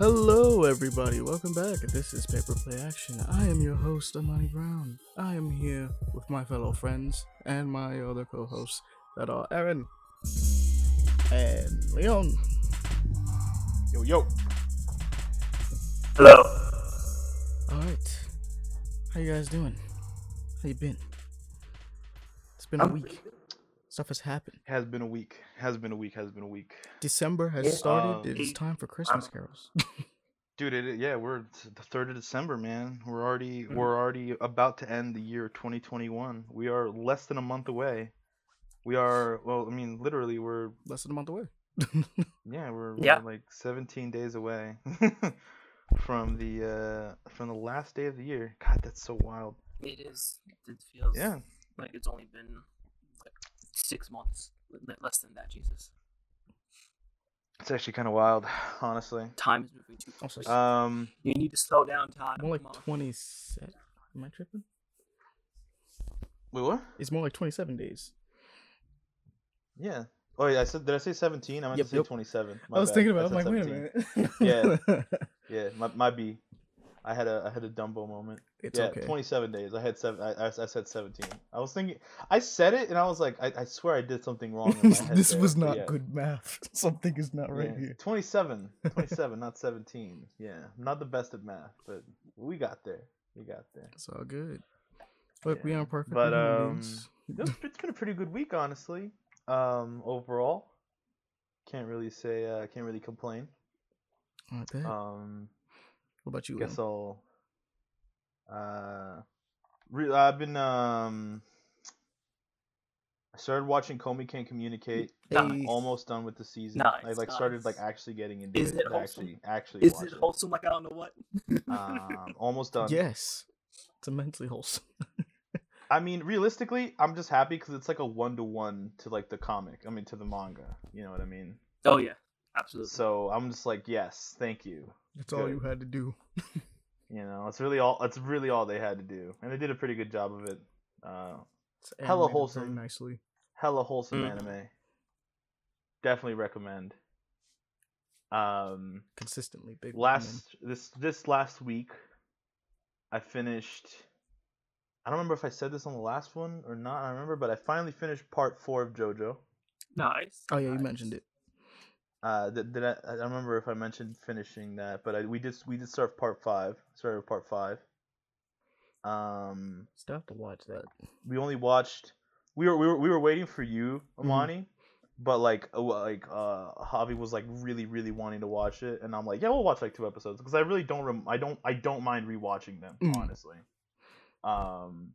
Hello, everybody. Welcome back. This is Paper Play Action. I am your host, Amani Brown. I am here with my fellow friends and my other co-hosts that are Aaron and Leon. Yo, yo. Hello. All right, how you guys doing? How you been? It's been a I'm week. Stuff has happened. Has been a week. Has been a week. Has been a week. December has Yeah, started. um, it's time for Christmas carols. Dude, it, yeah, we're the third of December, man. We're already Mhm. we're already about to end the year 2021. We are less than a month away. We are well, I mean, literally, we're Less than a month away. yeah, we're, Yeah. we're like 17 days away from the uh from the last day of the year. God, that's so wild. It is. It feels Yeah. like it's only been like six months. Less than that, Jesus. It's actually kind of wild, honestly. Time is moving too Also, fast. Um, you need to slow down time. more like 27. Am I tripping? wait, what? It's more like 27 days. Yeah. Oh, yeah. I said. Did I say 17? I meant Yep, to say yep. 27. I was bad. thinking about it. I I'm like, said wait a minute. Yeah. Yeah, my my B. I had a I had a Dumbo moment. It's yeah, okay. 27 days. I had seven. I, I, I said 17. I was thinking. I said it and I was like, I, I swear I did something wrong. In my head this there, was not yeah. good math. Something is not right Yeah, here. 27. 27, not 17. Yeah, not the best at math, but we got there. We got there. It's all good. Look, we aren't perfect. But, um. It's been a pretty good week, honestly. Um, overall, can't really say. Uh, can't really complain. Um. what about you? guess Liam? I'll. Uh, re- I've been um. I started watching Komi Can't Communicate. I'm Hey. almost done with the season. I Nice, like started like actually getting into Is it. it wholesome? actually, actually Is watch it it. wholesome like I don't know what? Um, almost done. Yes. It's immensely wholesome. I mean, realistically, I'm just happy because it's like a one to one to like the comic. I mean, to the manga. You know what I mean? oh yeah, absolutely. So I'm just like, yes, thank you. That's all you had to do. You know, it's really all. It's really all they had to do, and they did a pretty good job of it. Uh, It's Hella animated wholesome. Nicely. hella wholesome Mhm. anime. Definitely recommend. Um, Consistently big. last this this last week, I finished. I don't remember if I said this on the last one or not. I remember, but I finally finished part four of JoJo. nice. Oh yeah, you mentioned it. Uh, did, did I? I don't remember if I mentioned finishing that, but I, we did we did start part five. Started with part five. Um, Still have to watch that. we only watched. We were we were we were waiting for you, Mm-hmm. But like uh, like uh, Javi was like really really wanting to watch it, and I'm like, yeah, we'll watch like two episodes because I really don't rem- I don't I don't mind rewatching them Mm. honestly. Um,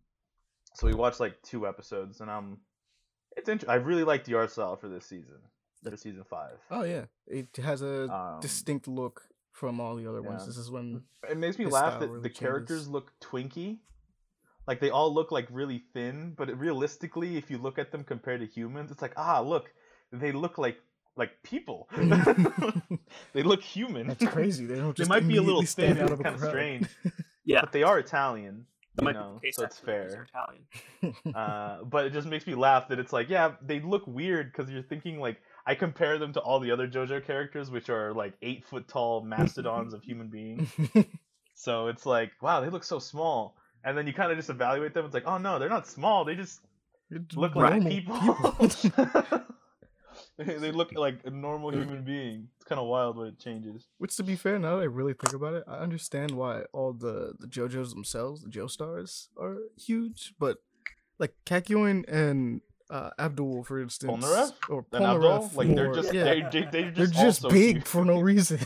so we watched like two episodes, and I'm it's int- I really like the art style for this season, for season five. Oh yeah, it has a Um, distinct look from all the other ones. This is when It makes me laugh that really the characters look twinky. Like they all look like really thin, but realistically, if you look at them compared to humans, it's like ah, look, they look like like people. they look human. that's crazy. They don't they might be a little immediately thin, out of a kind of strange, Yeah, but they are Italian, that you know, be the case. so it's actually, because they're fair. Italian. Uh, but it just makes me laugh that it's like, yeah, they look weird because you're thinking like I compare them to all the other JoJo characters, which are like eight foot tall mastodons of human beings. So it's like, wow, they look so small. And then you kind of just evaluate them. It's like, oh no, they're not small. They just It's look like normal people. they they look like a normal human being. It's kind of wild when it changes. Which, to be fair, now that I really think about it, I understand why all the the JoJos themselves, the Joestars, are huge. But like Kakyoin and uh, Abdul, for instance, Polnareff or And Abdul, Polnareff, like they're just yeah, they, they, they're they're just, just also big huge. for no reason.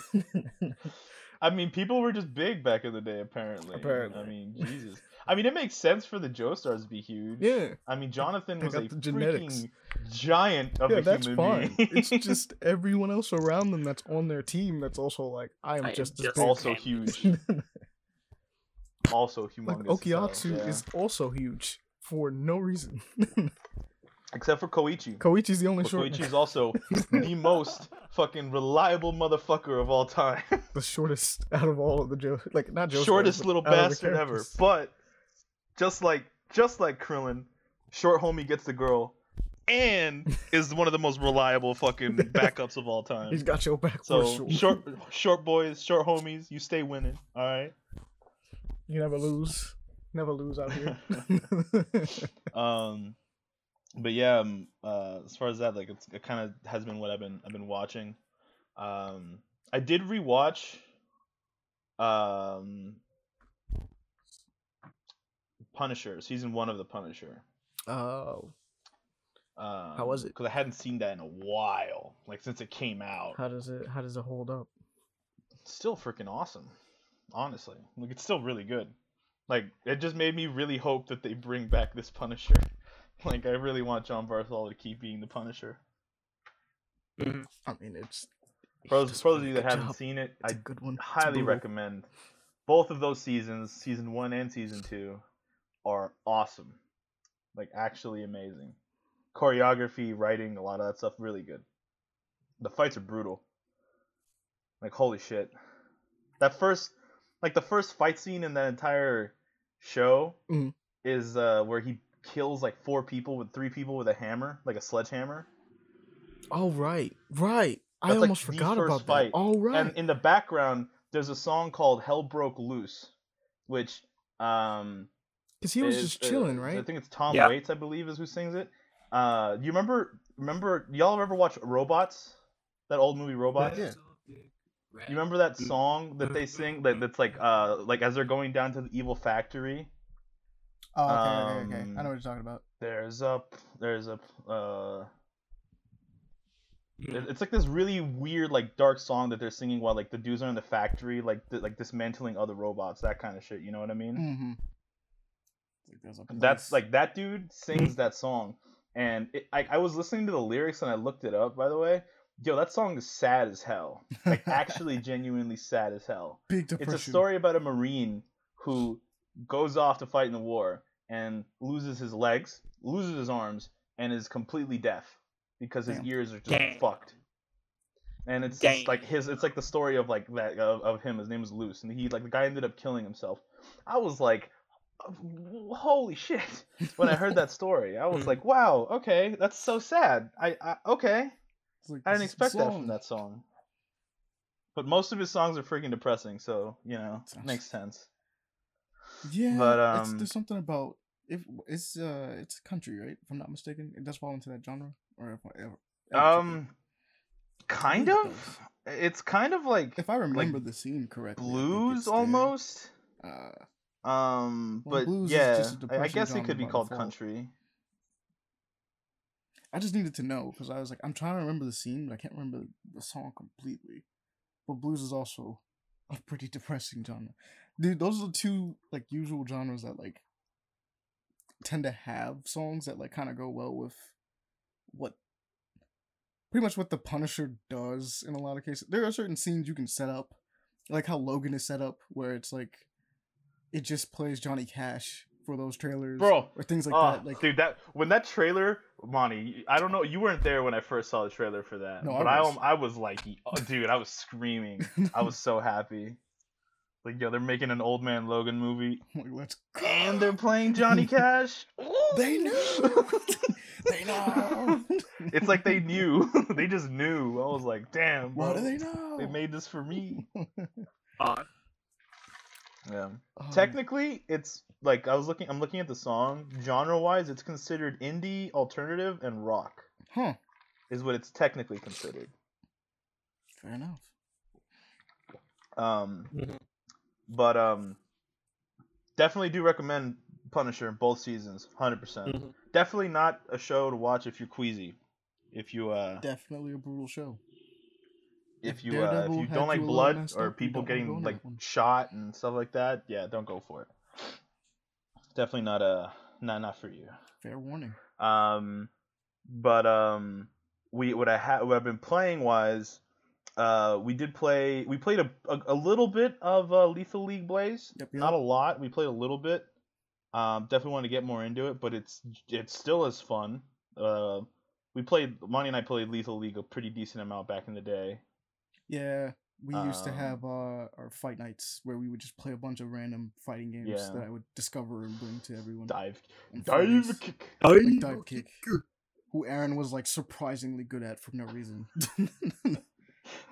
I mean, people were just big back in the day. Apparently. Apparently. I mean, Jesus. I mean, it makes sense for the Joestars to be huge. yeah, I mean, Jonathan They was got a the genetics. freaking giant of yeah, a that's human fine. being. it's just everyone else around them that's on their team that's also like, I am I just as just big. also huge. also humongous. like as Okuyasu yeah. is also huge for no reason. Except for Koichi. Koichi's the only But short, Koichi is also the most fucking reliable motherfucker of all time. the shortest out of all of the Joe, like not Joe, Shortest little but out of the bastard ever. But just like just like Krillin, short homie gets the girl, and is one of the most reliable fucking backups of all time. He's got your back for So sure. short, short boys, short homies, you stay winning. All right. You never lose. Never lose out here. Um, but yeah, um, uh, as far as that, like it's, it kind of has been what I've been I've been watching. Um, I did rewatch. Um, Punisher season one of the Punisher. oh, Um, how was it? Because I hadn't seen that in a while, like since it came out. how does it? How does it hold up? It's still freaking awesome, honestly. Like it's still really good. Like it just made me really hope that they bring back this Punisher. Like I really want John Bartholomew to keep being the Punisher. Mhm. I mean, it's. For he those, for those of you that haven't job. seen it, It's I a good one. Highly recommend both of those seasons, season one and season two, are awesome. Like actually amazing. Choreography, writing, a lot of that stuff, really good. The fights are brutal. Like holy shit. That first like the first fight scene in that entire show Mhm. is uh where he kills like four people with three people with a hammer, like a sledgehammer. Oh right, right. I That's, like, almost the forgot first about fight. that. Oh right. And in the background, there's a song called "Hell Broke Luce," which um Because he was is, just uh, right? I think it's Tom Yeah. Waits, I believe, is who sings it. Uh, do you remember? Remember? Y'all ever watch Robots? That old movie Robots. Yeah. You remember that song that they sing? That that's like uh like as they're going down to the evil factory. Oh, okay, okay, okay. I um, know what you're talking about. There's a there's a uh. Mhm. It's like this really weird, like dark song that they're singing while like the dudes are in the factory, like th- like dismantling other robots, that kind of shit. You know what I mean? Mm-hmm. Like That's like that dude sings that song, and it, I I was listening to the lyrics and I looked it up. By the way, yo, that song is sad as hell. Like actually, genuinely sad as hell. big depression. It's a story about a marine who goes off to fight in the war and loses his legs, loses his arms, and is completely deaf because his Damn. ears are just Damn. fucked. And it's just like his it's like the story of like that of, of him. His name is Luce, and he like the guy ended up killing himself. I was like, oh, holy shit! When I heard that story, I was like, wow, okay, that's so sad. I, I okay, like, I didn't this expect that from that song. But most of his songs are freaking depressing, so you know, makes sense. Yeah, But, it's, um, there's something about if it's uh it's country, right? If I'm not mistaken, it does fall into that genre, or if I ever. ever Um, kind of. It's kind of like if I remember the scene correctly, blues almost. Uh, Um, Well, but blues is yeah, just a I, I I guess it could be called country. I just needed to know because I was like, I'm trying to remember the scene, but I can't remember the song completely. But blues is also a pretty depressing genre, dude. Those are the two like usual genres that like tend to have songs that like kind of go well with what pretty much what the Punisher does in a lot of cases. There are certain scenes you can set up, like how Logan is set up, where it's like it just plays Johnny Cash for those trailers, Bro, or things like oh, that. Like dude, that when that trailer, Monty, I don't know, you weren't there when I first saw the trailer for that, No, but I, was. I was like, oh, dude, I was screaming. I was so happy. Like, yo, they're making an old man Logan movie, like, let's go. and they're playing Johnny Cash. They knew. they know. it's like they knew. they just knew. I was like, damn, bro. What do they know? They made this for me. Uh, Yeah. Um, Technically, it's like I was looking. I'm looking at the song. Genre-wise, it's considered indie, alternative, and rock. Huh. Is what it's technically considered. Fair enough. Um, Mhm. But um, definitely do recommend Punisher both seasons, hundred percent. Mhm. Definitely not a show to watch if you're queasy. If you uh, Definitely a brutal show. if if you uh, if you don't like you a little blood or up, people don't wanna go getting like shot and stuff like that, yeah, don't go for it. Definitely not a not not for you. Fair warning. Um, but um, we what I had what I've been playing was, uh, we did play we played a a, a little bit of uh, Lethal League Blaze. Yep, Not a lot. We played a little bit. Um, definitely want to get more into it, but it's it's still as fun. Uh, we played Monty and I played Lethal League a pretty decent amount back in the day. Yeah, we used to Um, have uh, our fight nights where we would just play a bunch of random fighting games Yeah. that I would discover and bring to everyone. Dive, dive friends. kick. Like dive kick. who Aaron was like surprisingly good at for no reason.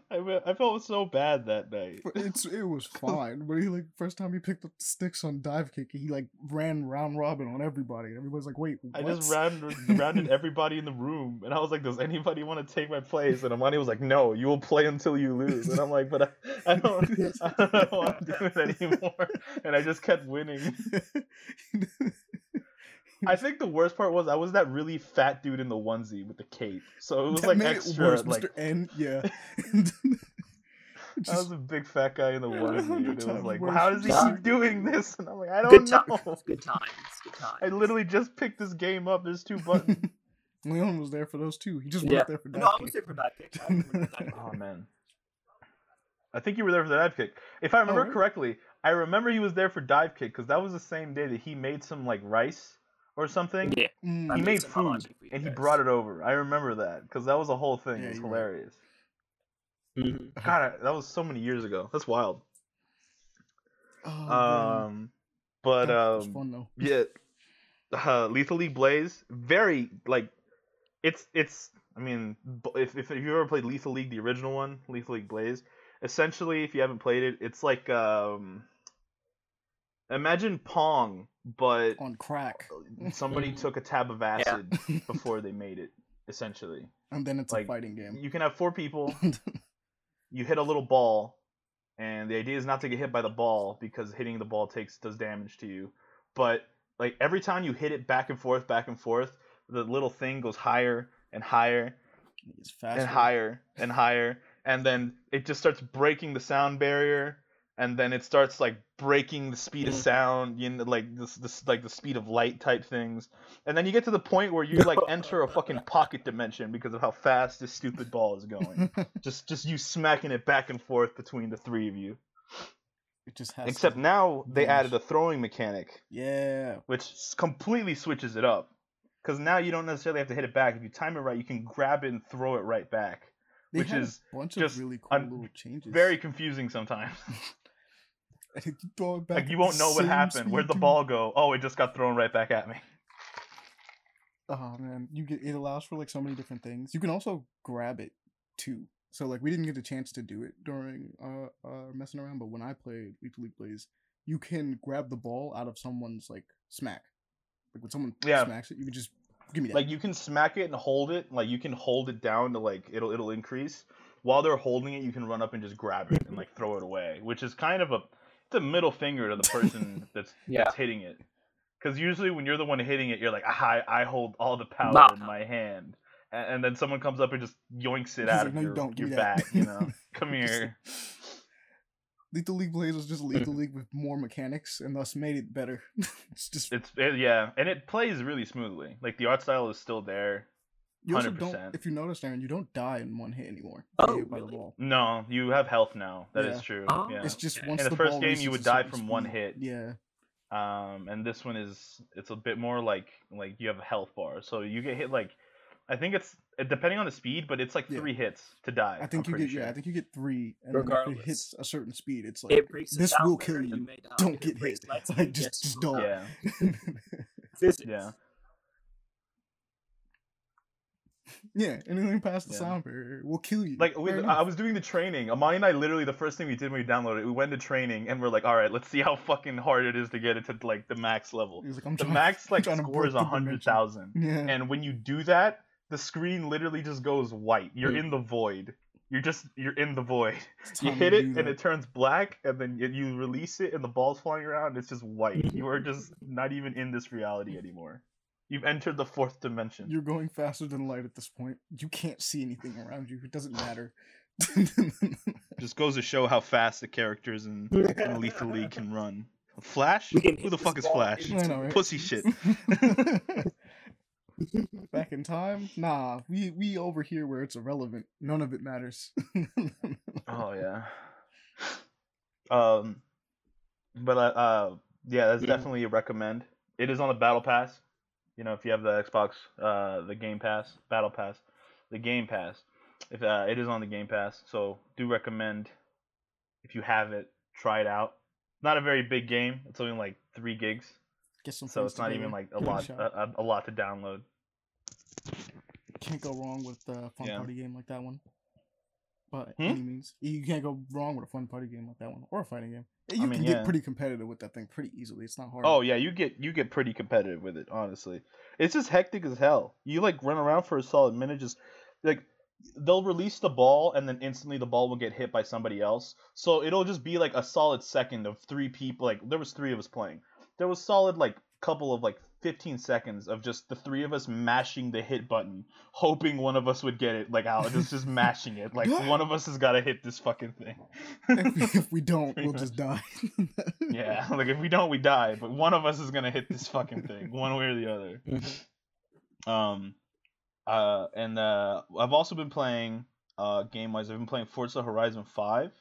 I, I felt so bad that night. But it's it was fine. But he like first time he picked up the sticks on dive kick, he like ran round robin on everybody. Everybody's like, "Wait, I just rounded, rounded everybody in the room, and I was like, "Does anybody want to take my place?" And Amani was like, "No, you will play until you lose." And I'm like, "But I, I don't, I don't know what I'm doing anymore." And I just kept winning. I think the worst part was I was that really fat dude in the onesie with the cape, so it was That like made it extra. worse, like Mr. N. Yeah. I was a big fat guy in the A onesie, and it was like, worse. "How does he keep doing this?" And I'm like, "I don't Good know." times. Good times. Good times. I literally just picked this game up. There's two buttons. Leon was there for those two. He just Yeah. went there for dive No, I was there for that kick. I remember that kick. Oh man. I think you were there for the dive kick. If I remember oh, really? correctly, I remember he was there for dive kick because that was the same day that he made some like rice or something. Yeah. Mm, He made made some food Hawaii for and he brought it over. I remember that because that was a whole thing. Yeah, it was you're right. hilarious. Mhm. God, that was so many years ago. That's wild. oh, man. Um, but That um, fun yeah, uh, Lethal League Blaze, very like, it's it's. I mean, if if you ever played Lethal League, the original one, Lethal League Blaze, essentially, if you haven't played it, it's like um, imagine Pong, but On crack, somebody took a tab of Yeah. acid before they made it. Essentially, and then it's like, a fighting game. you can have four people. you hit a little ball, and the idea is not to get hit by the ball because hitting the ball takes does damage to you. But like every time you hit it back and forth, back and forth, the little thing goes higher and higher It's faster. and higher and higher, and then it just starts breaking the sound barrier, and then it starts like breaking the speed of Mhm. sound, you know, like this, this like the speed of light type things, and then you get to the point where you like enter a fucking pocket dimension because of how fast this stupid ball is going. just just you smacking it back and forth between the three of you. it just has. Except now they added a throwing mechanic, yeah. which completely switches it up. Because now you don't necessarily have to hit it back. If you time it right, you can grab it and throw it right back. They which is a bunch just of really cool un- little changes. Very confusing sometimes. And if you throw it back like you won't know what happened. Where'd the dude. ball go? Oh, it just got thrown right back at me. Oh man, you get it allows for like so many different things. You can also grab it too. So like we didn't get a chance to do it during uh, uh messing around, but when I played League Blaze, you can grab the ball out of someone's like smack. Like when someone Yeah. smacks it, you can just give me that. Like you can smack it and hold it. Like you can hold it down to like it'll it'll increase. While they're holding it, you can run up and just grab it and like throw it away, which is kind of a it's a middle finger to the person that's Yeah. that's hitting it. Because usually when you're the one hitting it, you're like, I I hold all the power Nah. in my hand, and, and then someone comes up and just yoinks it He's out like, of "No, your, don't, give your back. You know, come Just- here. Lethal League Blaze was just Lethal League with more mechanics and thus made it better. it's just It's it, yeah, and it plays really smoothly. Like the art style is still there. You also don't if you notice, Aaron, you don't die in one hit anymore. Oh, You get the really? ball. No, you have health now. That is Yeah. true. Oh. Yeah. It's just once In the the first ball game, you would die certain from one hit. Yeah. um and this one is it's a bit more like like you have a health bar so you get hit like i think it's depending on the speed but it's like Yeah. three hits to die I think I'm you pretty get yeah, I think you get three, and then if Regardless. it hits a certain speed, it's like It breaks this will kill barrier, you. Don't It get hit. lights, Like just just screwed. don't. yeah Physics. yeah yeah, anything past the Yeah. sound barrier. Will kill you. like we, i was doing the training. Amani and i literally the first thing we did when we downloaded it we went to training and we're like all right let's see how fucking hard it is to get it to like the max level. He was like, I'm the trying, max like to score is a hundred thousand. Yeah, and when you do that the screen literally just goes white. You're Mm. in the void. You're just you're in the void. You hit it and it turns black and then you release it and the ball's flying around. It's just white. You are just not even in this reality anymore you've entered the fourth dimension You're going faster than light at this point. You can't see anything around you. It doesn't matter. just goes to show how fast the characters in, in lethal league can run flash can who the fuck is flash into I know, right? pussy shit Back in time, nah. We we over here where it's irrelevant. None of it matters. oh yeah um but uh, uh yeah that's Mhm. definitely a recommend it is on the battle pass you know if you have the xbox uh the game pass battle pass the game pass if uh, it is on the game pass so do recommend if you have it try it out not a very big game it's only like three gigs Get some. so it's not even like a lot a, a, lot to download can't go wrong with a fun Yeah. party game like that one. But Hmm? any means, you can't go wrong with a fun party game like that one, or a fighting game. You mean, can yeah. get pretty competitive with that thing pretty easily. It's not hard. Oh yeah, you get you get pretty competitive with it, honestly. It's just hectic as hell. You like run around for a solid minute, just like they'll release the ball and then instantly the ball will get hit by somebody else. So it'll just be like a solid second of three people. Like there was three of us playing. There was solid like couple of like 15 seconds of just the three of us mashing the hit button, hoping one of us would get it. Like out, just just mashing it. Like one of us has got to hit this fucking thing. if, if we don't, Pretty we'll just die. Yeah, like if we don't, we die. But one of us is gonna hit this fucking thing, one way or the other. Um, uh, and uh, I've also been playing uh game wise. I've been playing Forza Horizon Five.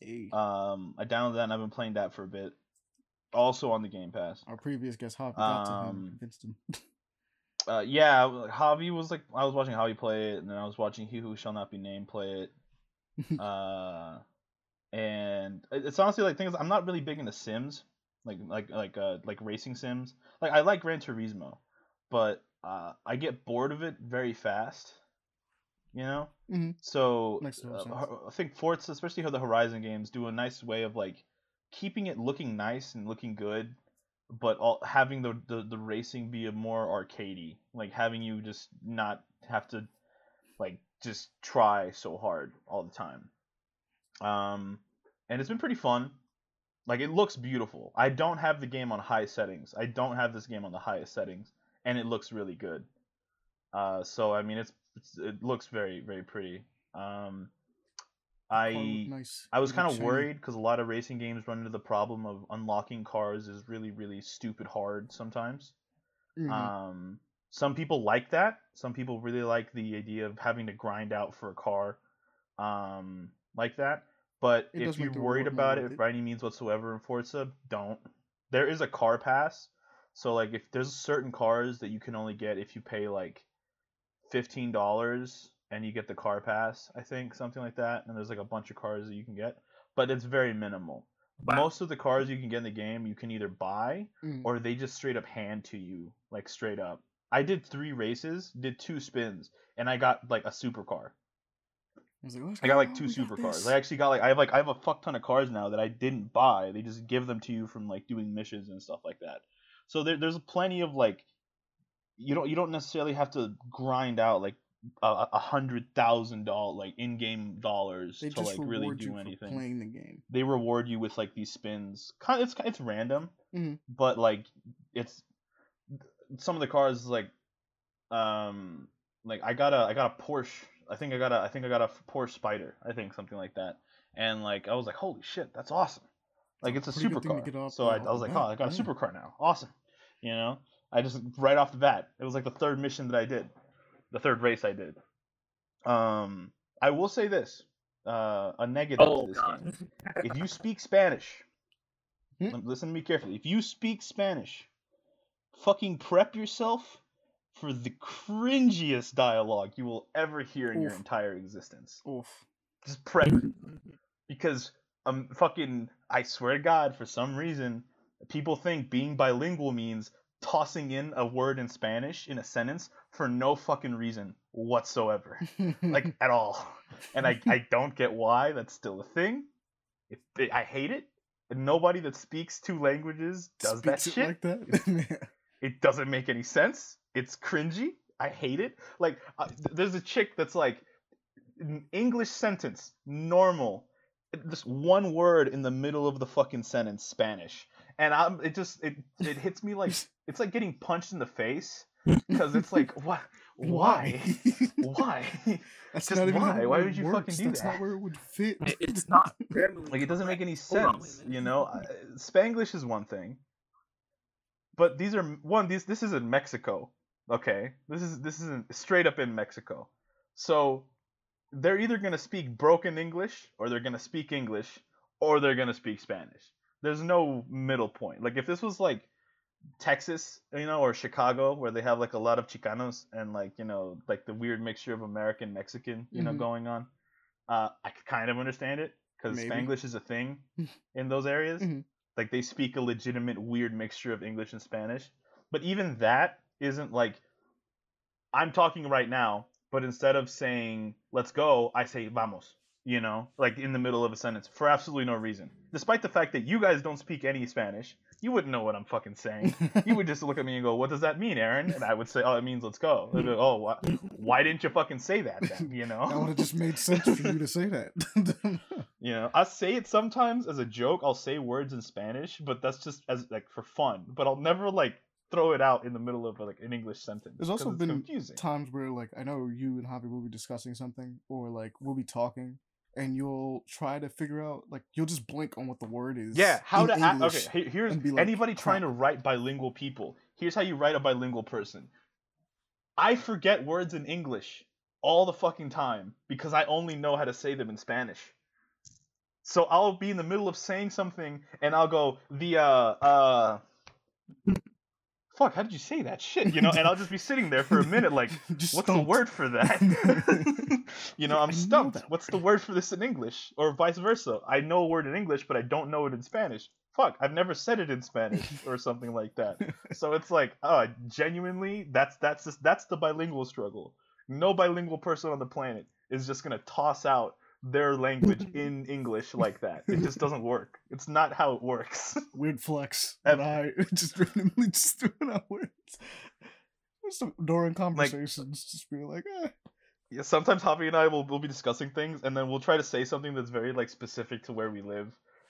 Hey, Um, I downloaded that and I've been playing that for a bit. Also on the Game Pass. our previous guest Javi got to him, um, him. Uh, yeah, Javi was like I was watching Javi play it, and then I was watching He Who Shall Not Be Named play it. uh, and it's honestly like things. I'm not really big into Sims, like like like uh like racing sims. Like I like Gran Turismo, but uh, I get bored of it very fast. You know. Mhm. So uh, I think Forza, especially how the Horizon games do a nice way of like keeping it looking nice and looking good, but all having the the, the racing be a more arcadey, like having you just not have to like just try so hard all the time. Um, and it's been pretty fun. Like it looks beautiful. I don't have the game on high settings. I don't have this game on the highest settings, and it looks really good. Uh, so I mean, it's, it's it looks very very pretty. Um, I nice. I was kind of worried because a lot of racing games run into the problem of unlocking cars is really really stupid hard sometimes. Mhm. Um, some people like that. Some people really like the idea of having to grind out for a car, um, like that. But It if you're worried about it it. by any means whatsoever in Forza, don't. There is a car pass, so like if there's certain cars that you can only get if you pay like fifteen dollars and you get the car pass, I think something like that. And there's like a bunch of cars that you can get, but it's very minimal. Wow. Most of the cars you can get in the game, you can either buy Mhm. or they just straight up hand to you, like straight up. I did three races, did two spins, and I got like a supercar. I, like, I got like two we got supercars. I actually got like I have like I have a fuck ton of cars now that I didn't buy. They just give them to you from like doing missions and stuff like that. So there, there's plenty of like you don't you don't necessarily have to grind out like a, a hundred thousand dollar like in-game dollars They to like really do for anything. playing the game. They reward you with like these spins. Kind it's it's random, Mhm. but like it's some of the cars like um like I got a I got a Porsche. I think I got a I think I got a Porsche Spyder. I think something like that. And like I was like, holy shit, that's awesome. Like it's a Pretty good thing to get supercar. So I, I was like, oh, I got a yeah. supercar now. Awesome. You know, I just right off the bat, it was like the third mission that I did, the third race I did. Um, I will say this, uh, a negative Oh to this game god. if you speak Spanish, Hmm? listen to me carefully. If you speak Spanish, fucking prep yourself for the cringiest dialogue you will ever hear in your entire existence. Oof. Just prep because um fucking I swear to God, for some reason, people think being bilingual means tossing in a word in Spanish in a sentence for no fucking reason whatsoever like at all. And I, I don't get why that's still a thing. It, it- I hate it. And nobody that speaks two languages does that shit. it like that. It doesn't make any sense. It's cringy. I hate it. Like uh, there's a chick that's like English sentence, normal, just one word in the middle of the fucking sentence, Spanish, and I'm it just it it hits me like it's like getting punched in the face because it's like what why why That's Just not even why? Why would you works. fucking do That's that? not where it would fit. It's not grammarly like it doesn't make any correct. Hold on, sense you know spanglish is one thing but these are one these this is in mexico okay this is this is in, straight up in mexico so they're either going to speak broken english or they're going to speak english or they're going to speak spanish there's no middle point like if this was like texas you know or chicago where they have like a lot of chicanos and like you know like the weird mixture of american mexican you know Mhm. going on uh i could kind of understand it because spanglish is a thing in those areas Mhm. like they speak a legitimate weird mixture of english and spanish but even that isn't like I'm talking right now, but instead of saying let's go, I say vamos. You know, like in the middle of a sentence for absolutely no reason. Despite the fact that you guys don't speak any Spanish, you wouldn't know what I'm fucking saying. you would just look at me and go, "What does that mean, Aaron?" And I would say, "Oh, it means let's go." They'd oh, why, why didn't you fucking say that then? You know, that would have just made sense for you to say that. you know. I say it sometimes as a joke. I'll say words in Spanish, but that's just as like for fun. But I'll never like throw it out in the middle of like an English sentence. There's also been confusing. times where like I know you and Javi will be discussing something or like we'll be talking and you'll try to figure out like you'll just blink on what the word is. Yeah, how to act. Okay, here's like, anybody trying to write bilingual people. Here's how you write a bilingual person. I forget words in English all the fucking time because I only know how to say them in Spanish. So I'll be in the middle of saying something and I'll go the uh uh fuck how did you say that shit you know and I'll just be sitting there for a minute like what's the word for that? you know, I'm stumped. that What's the word for this in English? Or vice versa. I know a word in English, but I don't know it in Spanish. Fuck, I've never said it in Spanish or something like that. So it's like, oh, genuinely, that's that's just that's the bilingual struggle. No bilingual person on the planet is just gonna toss out their language in English like that. It just doesn't work. It's not how it works. Weird flex. And I just randomly just throwing out words. Just during conversations, just being like, eh. Yeah, sometimes Javi and I will, will be discussing things, and then we'll try to say something that's very like specific to where we live,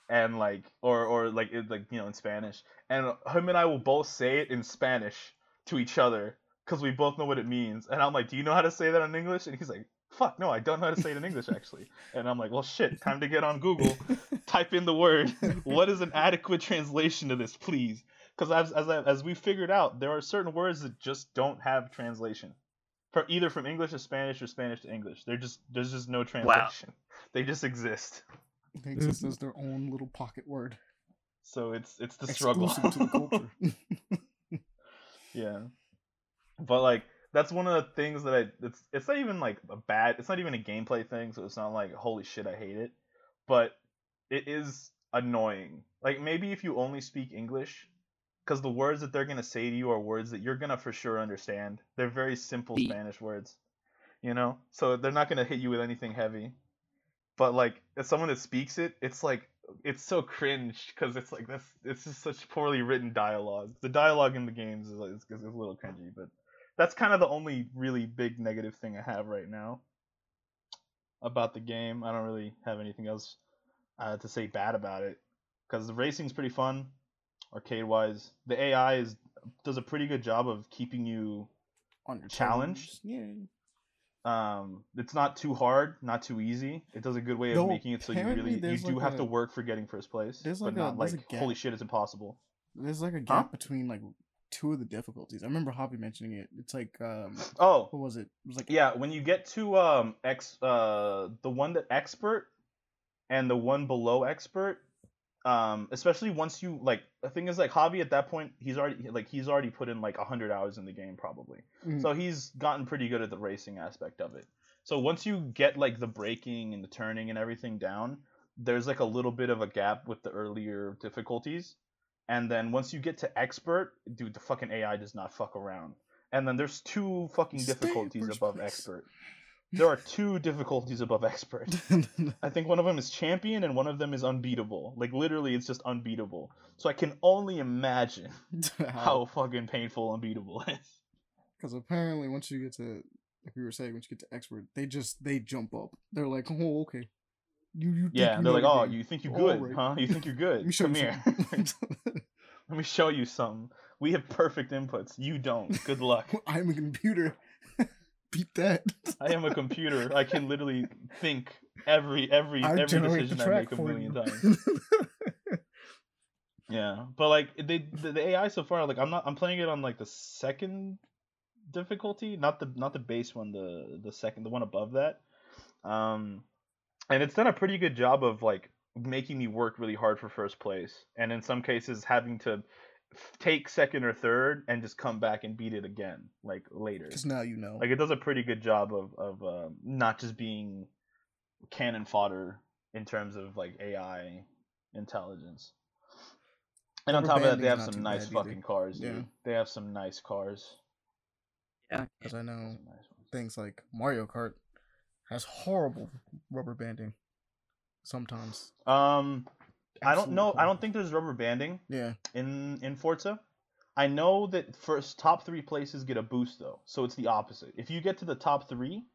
and like or or like it, like you know in Spanish, and him and I will both say it in Spanish to each other because we both know what it means, and I'm like, do you know how to say that in English? And he's like, fuck no, I don't know how to say it in English actually, and I'm like, well shit, time to get on Google, type in the word, what is an adequate translation to this, please? Because as as as we figured out, there are certain words that just don't have translation for either from English to Spanish or Spanish to English. They're just there's just no translation. They just exist. They exist as their own little pocket word. So it's it's the struggle. Exclusive to the culture. yeah. But like that's one of the things that I it's it's not even like a bad it's not even a gameplay thing, so it's not like holy shit I hate it. But it is annoying. Like maybe if you only speak English because the words that they're gonna say to you are words that you're gonna for sure understand. They're very simple Spanish words, you know. So they're not gonna hit you with anything heavy. But like, as someone that speaks it, it's like it's so cringe because it's like that's it's just such poorly written dialogue. The dialogue in the games is, like, is, is a little cringy, but that's kind of the only really big negative thing I have right now about the game. I don't really have anything else uh, to say bad about it because the racing's pretty fun, arcade wise. The AI is does a pretty good job of keeping you. On your Challenge? Yeah. Um, it's not too hard, not too easy. It does a good way of No, making it so you really you do like have to work for getting first place, there's but like a- not a like holy shit, it's impossible. There's like a gap between like two of the difficulties. I remember Javi mentioning it. It's like um Oh, what was it? It was like Yeah, when you get to um ex uh the one that expert and the one below expert, um especially once you like the thing is like Javi at that point he's already like he's already put in like hundred hours in the game probably, Mm. so he's gotten pretty good at the racing aspect of it. So once you get like the braking and the turning and everything down, there's like a little bit of a gap with the earlier difficulties. And then once you get to expert, dude, the fucking AI does not fuck around. And then there's two fucking Stay difficulties above place. expert. There are two difficulties above expert. I think one of them is champion and one of them is unbeatable. Like literally, it's just unbeatable. So I can only imagine how fucking painful unbeatable is. Because apparently, once you get to, like we were saying, once you get to expert, they just they jump up. They're like, oh, okay. You, you think Yeah, they're like, oh, you think you're good, right. huh? You think you're good? Let me show Come you here. Let me show you something. We have perfect inputs. You don't. Good luck. I'm a computer. Beat that. I am a computer. I can literally think every every I every decision I make a million times. Yeah, but like they the, the AI so far, like I'm not I'm playing it on like the second difficulty, not the not the base one, the the second the one above that. Um, and it's done a pretty good job of like making me work really hard for first place, and in some cases having to take second or third and just come back and beat it again like later. Because now you know. Like it does a pretty good job of of um, not just being cannon fodder in terms of like AI intelligence. And on top of that, they have some nice bad either. fucking cars, dude. Yeah. They have some nice cars. Yeah. because I know nice things like Mario Kart has horrible rubber banding. Sometimes. Um, I don't know. I don't think there's rubber banding Yeah. in in Forza. I know that first top three places get a boost though, so it's the opposite. If you get to the top three,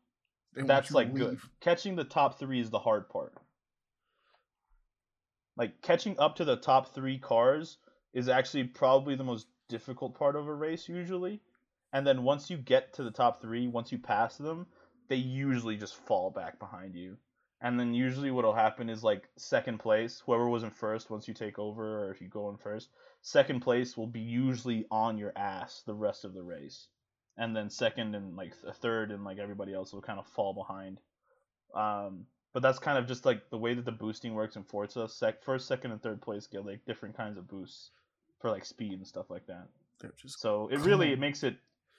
that's like good. Catching the top three is the hard part. Like catching up to the top three cars is actually probably the most difficult part of a race usually. And then once you get to the top three, once you pass them, they usually just fall back behind you. And then usually what'll happen is like second place, whoever was in first once you take over or if you go in first, second place will be usually on your ass the rest of the race. And then second and like th- third and like everybody else will kind of fall behind. Um, but that's kind of just like the way that the boosting works in Forza. Sec- first, second, and third place get like different kinds of boosts for like speed and stuff like that. So it really Cool. it makes it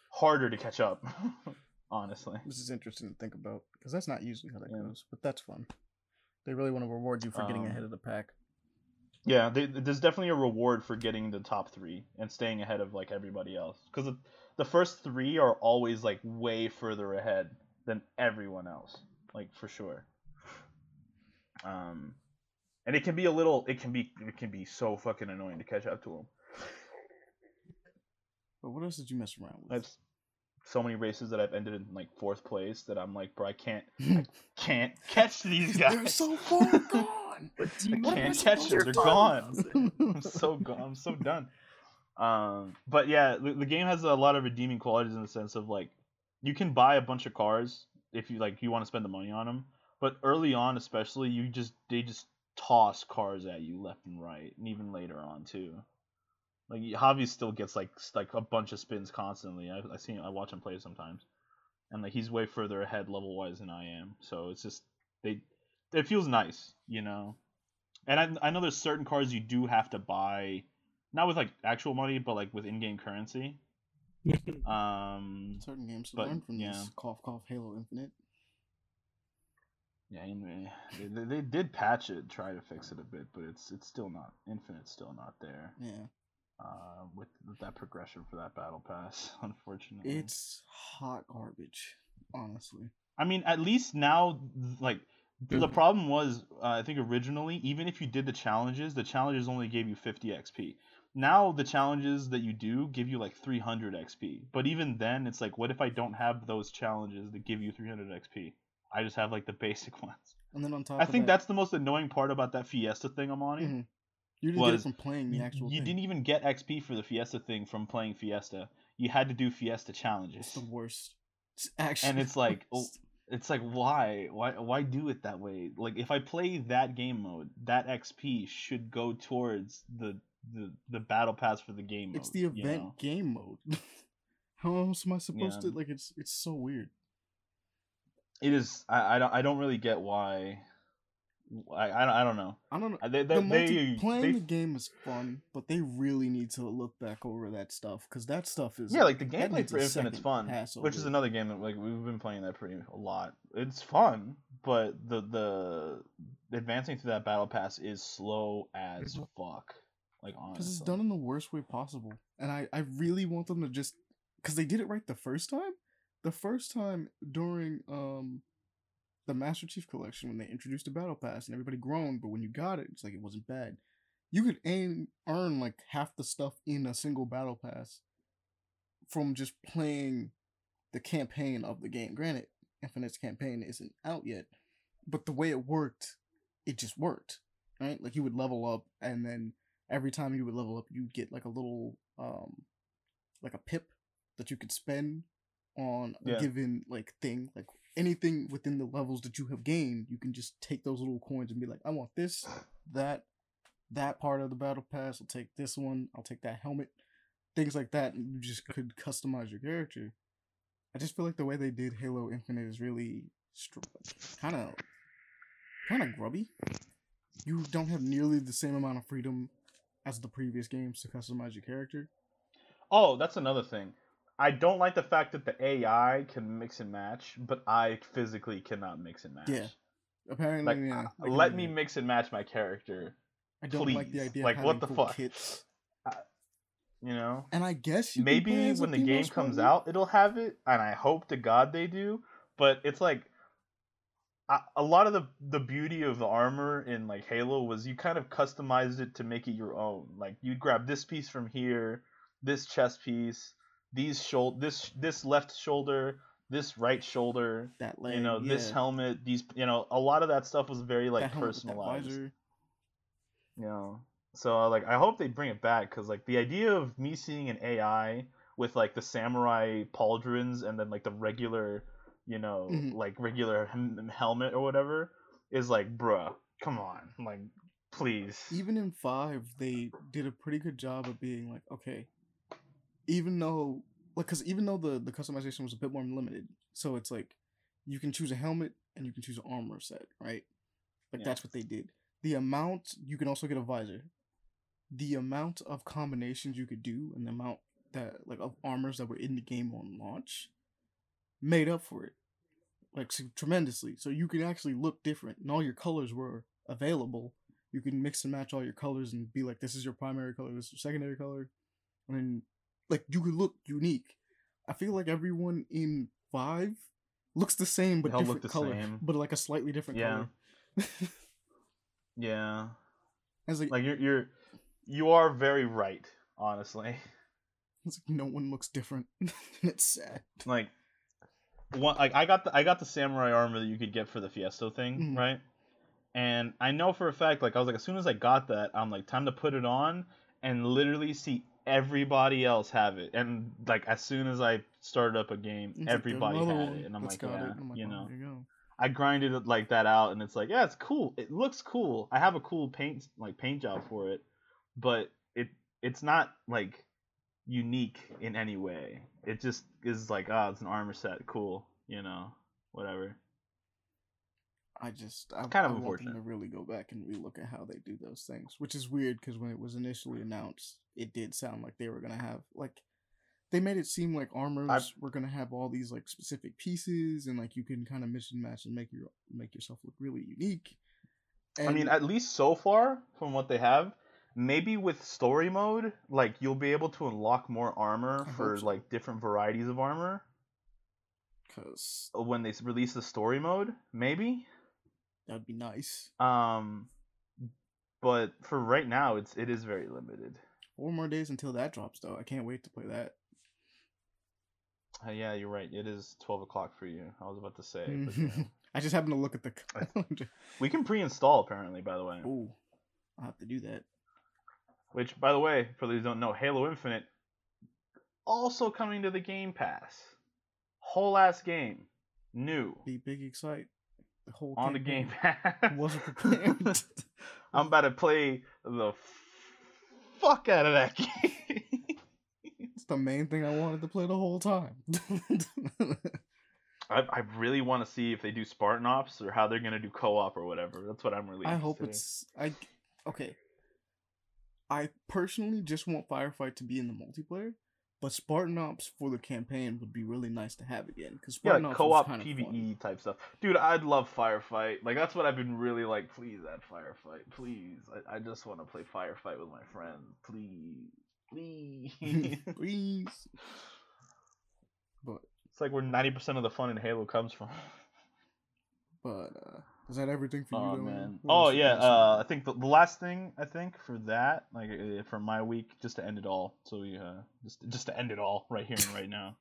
harder to catch up. honestly, This is interesting to think about because that's not usually how that Yeah. goes, but that's fun. They really want to reward you for getting Um, ahead of the pack. yeah, they, there's definitely a reward for getting the top three and staying ahead of like everybody else because the, the first three are always like way further ahead than everyone else, like for sure. Um, and it can be a little, it can be, it can be so fucking annoying to catch up to them. But what else did you mess around with? I've s- so many races that I've ended in like fourth place that I'm like, bro, I can't, can't catch these guys. They're so far gone. But do I you What can't catch them. They're gone. I'm so gone. I'm so done. Um, but yeah, the, the game has a lot of redeeming qualities in the sense of like, you can buy a bunch of cars if you like you want to spend the money on them. But early on, especially, you just they just toss cars at you left and right, and even later on too. Like Javi still gets like like a bunch of spins constantly. I I see I watch him play sometimes, and like he's way further ahead level wise than I am. So it's just they it feels nice, you know. And I I know there's certain cards you do have to buy, not with like actual money, but like with in-game currency. Um, Certain games to But, learn from yeah. this. Cough, cough, Halo Infinite. yeah, anyway, they, they, they did patch it, try to fix it a bit, but it's it's still not Infinite's still not there. Yeah. Uh, with, with that progression for that battle pass, unfortunately. It's hot garbage, honestly. I mean, at least now, like, the problem was, uh, I think originally, even if you did the challenges, the challenges only gave you 50 XP. Now, the challenges that you do give you like 300 XP. But even then, it's like, what if I don't have those challenges that give you 300 XP? I just have like the basic ones. And then on top I of think that, that's the most annoying part about that Fiesta thing I'm on. Mhm. You didn't get it from playing the actual you thing. didn't even get XP for the Fiesta thing from playing Fiesta. You had to do Fiesta challenges. It's the worst. It's actually And it's like, oh, it's like why why why do it that way like if i play that game mode that xp should go towards the the, the battle pass for the game mode it's the you event know? game mode. How else am I supposed Yeah. to like? It's it's so weird. it is I, I don't i don't really get why i i don't, I don't know. I don't know. Uh, they, they, the multi- they, playing they- the game is fun, but they really need to look back over that stuff because that stuff is yeah like the that gameplay needs for infinite's fun which is another game that like we've been playing that pretty a lot. It's fun but the the advancing through that battle pass is slow as fuck. Like honestly because it's done in the worst way possible, and I I really want them to just because they did it right the first time. The first time during um the Master Chief Collection when they introduced the Battle Pass and everybody groaned, but when you got it, it's like it wasn't bad. You could aim, earn like half the stuff in a single Battle Pass from just playing the campaign of the game. Granted, Infinite's campaign isn't out yet, but the way it worked, it just worked, right? Like you would level up, and then every time you would level up, you'd get like a little, um, like a pip that you could spend on a Yeah. given like thing, like anything within the levels that you have gained. You can just take those little coins and be like, I want this, that, that part of the battle pass. I'll take this one. I'll take that helmet, things like that, you just could customize your character. I just feel like the way they did Halo Infinite is really kind of kind of grubby. You don't have nearly the same amount of freedom as the previous games to customize your character. Oh, that's another thing. I don't like the fact that the AI can mix and match, but I physically cannot mix and match. Yeah, Apparently, Like, yeah. uh, can let me mix and match my character. I don't like the idea. Like, what the full fuck? Kits. You know, And I guess you maybe when the game comes out, it'll have it, and I hope to God they do. But it's like a, a lot of the the beauty of the armor in like Halo was you kind of customized it to make it your own. Like you'd grab this piece from here, this chest piece, these shoulder, this this left shoulder, this right shoulder. that leg, you know, this helmet, these, you know, a lot of that stuff was very like that helmet with that personalized. You know, so uh, like I hope they bring it back because like the idea of me seeing an AI with like the samurai pauldrons and then like the regular, you know, Mhm. like regular hem- helmet or whatever is like, bruh, come on, like please. even in five they did a pretty good job of being like okay even though like because even though the the customization was a bit more limited so it's like you can choose a helmet and you can choose an armor set right? Like that's what they did. The amount you can also get a visor. The amount of combinations you could do and the amount that like of armors that were in the game on launch made up for it like tremendously. So you can actually look different and all your colors were available. You can mix and match all your colors and be like this is your primary color this is your secondary color and then like you could look unique i feel like everyone in five looks the same but different look the color same. but like a slightly different Yeah. color Yeah, it's like, like you're you're you are very right, honestly. it's like no one looks different it's sad like one like I got the I got the samurai armor that you could get for the Fiesto thing, Mhm. right? And I know for a fact, like I was like, as soon as I got that, I'm like, time to put it on and literally see everybody else have it. And like as soon as I started up a game, It's everybody had it, and I'm like, yeah, I'm like, you oh, know. I grinded it like that out, and it's like, yeah, it's cool. It looks cool. I have a cool paint like paint job for it, but it it's not like unique in any way. It just is like, oh, it's an armor set, cool, you know, whatever. I just I, kind of I want them unfortunate. to really go back and relook at how they do those things, which is weird because when it was initially announced, it did sound like they were gonna have like they made it seem like armors were gonna have all these like specific pieces and like you can kind of mix and match and make your make yourself look really unique. I mean, at least so far from what they have, maybe with story mode, like you'll be able to unlock more armor I for so. like different varieties of armor because when they release the story mode, maybe. That'd be nice. Um, but for right now, it's it is very limited. Four more days until that drops, though. I can't wait to play that. Uh, yeah, you're right. It is twelve o'clock for you. I was about to say, but, you know. I just happened to look at the calendar. we can pre-install apparently. By the way, Ooh, I'll have to do that. which by the way, for those who don't know, Halo Infinite also coming to the Game Pass. Whole ass game, new Be big excite. The whole on the Game. Pass. Wasn't prepared. I'm about to play the fuck out of that game. it's the main thing I wanted to play the whole time. I, I really want to see if they do Spartan Ops or how they're gonna do co-op or whatever. That's what I'm really. I hope in. it's I okay. I personally just want Firefight to be in the multiplayer, but Spartan Ops for the campaign would be really nice to have again because yeah, Spartan like Ops co-op was kind of PVE type stuff. Dude, I'd love Firefight. Like that's what I've been really like. Please add Firefight, please. I, I just want to play Firefight with my friends, please, please. Please. But it's like where ninety percent of the fun in Halo comes from. but uh is that everything for you? Oh though, man. Oh yeah. Uh, I think the, the last thing I think for that, like uh, for my week, just to end it all. So we uh, just just to end it all right here and right now.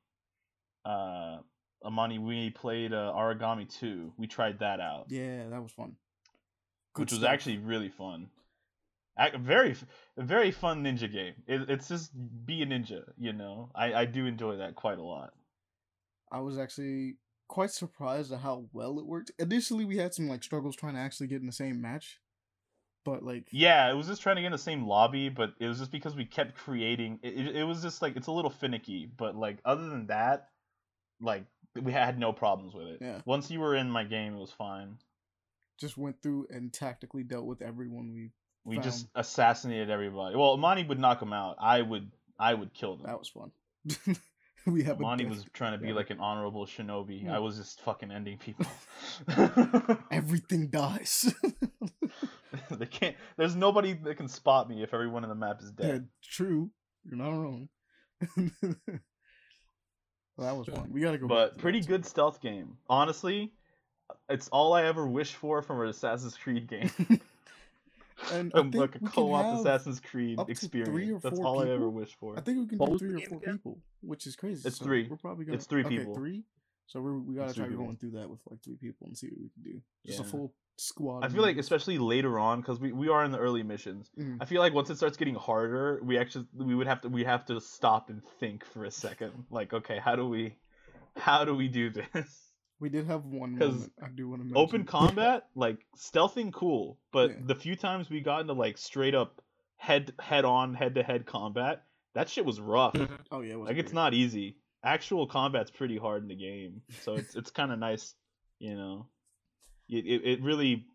Uh, Amani, we played uh, Aragami Two. We tried that out, yeah, that was fun. Good which was actually really fun. Ac- very very fun ninja game. It, it's just be a ninja, you know. I I do enjoy that quite a lot. I was actually quite surprised at how well it worked. Initially, we had some like struggles trying to actually get in the same match, but like Yeah, it was just trying to get in the same lobby, but it was just because we kept creating. It, it, was just like it's a little finicky, but like other than that, like we had no problems with it. Yeah. Once you were in my game, it was fine. just went through and tactically dealt with everyone we. We just assassinated everybody. Well, Monty would knock them out. I would. I would kill them. That was fun. we have Monty was trying to be yeah. like an honorable shinobi. Yeah. I was just fucking ending people. everything dies. they can't. There's nobody that can spot me if everyone in the map is yeah, dead. true. You're not wrong. well, that was fun. We gotta go. But pretty too. good stealth game. Honestly, it's all I ever wish for from an Assassin's Creed game. And I like a co-op Assassin's Creed up to three experience. That's four all I ever wish for. I think we can What do three or four again? people, which is crazy. It's So three. We're probably gonna. It's three okay, people. Three. So we're, we gotta It's try going through that with like three people and see what we can do. Just a full squad. I of feel like especially later on because we, we are in the early missions. Mhm. I feel like once it starts getting harder, we actually we would have to we have to stop and think for a second. Like, okay, how do we how do we do this? We did have one 'Cause moment. I do want to mention. Open combat, like stealthing cool, but Yeah. the few times we got into like straight up head head on head to head combat, that shit was rough. Mhm. oh yeah, it was like it's not easy. Actual combat's pretty hard in the game, so it's it's kind of nice, you know. It, it it really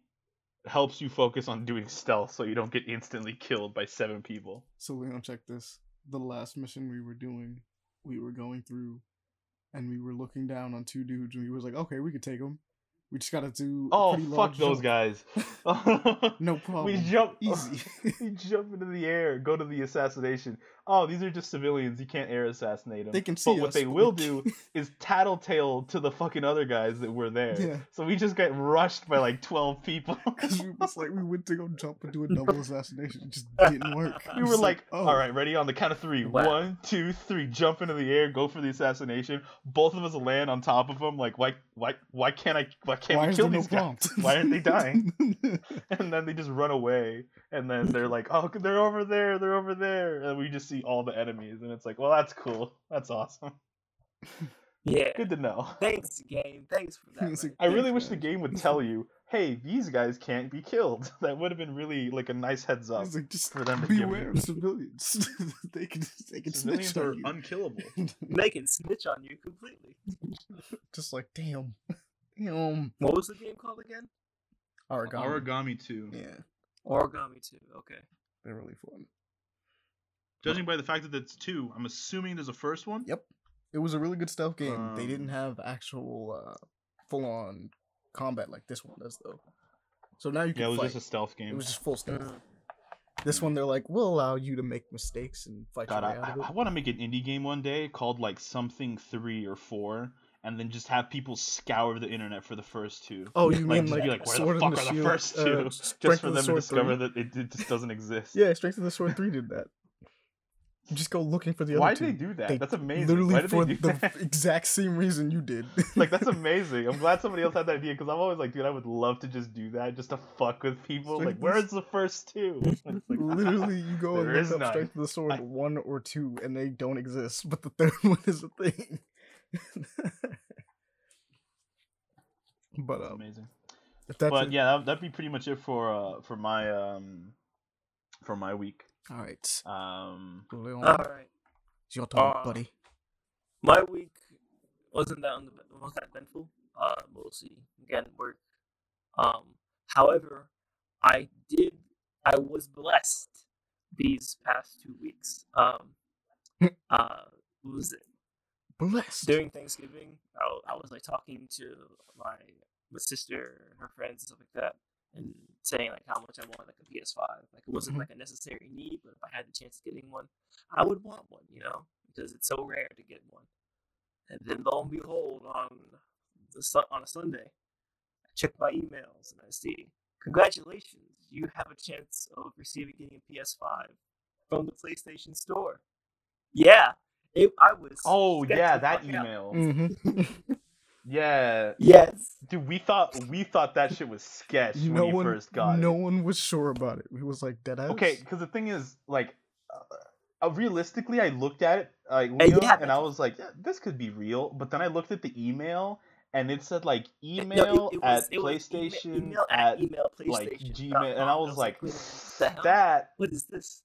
helps you focus on doing stealth, so you don't get instantly killed by seven people. So Leon, check this. The last mission we were doing, we were going through, and we were looking down on two dudes, and we was like, okay, we could take them. We just gotta do. a Oh fuck those jump." guys! No problem. We jump Easy. we jump into the air, go to the assassination. Oh, these are just civilians. You can't air assassinate them. They can see But what they but will we do is tattletale to the fucking other guys that were there. Yeah. So we just get rushed by like twelve people. Because we was like, we went to go jump and do a double assassination. It just didn't work. we were was like, oh. all right, ready on the count of three. Wow. One, two, three. Jump into the air, go for the assassination. Both of us land on top of them. Like, why, why, why can't I? Why can't Why we kill there no these guys? prompt? Why aren't they dying? and then they just run away and then they're like oh they're over there they're over there and we just see all the enemies and it's like well that's cool that's awesome Yeah. good to know Thanks, game. Thanks for that. It's like, i really Thanks, wish the game would tell you hey these guys can't be killed that would have been really like a nice heads up like, just for them to give beware you. of civilians. they can they can civilians snitch are on you. unkillable They can snitch on you completely. just like damn, damn. What was the game called again? Aragami. Aragami 2 Yeah, Aragami 2. Okay. they're really fun. judging by the fact that it's two i'm assuming there's a first one Yep, it was a really good stealth game. they Um, didn't have actual uh, full on combat like this one does though. So now you can yeah it was fight. just a stealth game It was just full stealth. Mhm. This one they're like, we'll allow you to make mistakes and fight God, your way I, out of it. I want to make an indie game one day called like something three or four, and then just have people scour the internet for the first two. Oh, you like, mean like be like, where Sword the fuck the are the Shield, first uh, two? just for them the to discover 3? that it, it just doesn't exist. Yeah, Strength of the Sword three did that. You just go looking for the other Why two. did they do that? They that's amazing. Literally Why for the that? exact same reason you did. like that's amazing. I'm glad somebody else had that idea because I'm always like, dude, I would love to just do that, just to fuck with people. Strength like, where's the first two? Like, Literally, you go and look up none. Strength of the Sword I- one or two, and they don't exist. But the third one is a thing. but um, amazing. that's But it- yeah, that, that'd be pretty much it for uh for my um for my week. All right. Um. All right. it's your turn, uh, buddy. My week wasn't that un- wasn't that eventful. Uh, mostly again work. Um, however, I did. I was blessed these past two weeks. Um, uh, was it Blessed. during Thanksgiving? I, I was like talking to my my sister and her friends and stuff like that, and saying like how much I wanted like a PS5. Like it wasn't Mhm. like a necessary need, but if I had the chance of getting one, I would want one. You know, because it's so rare to get one. And then lo and behold, on the sun, on a Sunday, I check my emails and I see, congratulations, you have a chance of receiving getting a PS5 from the PlayStation Store. Yeah, it, I was. oh yeah, that email. Mm-hmm. Yeah, Yes. dude, we thought we thought that shit was sketch no when you one, first got no it. one was sure about it. He was like dead ass. Okay, because the thing is, like, uh, uh, realistically, I looked at it, like, Uh, yeah, and I was like, yeah, this could be real. But then I looked at the email, and it said like No, email it- it was- at it was email- PlayStation email at email like PlayStation. Gmail, and I was like, what the hell? that. What is this?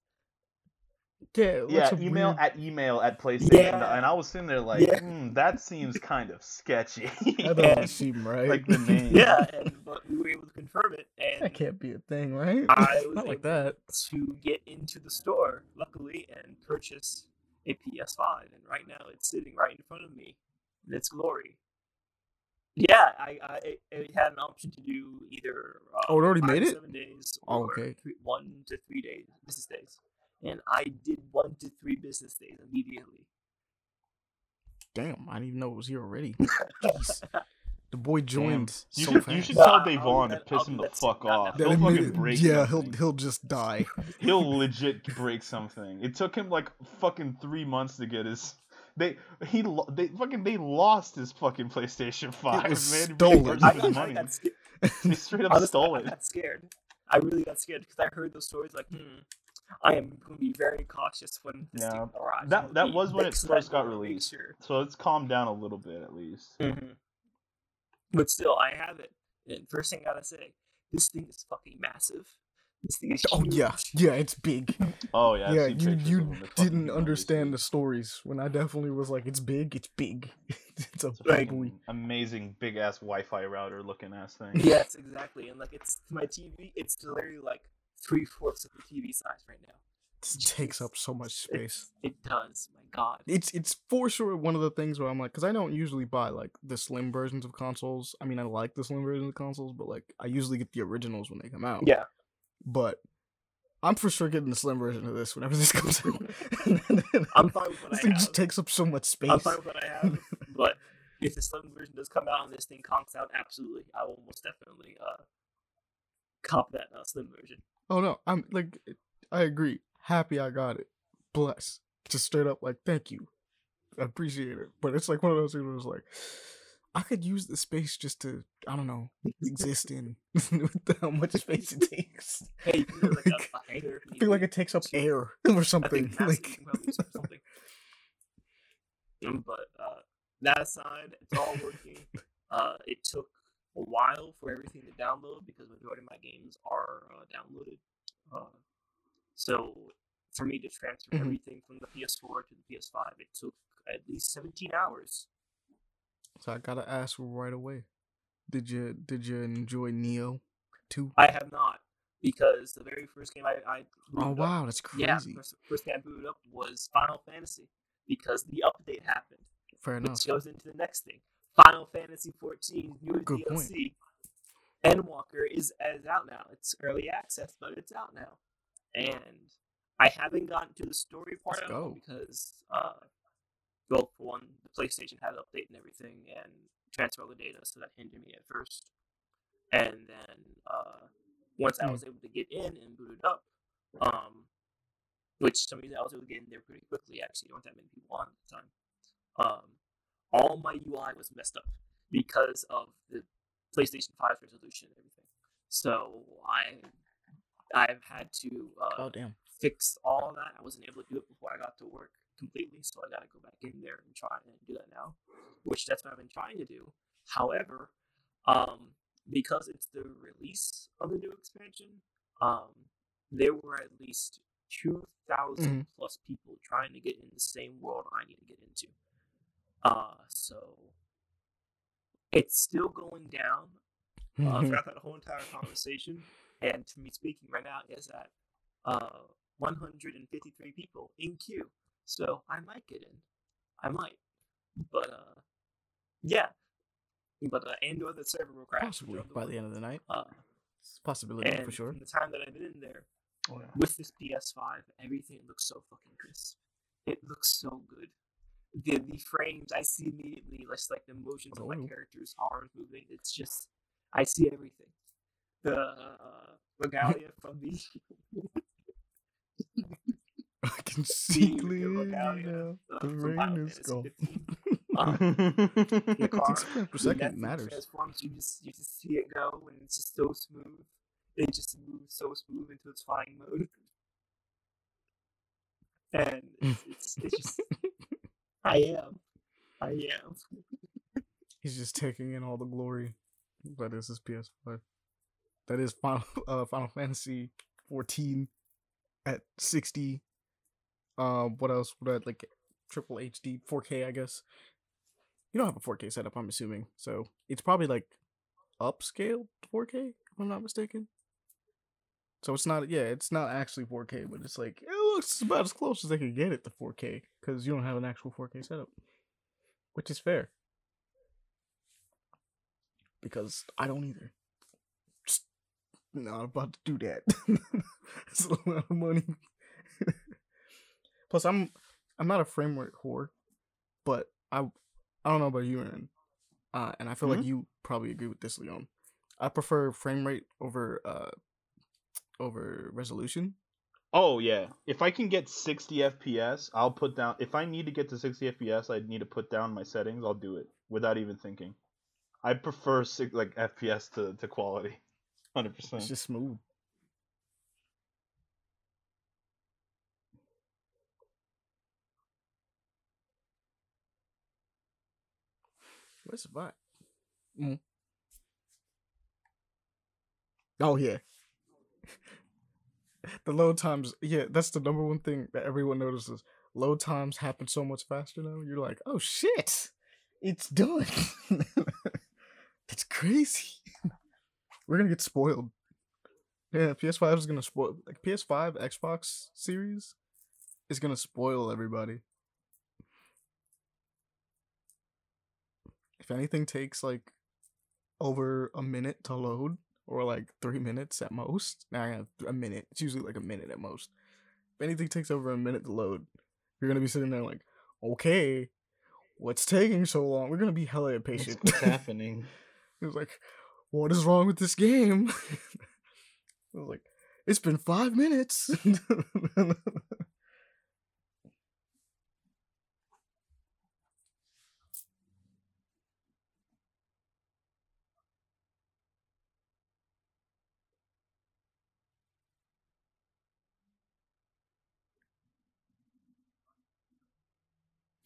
Yeah, Yeah, a email weird- at email at PlayStation, Yeah. and I was sitting there like, Yeah. hmm, that seems kind of sketchy. That Yeah. doesn't seem right. like the name. Yeah, and but we were able to confirm it, and that can't be a thing, right? I was Not like that. to get into the store, luckily, and purchase a PS5. And right now, it's sitting right in front of me in its glory. Yeah, I, I it, it had an option to do either. Uh, Oh, it already five made it? Seven days. Oh, okay. Three, one to three days. Business days. And I did one to three business days immediately. Damn, I didn't even know it was here already. Jeez. The boy joined You so should, fast. you should tell I'll Dave Vaughn to piss him the fuck off. now. That He'll fucking break yeah, something. he'll he'll just die. He'll legit break something. It took him like fucking three months to get his. They he they fucking they lost his fucking PlayStation Five. was man. stolen. I, his I money. got scared. They straight up Honestly, stole I it. got scared. I really got scared because I heard those stories like, hmm, I am going to be very cautious when this Yeah. arrives. That- that was when it first got door to make released. sure. So it's calmed down a little bit at least. Mhm. But still, I have it. And first thing I gotta say, this thing is fucking massive. This thing is Oh yeah, yeah, it's big. Oh yeah. Yeah, you you of them. They're fucking didn't understand dude. the stories when I definitely was like, it's big, it's big, it's a It's big fucking boy. amazing big ass Wi-Fi router looking ass thing. Yes, exactly. And like it's my TV. It's literally like three fourths of the TV size right now. It takes up so much space. It does. My God. It's it's for sure one of the things where I'm like, because I don't usually buy like the slim versions of consoles. I mean, I like the slim versions of consoles, but like I usually get the originals when they come out. Yeah. But I'm for sure getting the slim version of this whenever this comes out. I'm fine with what this I thing have. just takes up so much space. I'm fine with what I have. but if the slim version does come out and this thing conks out, absolutely, I will most definitely uh cop that uh, slim version. Oh no, I'm like, I agree. Happy I got it. Bless. Just straight up like, thank you. I appreciate it. But it's like one of those things where it's like, I could use the space just to, I don't know, exist in with how much space it takes. Hey, you like Like, a, a hanger. if I feel like it takes up air or something. Like, you can probably use it for something. Mm, But uh, that aside, it's all working. uh, it took a while for everything to download because majority of my games are uh, downloaded. Uh, so for me to transfer Mhm. everything from the PS4 to the PS5, it took at least 17 hours. so I gotta ask right away. Did you did you enjoy Nioh 2? I have not because the very first game I, I Oh booted up- wow, that's yeah, crazy. first, first game I booted up was Final Fantasy because the update happened. Fair enough. which goes into the next thing. Final Fantasy 14 new Good point. DLC. Endwalker is is out now. It's early access, but it's out now. And I haven't gotten to the story part Let's of it because, uh, well, for one, the PlayStation had an update and everything, and transfer all the data, so that hindered me at first. And then uh, once I Hmm. was able to get in and boot it up, um, which some reason I was able to get in there pretty quickly. Actually, there weren't that many people on at the time. Um, all my UI was messed up because of the PlayStation 5 resolution and everything. So I, I've had to uh, Oh damn. fix all that. I wasn't able to do it before I got to work completely, so I got to go back in there and try and do that now, which that's what I've been trying to do. However, um, because it's the release of the new expansion, um, there were at least two thousand Mhm. plus people trying to get in the same world I need to get into. Uh, so it's still going down uh, throughout that whole entire conversation. And to me speaking right now is at uh, 153 people in queue. So I might get in. I might. But uh, yeah. But uh, and or the server will crash. Possibly by the end of the night. Uh, It's a possibility and for sure. from the time that I've been in there, Oh, yeah. with this PS5, everything looks so fucking crisp. It looks so good. The the frames I see immediately, just like the motions of my Oh. characters' arms moving. It's just I see everything. The uh, regalia from the I can see the clearly now. uh, The rain is gone. 15. Um, the car, Six per second matters. Transforms, you just you just see it go, and it's just so smooth. It just moves so smooth into its flying mode, and it's, it's, it's just I am, I am. He's just taking in all the glory that is his PS5. That is Final uh, Final Fantasy 14 at 60. Um, what else? What I- like triple HD 4K? I guess you don't have a 4K setup. I'm assuming, so it's probably like upscaled 4K. If I'm not mistaken. So it's not, yeah, it's not actually 4K, but it's like looks about as close as they could get it to 4K because you don't have an actual 4K setup, which is fair because I don't either. Just not about to do that. It's a lot of money. Plus, I'm I'm not a frame rate whore, but I I don't know about you, Aaron, uh, and I feel like you probably agree with this, Leon. I prefer frame rate over uh over resolution. Oh yeah. If I can get 60 FPS, I'll put down. If I need to get to 60 FPS, I need to put down my settings. I'll do it without even thinking. I prefer six, like FPS to, to quality. Hundred It's percent. just smooth. Where's the bot? Mm. Oh yeah. the load times, yeah, that's the number one thing that everyone notices. Load times happen so much faster now. You're like, oh shit, it's done. That's crazy. We're gonna get spoiled. Yeah, PS5 is gonna spoil. Like PS5, Xbox Series is gonna spoil everybody. If anything takes like over a minute to load, or like three minutes at most, Now I have a minute. It's usually like a minute at most. If anything takes over a minute to load, you're gonna be sitting there like, okay, what's taking so long? We're gonna be hella impatient. What's happening? It was like, what is wrong with this game? I was like, it's been five minutes.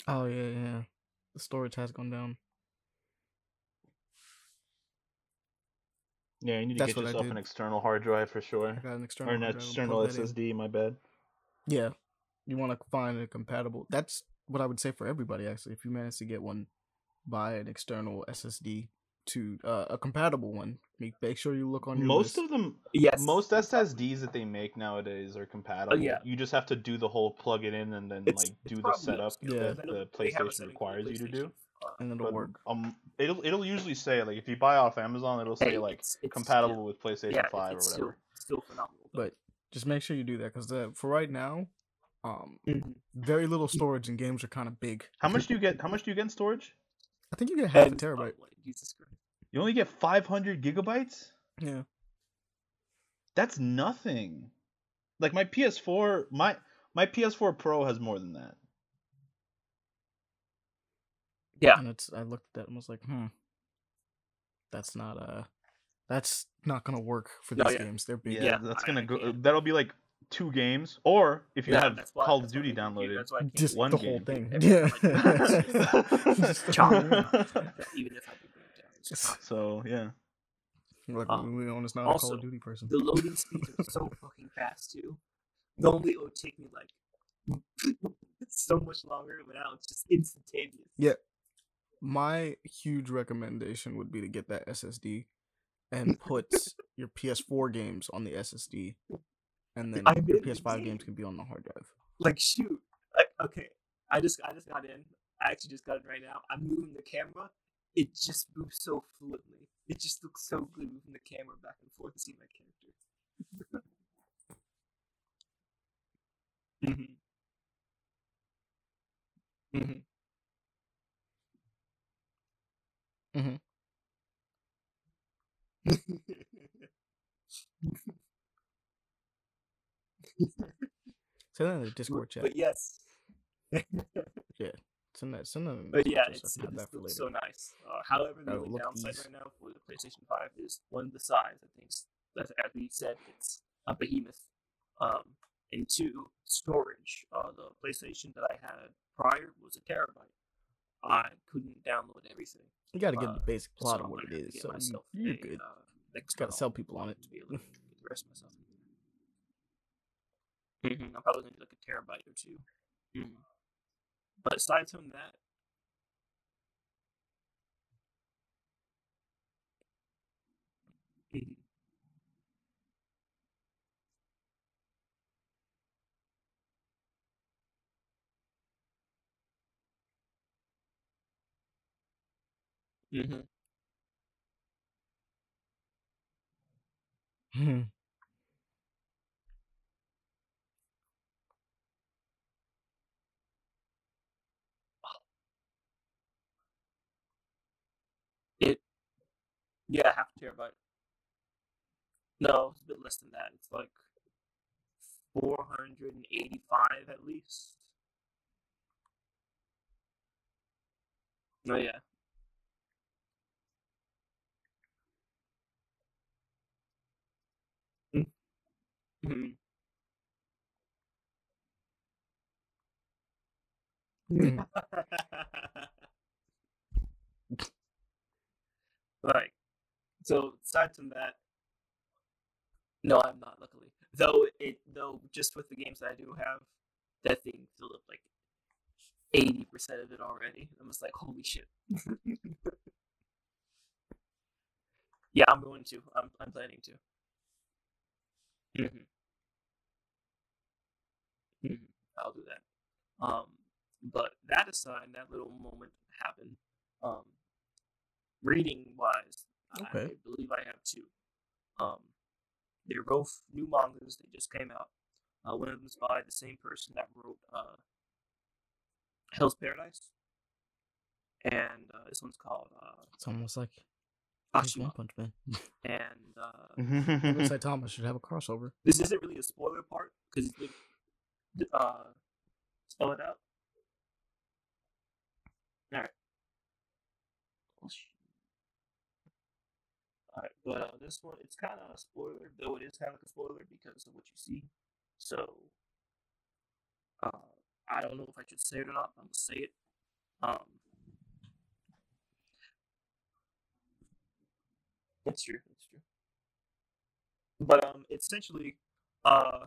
oh yeah, yeah. The storage has gone down. Yeah, you need to That's get yourself an external hard drive for sure, I got an external or an external. SSD. My bad. Yeah, you want to find a compatible. That's what I would say for everybody. Actually, if you manage to get one, buy an external SSD to uh, a compatible one. Make make sure you look on your Most list. of them, Yes. most SSDs that they make nowadays are compatible. yeah. You just have to do the whole plug it in and then It's- like do the setup Yeah. that the they have a PlayStation setting for the requires you to do. Uh, and it'll But, work. um, it'll it'll usually say like if you buy off Amazon, it'll say hey, like it's- it's compatible still- with PlayStation yeah, Five or whatever. Still, still phenomenal. though. But just make sure you do that because for right now, um, Mhm. very little storage and games are kind of big. How much do you get? How much do you get in storage? I think you get half a terabyte. oh, Jesus Christ. You only get 500 gigabytes. Yeah, That's nothing. Like my PS4, my my PS4 Pro has more than that. Yeah. and it's I looked at that and was like, hmm, that's not uh, that's not gonna work for No, these yeah. games. They're big. Yeah, Yeah, that's gonna go. can't. That'll be like two games, or if you Yeah, have why- Call of that's why Duty I can't compute- downloaded, That's why just One the game. whole thing. Yeah, like Just the Chop. whole thing. that even if I so yeah. Like Um, Leon is not a Call of Duty person. the loading speeds are so fucking fast too. Normally it would take me like so much longer, but now it's just instantaneous. Yeah. My huge recommendation would be to get that SSD and put your PS4 games on the SSD, and then I your PS5 indeed. games can be on the hard drive. Like shoot, like okay, I just I just got in. I actually just got it right now. I'm moving the camera. It just moves so fluently. It just looks so good moving the camera back and forth to see my character. hmm hmm Mhm. Send that in the Discord chat. But yes, Send that. Send that. In the but yeah, it's, that for looks so nice. Uh, however, the only downside right now for the PlayStation Five is one the size. I think, s- as, as we said, it's a behemoth. Um, and two, storage. Uh, the PlayStation that I had prior was a terabyte. I couldn't download everything. You got to get uh, the basic plot so of what it to is. So you, myself you're a, good. Uh, Gotta sell people on it. to be able to get the rest of my stuff. Mm-hmm. I'm probably gonna do like a terabyte or 2 Mhm. But aside from that, Mhm. Yeah, half a terabyte. No, it's a bit less than that. It's like 485 at least. Oh yeah. Mhm. Mm. like, so aside from that, no, I'm not. Luckily, though, it though just with the games that I do have, that thing filled up like eighty percent of it already. I'm just like, holy shit. yeah, I'm going to. I'm I'm planning to. hmm hmm I'll do that. Um, but that aside, that little moment happened. Um, reading wise, I believe I have two. Um, they're both new mangas. They just came out. Uh, one of them's by the same person that wrote uh, Hell's Paradise, and uh, this one's called uh, It's almost like like Ashima. One Punch Man. And uh, It looks like Thomas should have a crossover. this isn't really a spoiler part because uh, spell it out. All right. All right, but uh, this one it's kind of a spoiler, though it is kind of a spoiler because of what you see. So, uh, I don't know if I should say it or not. I'm gonna say it. Um, that's true. That's true. But um, essentially uh,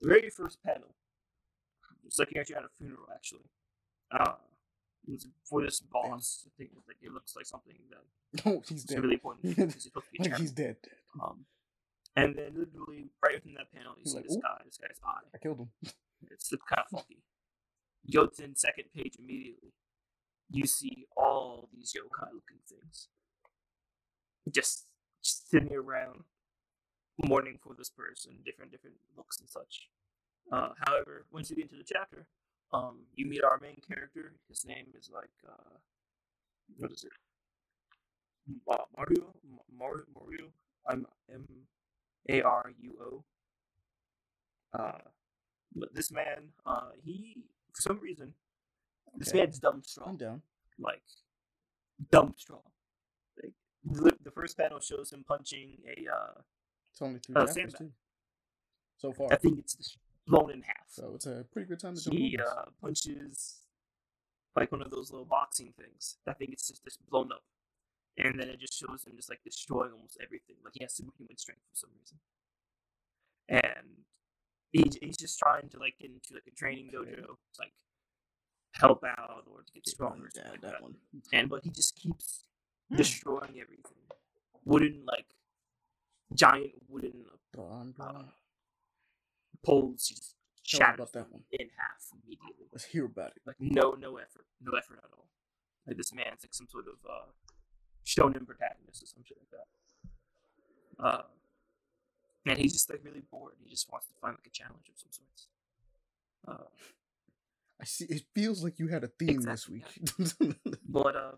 the very first panel. It's like you're actually at a funeral, actually. Uh, for this boss. I think it's like it looks like something that Oh, he's dead. really important. he's supposed to be like he's dead. Um, and then literally right within that panel, you He's see like, this "Oop." guy, this guy's eye. I killed him. It's kind of funky. Jotun second page immediately. You see all these yokai looking things. Just, just sitting around mourning for this person, different different looks and such. Uh, however, once you get into the chapter, um, you meet our main character. His name is like uh, what is it? Uh, Mario, Ma- Mario, Mario. I'm M A R U O. Uh, but this man, uh, he for some reason, this man's dumb I'm strong, down. like dumb strong. Like the, the first panel shows him punching a. Uh, It's only three Uh. So far. I think it's just blown in half. So it's a pretty good time to jump he uh, punches like one of those little boxing things. I think it's just, just blown up, and then it just shows him just like destroying almost everything. Like he has superhuman strength for some reason, and he, he's just trying to like get into like a training dojo, to, like help out or to get stronger. yeah, like that that. one. And but he just keeps Hmm. destroying everything. Wooden like giant wooden Blah, poles. He just shatters about that one. in half immediately. Let's hear about it. Like no, no effort, no effort at all. Like this man's like some sort of uh, shonen protagonist or some shit like that. Uh, and he's just like really bored. He just wants to find like a challenge of some sorts. Uh, I see. It feels like you had a theme Exactly, this week. but uh,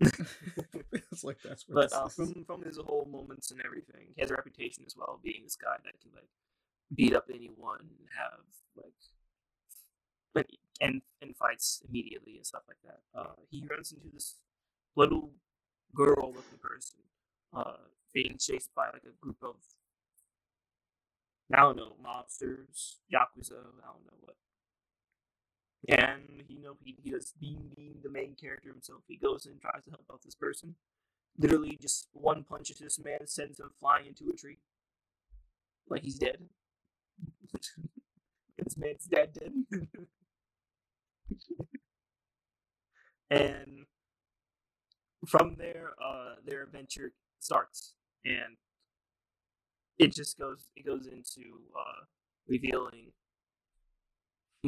it's like that's what but uh, from from his whole moments and everything, he has a reputation as well, being this guy that can like beat up anyone and have like like and and fights immediately and stuff like that. Uh, he runs into this little girl-looking person, uh, being chased by like a group of I don't know mobsters, yakuza, I don't know what. And you know he, he does being being the main character himself. He goes and tries to help out this person. Literally, just one punch at this man sends him flying into a tree, like he's dead. This man's dead, dead. and from there, uh, their adventure starts, and it just goes. It goes into uh, revealing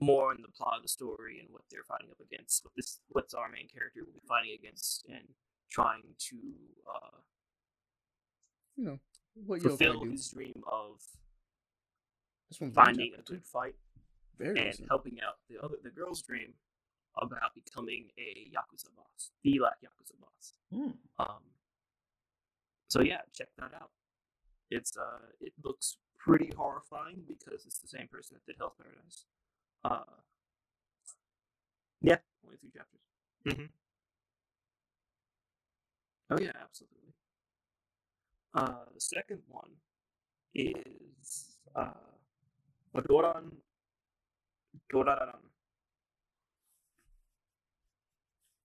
more in the plot of the story and what they're fighting up against. What this, what's our main character will be fighting against, and trying to uh, you know what fulfill his dream of This one's one finding a chapter, too. good fight Very and recent. helping out the other the girl's dream about becoming a yakuza boss, the like yakuza boss. Hmm. Um, So yeah, check that out. It's uh, it looks pretty horrifying because it's the same person that did Hell's Paradise. Uh, yeah, only three chapters. Mm-hmm. Oh yeah, absolutely. Uh, the second one is uh, Doran Doran.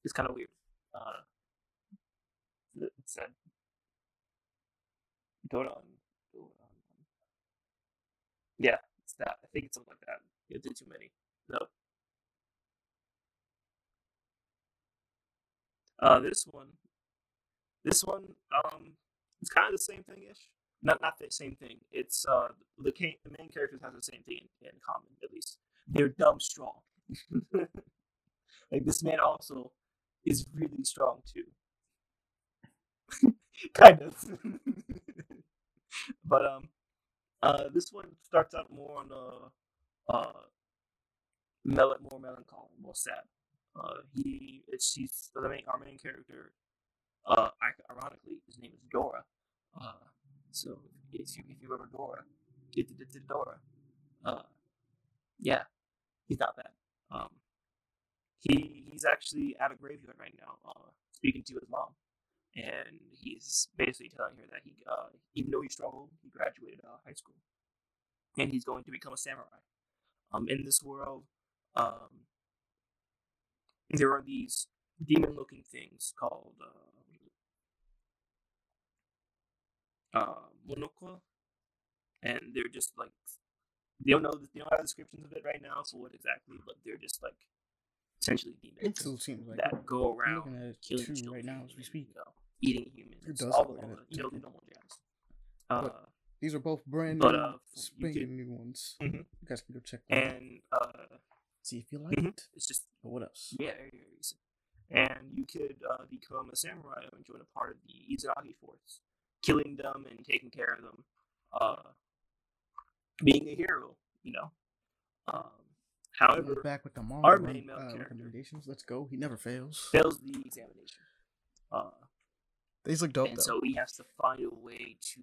It's kind of weird. Uh, it said Doran. Doran. Yeah, it's that. I think it's something like that. You did too many. No. Uh, this one, this one, um, it's kind of the same thing ish. Not not the same thing. It's uh the the main characters have the same thing in, in common at least. They're dumb strong. like this man also is really strong too. kind of. but um, uh, this one starts out more on a uh, mel- more melancholy, more sad. Uh, he it's he's the main our main character. Uh, ironically, his name is Dora. Uh, so if you if you remember Dora, Dora. Uh, yeah, he's not bad. Um, he he's actually at a graveyard right now, uh, speaking to his mom, and he's basically telling her that he, uh, even though he struggled, he graduated uh, high school, and he's going to become a samurai. Um, in this world, um, there are these demon-looking things called uh, uh, monokwa, and they're just like they don't know they don't have descriptions of it right now for what exactly, but they're just like essentially demons It still seems like that go around killing children right now as we speak. you know, eating humans. It does all look the, at all it? you know, normal jazz. Uh, These are both brand But, new, uh, spanking new ones. Mhm. You guys can go check them out. and uh, See if you like Mhm. it. it's just But what else? yeah. And you could uh, become a samurai and join a part of the Izanagi force, killing them and taking care of them, uh, being a hero. You know. Um, however, back with the mom our main male uh, character- recommendations. Let's go. He never fails. fails the examination. Uh, These look dope and though. so he has to find a way to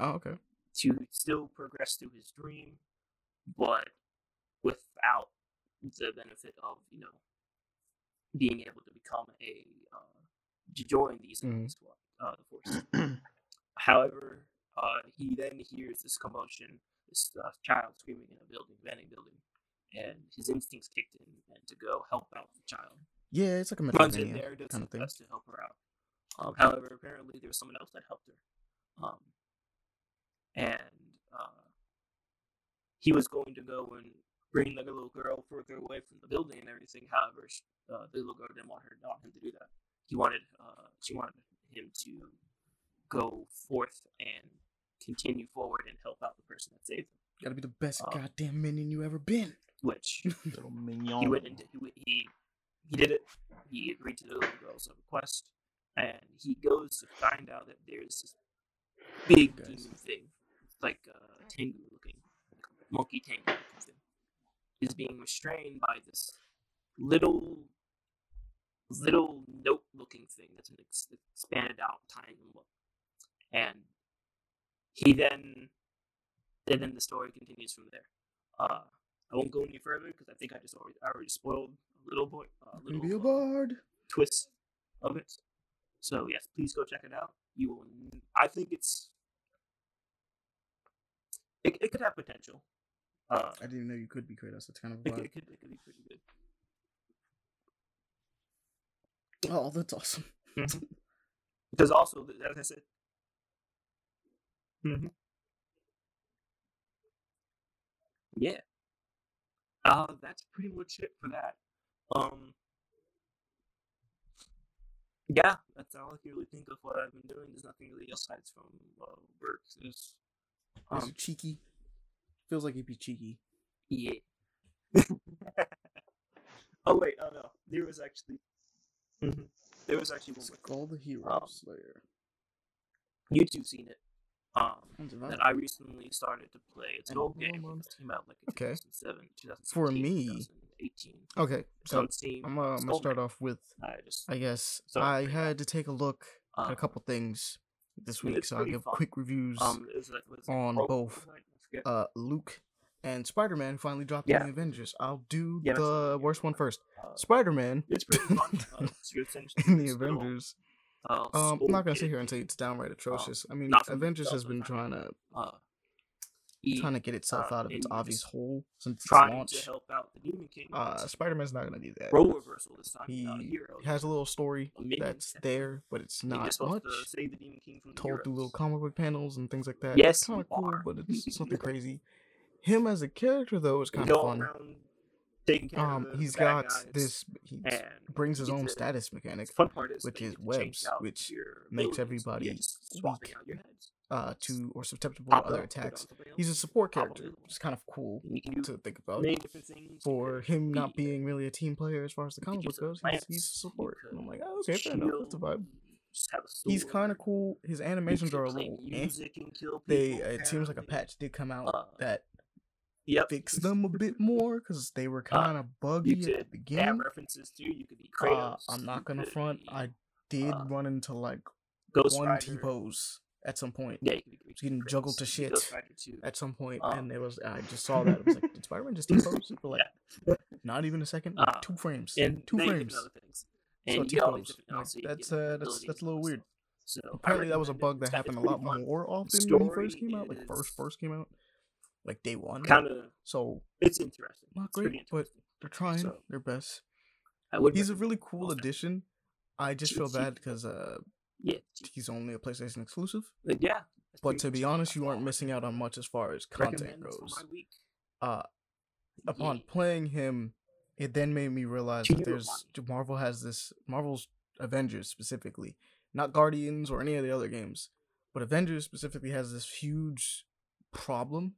oh, okay. to still progress through his dream, but without the benefit of you know being able to become a uh, to join these Mhm. squad, uh, the force. However, uh, he then hears this commotion, this uh, child screaming in a building, vending building, and his instincts kicked in and to go help out the child Yeah, it's like a runs in there, does kind of thing. best to help her out. Um, however, apparently there was someone else that helped her, um, and uh, he was going to go and bring the little girl further away from the building and everything. However, sh uh, the little girl didn't want her, not him to do that. He wanted, uh, she wanted him to go forth and continue forward and help out the person that saved him. Gotta be the best Uh, goddamn minion you ever been. Which Little mignon. he went and did, he, he he did it. He agreed to the little girl's request, and he goes to find out that there's this big Guys. demon thing, like uh, Tengu looking, monkey Tengu looking thing, is being restrained by this little little note looking thing that's been ex- expanded out, tying him up, and he then and then the story continues from there. Uh, I won't go any further because I think I just already, I already spoiled a little boy, a You can be a little uh, bard. twist of it. So yes, please go check it out. You will. I think it's. It, it could have potential. Uh, I didn't know you could be Kratos. That's kind of a it, it, could, it could be pretty good. Oh, that's awesome. Because also, as I said. hmm Yeah. Uh, that's pretty much it for that. Um. Yeah, that's all I can really think of what I've been doing. There's nothing really else aside from uh, work. Is um, cheeky? Feels like he'd be cheeky. yeah. oh wait, oh no, there was actually, Mhm. there was actually one more. Skul the Hero Um, Slayer. You two seen it? Um, that I recently started to play. It's an And old game. on. It came out like in Okay. 2007, 2017, For me- 2018. Okay, So so on Steam. I'm, uh, I'm gonna start off with. I just I guess So- I had to take a look Uh, Got a couple things this week, so I'll give fun. quick reviews. um, is it, was it on Rogue both. One? Uh, Luke and Spider Man finally dropped Yeah. in the Avengers. I'll do Yeah, the worst one first. Uh, Spider Man it's pretty fun. Uh, it's in the Avengers. Uh, Um, I'm not gonna sit here and say it's downright atrocious. I mean, Avengers has been trying to uh, trying to get itself uh, out of its obvious hole since its trying launch. to help out the Demon King. Uh, Spider Man's not gonna do that. role reversal this time. He has a little story that's there, but it's not much. to save the Demon King from the Told through little comic book panels and things like that. Yes, kind of cool, but it's, it's nothing crazy. Him as a character though is kind of fun. around taking care Um, the he's got this. He brings his own status mechanic. Fun part is which is webs, which makes everybody weak. out your heads. uh, to or susceptible to other out, put on attacks. He's a support character, which is kind of cool And you can do to think about. many different things. For him not being really a team player as far as the comic book goes, he's, he's a support. And I'm like, oh, okay, fair enough. That's the vibe. just have a He's kind of cool. His animations are a little eh. music and kill They it seems like a patch did come out Uh, that Yep. fixed them a bit more because they were kind of buggy You at the beginning. references too. You could be Uh, I'm not gonna front. be I did uh, run into like Ghost one T pose at some point. Yeah, you could be It's getting Kratos, juggled to you could be Ghost shit at some point, Um, and it was I just saw that. I was like, did Spider Man just T pose? For like not even a second, like, Uh, two frames, and two frames. So T you get all these pose. Like, else, so you that's uh, that's that's a little weird. So Apparently, that was a bug that happened a lot more often when he first came out, like first first came out, like day one. Kind of, So it's interesting. Not great, but they're trying So, their best. I would. He's a really cool addition. I just feel bad because uh, Yeah, he's only a PlayStation exclusive. yeah. But to be honest, you aren't missing out on much as far as content goes. Uh, upon playing him, it then made me realize that there's Marvel has this Marvel's Avengers specifically, not Guardians or any of the other games, but Avengers specifically has this huge problem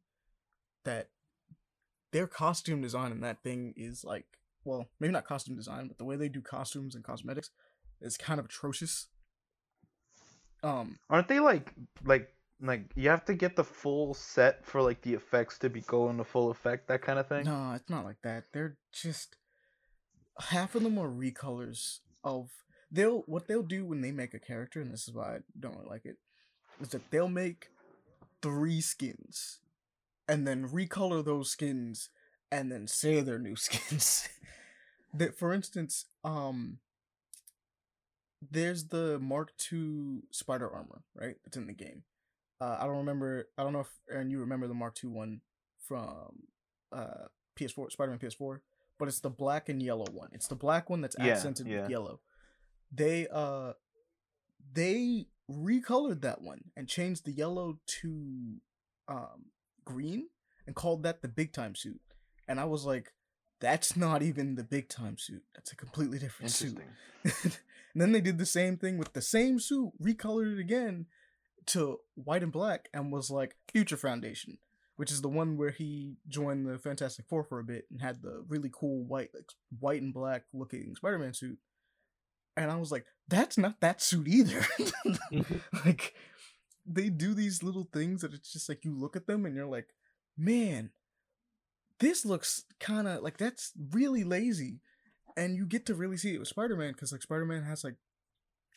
that their costume design in that thing is like, well, maybe not costume design, but the way they do costumes and cosmetics is kind of atrocious. Um, Aren't they like like like you have to get the full set for like the effects to be going into full effect, that kind of thing? No, it's not like that. They're just half of them are recolors of they'll what they'll do when they make a character, and this is why I don't really like it, is that they'll make three skins and then recolor those skins and then say they're new skins. that for instance, um there's the Mark II spider armor, right? It's in the game. Uh, I don't remember. I don't know if Aaron, you remember the Mark II one from uh PS4, Spider-Man PS4, but it's the black and yellow one. It's the black one that's Yeah, accented yeah. with yellow. They uh they recolored that one and changed the yellow to um green and called that the big time suit. And I was like, that's not even the big time suit. That's a completely different suit. And then they did the same thing with the same suit, recolored it again to white and black, and was like Future Foundation, which is the one where he joined the Fantastic Four for a bit and had the really cool white, like white and black looking Spider-Man suit. And I was like, that's not that suit either. like, they do these little things that it's just like you look at them and you're like, man, this looks kind of like that's really lazy and you get to really see it with Spider-Man because like Spider-Man has like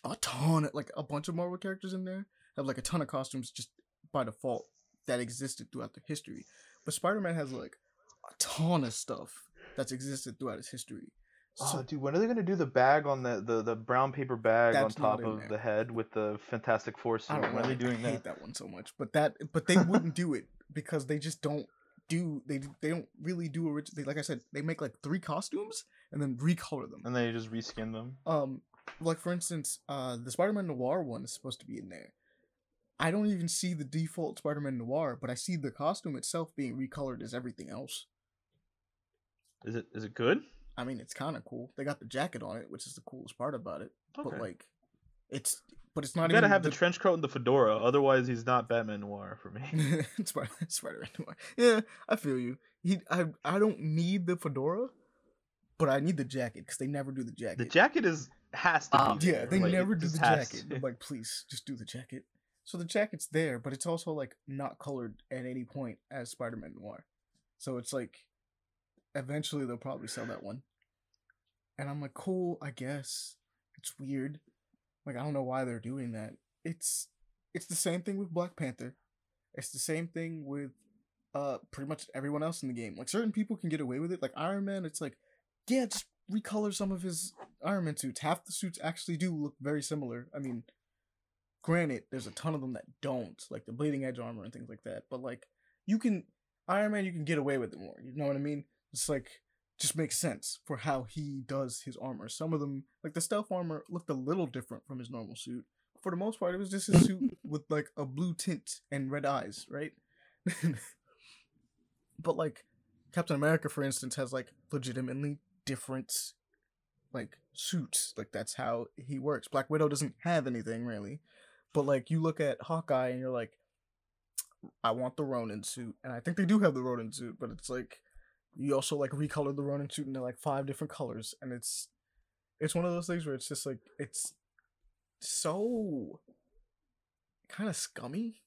a ton, of, like a bunch of Marvel characters in there have like a ton of costumes just by default that existed throughout their history. But Spider-Man has like a ton of stuff that's existed throughout his history. Oh, dude, when are they gonna do the bag on the the, the brown paper bag on top of there. the head with the Fantastic Four suit? I don't When know. are they doing I hate that? that one so much, but that but they wouldn't do it because they just don't do they they don't really do original. Like I said, they make like three costumes and then recolor them. And then they just reskin them. Um, like for instance, uh, the Spider-Man Noir one is supposed to be in there. I don't even see the default Spider-Man Noir, but I see the costume itself being recolored as everything else. Is it is it good? I mean, it's kind of cool. They got the jacket on it, which is the coolest part about it. Okay. But like, it's but it's not you even gotta have the trench coat and the fedora, otherwise he's not Batman Noir for me. Spider Spider-Man Noir. Yeah, I feel you. He, I, I don't need the fedora, but I need the jacket because they never do the jacket. the jacket is has to Um, be. Yeah, they like, never do the jacket. to. I'm like, please, just do the jacket. So the jacket's there, but it's also like not colored at any point as Spider-Man Noir. So it's like, eventually they'll probably sell that one. And I'm like, cool, I guess. It's weird, Like I don't know why they're doing that. It's it's the same thing with Black Panther. It's the same thing with uh pretty much everyone else in the game. Like certain people can get away with it. Like Iron Man, it's like, yeah, just recolor some of his Iron Man suits. Half the suits actually do look very similar. I mean, granted, there's a ton of them that don't, like the bleeding edge armor and things like that. But like you can Iron Man, you can get away with it more. You know what I mean? It's like just makes sense for how he does his armor. Some of them, like the stealth armor, looked a little different from his normal suit. For the most part, it was just his suit with like a blue tint and red eyes, right? but like Captain America, for instance, has like legitimately different like suits. Like that's how he works. Black Widow doesn't have anything really. But like you look at Hawkeye and you're like, I want the Ronin suit, and I think they do have the Ronin suit, but it's like you also like recolor the Ronin suit into like five different colors, and it's it's one of those things where it's just like it's so kind of scummy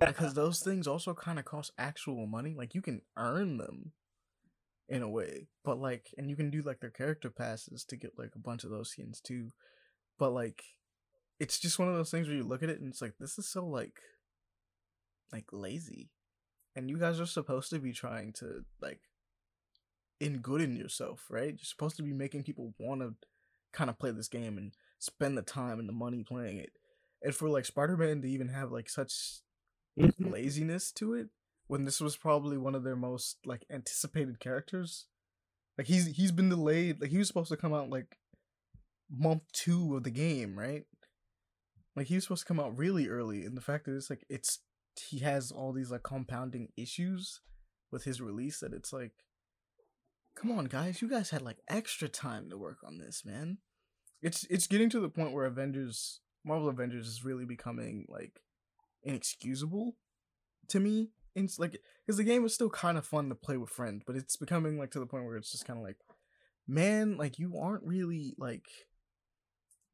because those things also kind of cost actual money. Like you can earn them in a way, but like, and you can do like their character passes to get like a bunch of those skins too. But like, it's just one of those things where you look at it and it's like this is so like like lazy, and you guys are supposed to be trying to like in good in yourself, right? You're supposed to be making people want to kind of play this game and spend the time and the money playing it. And for like Spider-Man to even have like such mm-hmm. laziness to it when this was probably one of their most like anticipated characters. Like he's he's been delayed. Like he was supposed to come out like month 2 of the game, right? Like he was supposed to come out really early and the fact that it's like it's he has all these like compounding issues with his release that it's like come on guys you guys had like extra time to work on this man. It's it's getting to the point where avengers marvel avengers is really becoming like inexcusable to me. It's like because the game is still kind of fun to play with friends but it's becoming like to the point where it's just kind of like man like you aren't really like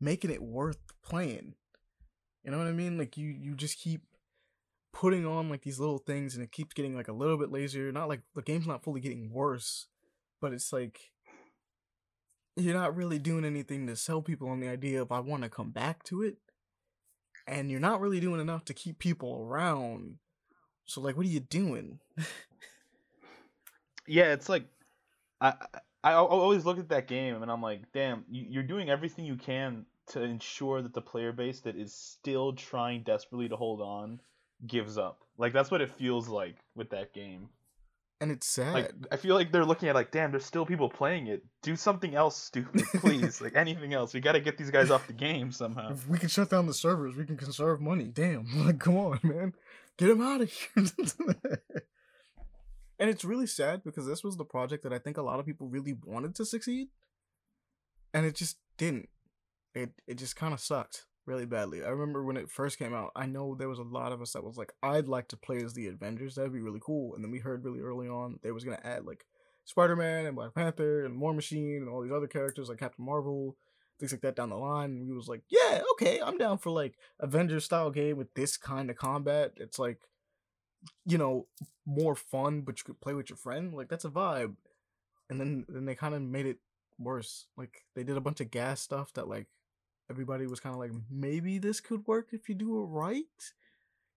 making it worth playing. You know what i mean? Like you you just keep putting on like these little things and it keeps getting like a little bit lazier. Not like the game's not fully getting worse but it's like you're not really doing anything to sell people on the idea of I want to come back to it, and you're not really doing enough to keep people around. So like, what are you doing? yeah, it's like I, I always look at that game and I'm like, damn, you're doing everything you can to ensure that the player base that is still trying desperately to hold on gives up. Like that's what it feels like with that game and it's sad. Like I feel like they're looking at like, damn, there's still people playing it. Do something else stupid, please. like anything else. We got to get these guys off the game somehow. If we can shut down the servers. We can conserve money. Damn, like come on, man, get them out of here. and it's really sad because this was the project that I think a lot of people really wanted to succeed, and it just didn't. It it just kind of sucked really badly. I remember when it first came out, I know there was a lot of us that was like, I'd like to play as the Avengers. That'd be really cool. And then we heard really early on they was gonna add like Spider Man and Black Panther and War Machine and all these other characters like Captain Marvel, things like that down the line. And we was like, yeah, okay, I'm down for like Avengers style game with this kind of combat. It's like, you know, more fun, but you could play with your friend. Like that's a vibe. And then then they kind of made it worse. Like they did a bunch of gas stuff that like everybody was kind of like, maybe this could work if you do it right.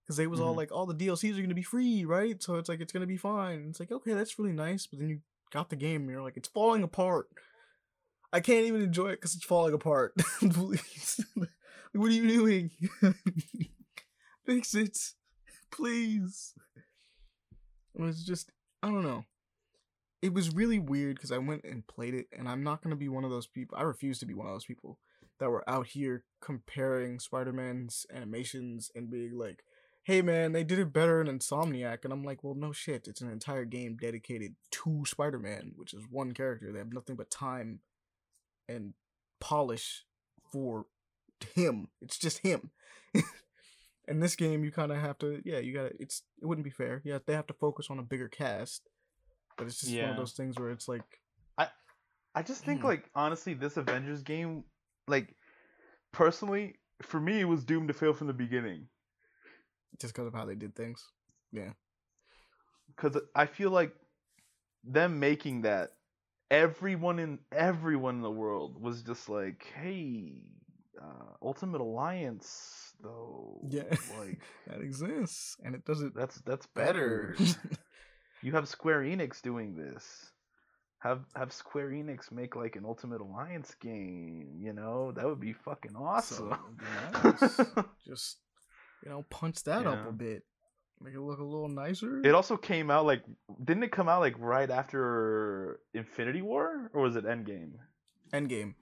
Because they was mm-hmm. all like, all the DLCs are gonna be free, right? So it's like it's gonna be fine. It's like, okay, that's really nice. But then you got the game, and you're like, it's falling apart. I can't even enjoy it because it's falling apart. Please, what are you doing? Fix it, please. It was just, I don't know. It was really weird because I went and played it, and I'm not gonna be one of those people. I refuse to be one of those people that were out here comparing Spider-Man's animations and being like, "Hey man, they did it better in Insomniac." And I'm like, "Well, no shit. It's an entire game dedicated to Spider-Man, which is one character. They have nothing but time and polish for him. It's just him." in this game, you kind of have to, yeah, you got to It's it wouldn't be fair. Yeah, they have to focus on a bigger cast, but it's just yeah. one of those things where it's like, I, I just think hmm. like honestly, this Avengers game like personally for me it was doomed to fail from the beginning just because of how they did things yeah because i feel like them making that everyone in everyone in the world was just like hey uh, Ultimate Alliance though. Yeah. like that exists, and it doesn't that's that's better. better. you have Square Enix doing this. Have have Square Enix make like an Ultimate Alliance game, you know? That would be fucking awesome. Nice. Just you know, punch that up a bit, make it look a little nicer. it also came out like didn't it come out like right after Infinity War or was it Endgame? Endgame,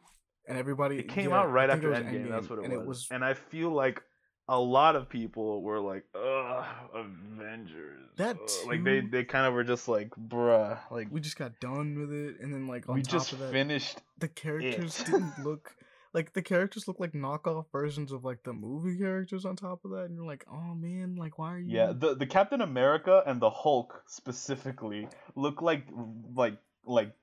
and everybody. It came yeah, out right after was Endgame. That's what it and was. It was And I feel like a lot of people were like, "Ugh, Avengers." That ugh." like they they kind of were just like, "Bruh," like we just got done with it, and then like on we top just of that, finished. the characters it. didn't look like the characters look like knockoff versions of like the movie characters on top of that, and you're like, oh man, like why are you? Yeah, the the Captain America and the Hulk specifically look like like like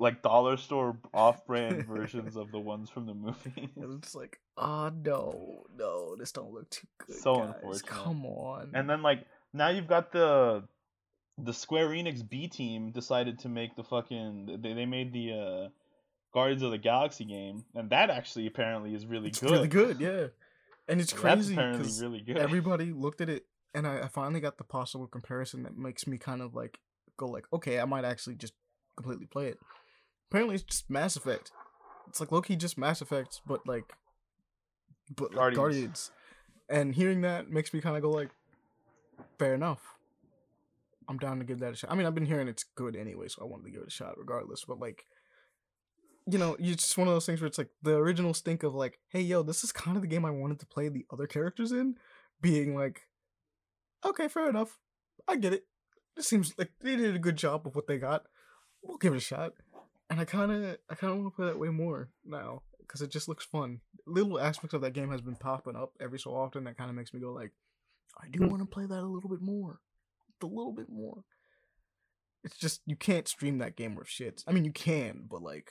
like dollar store off-brand versions of the ones from the movie. And it's like, oh no, no, this don't look too good. So guys. unfortunate. Come on. And then like now you've got the the Square Enix B team decided to make the fucking they, they made the uh Guardians of the Galaxy game and that actually apparently is really it's good. really good, yeah. And it's crazy apparently because really good. everybody looked at it, and I, I finally got the possible comparison that makes me kind of like go like, okay, I might actually just completely play it. Apparently, it's just Mass Effect. It's like Loki, just Mass Effect, but like, but like Guardians. Guardians. And hearing that makes me kind of go like, fair enough. I'm down to give that a shot. I mean, I've been hearing it's good anyway, so I wanted to give it a shot regardless. But like, you know, it's just one of those things where it's like the original stink of like, hey, yo, this is kind of the game I wanted to play the other characters in, being like, okay, fair enough, I get it. It seems like they did a good job of what they got. We'll give it a shot. And I kind of, I kind of want to play that way more now because it just looks fun. Little aspects of that game has been popping up every so often that kind of makes me go like, I do want to play that a little bit more, a little bit more. It's just you can't stream that game worth shit. I mean, you can, but like,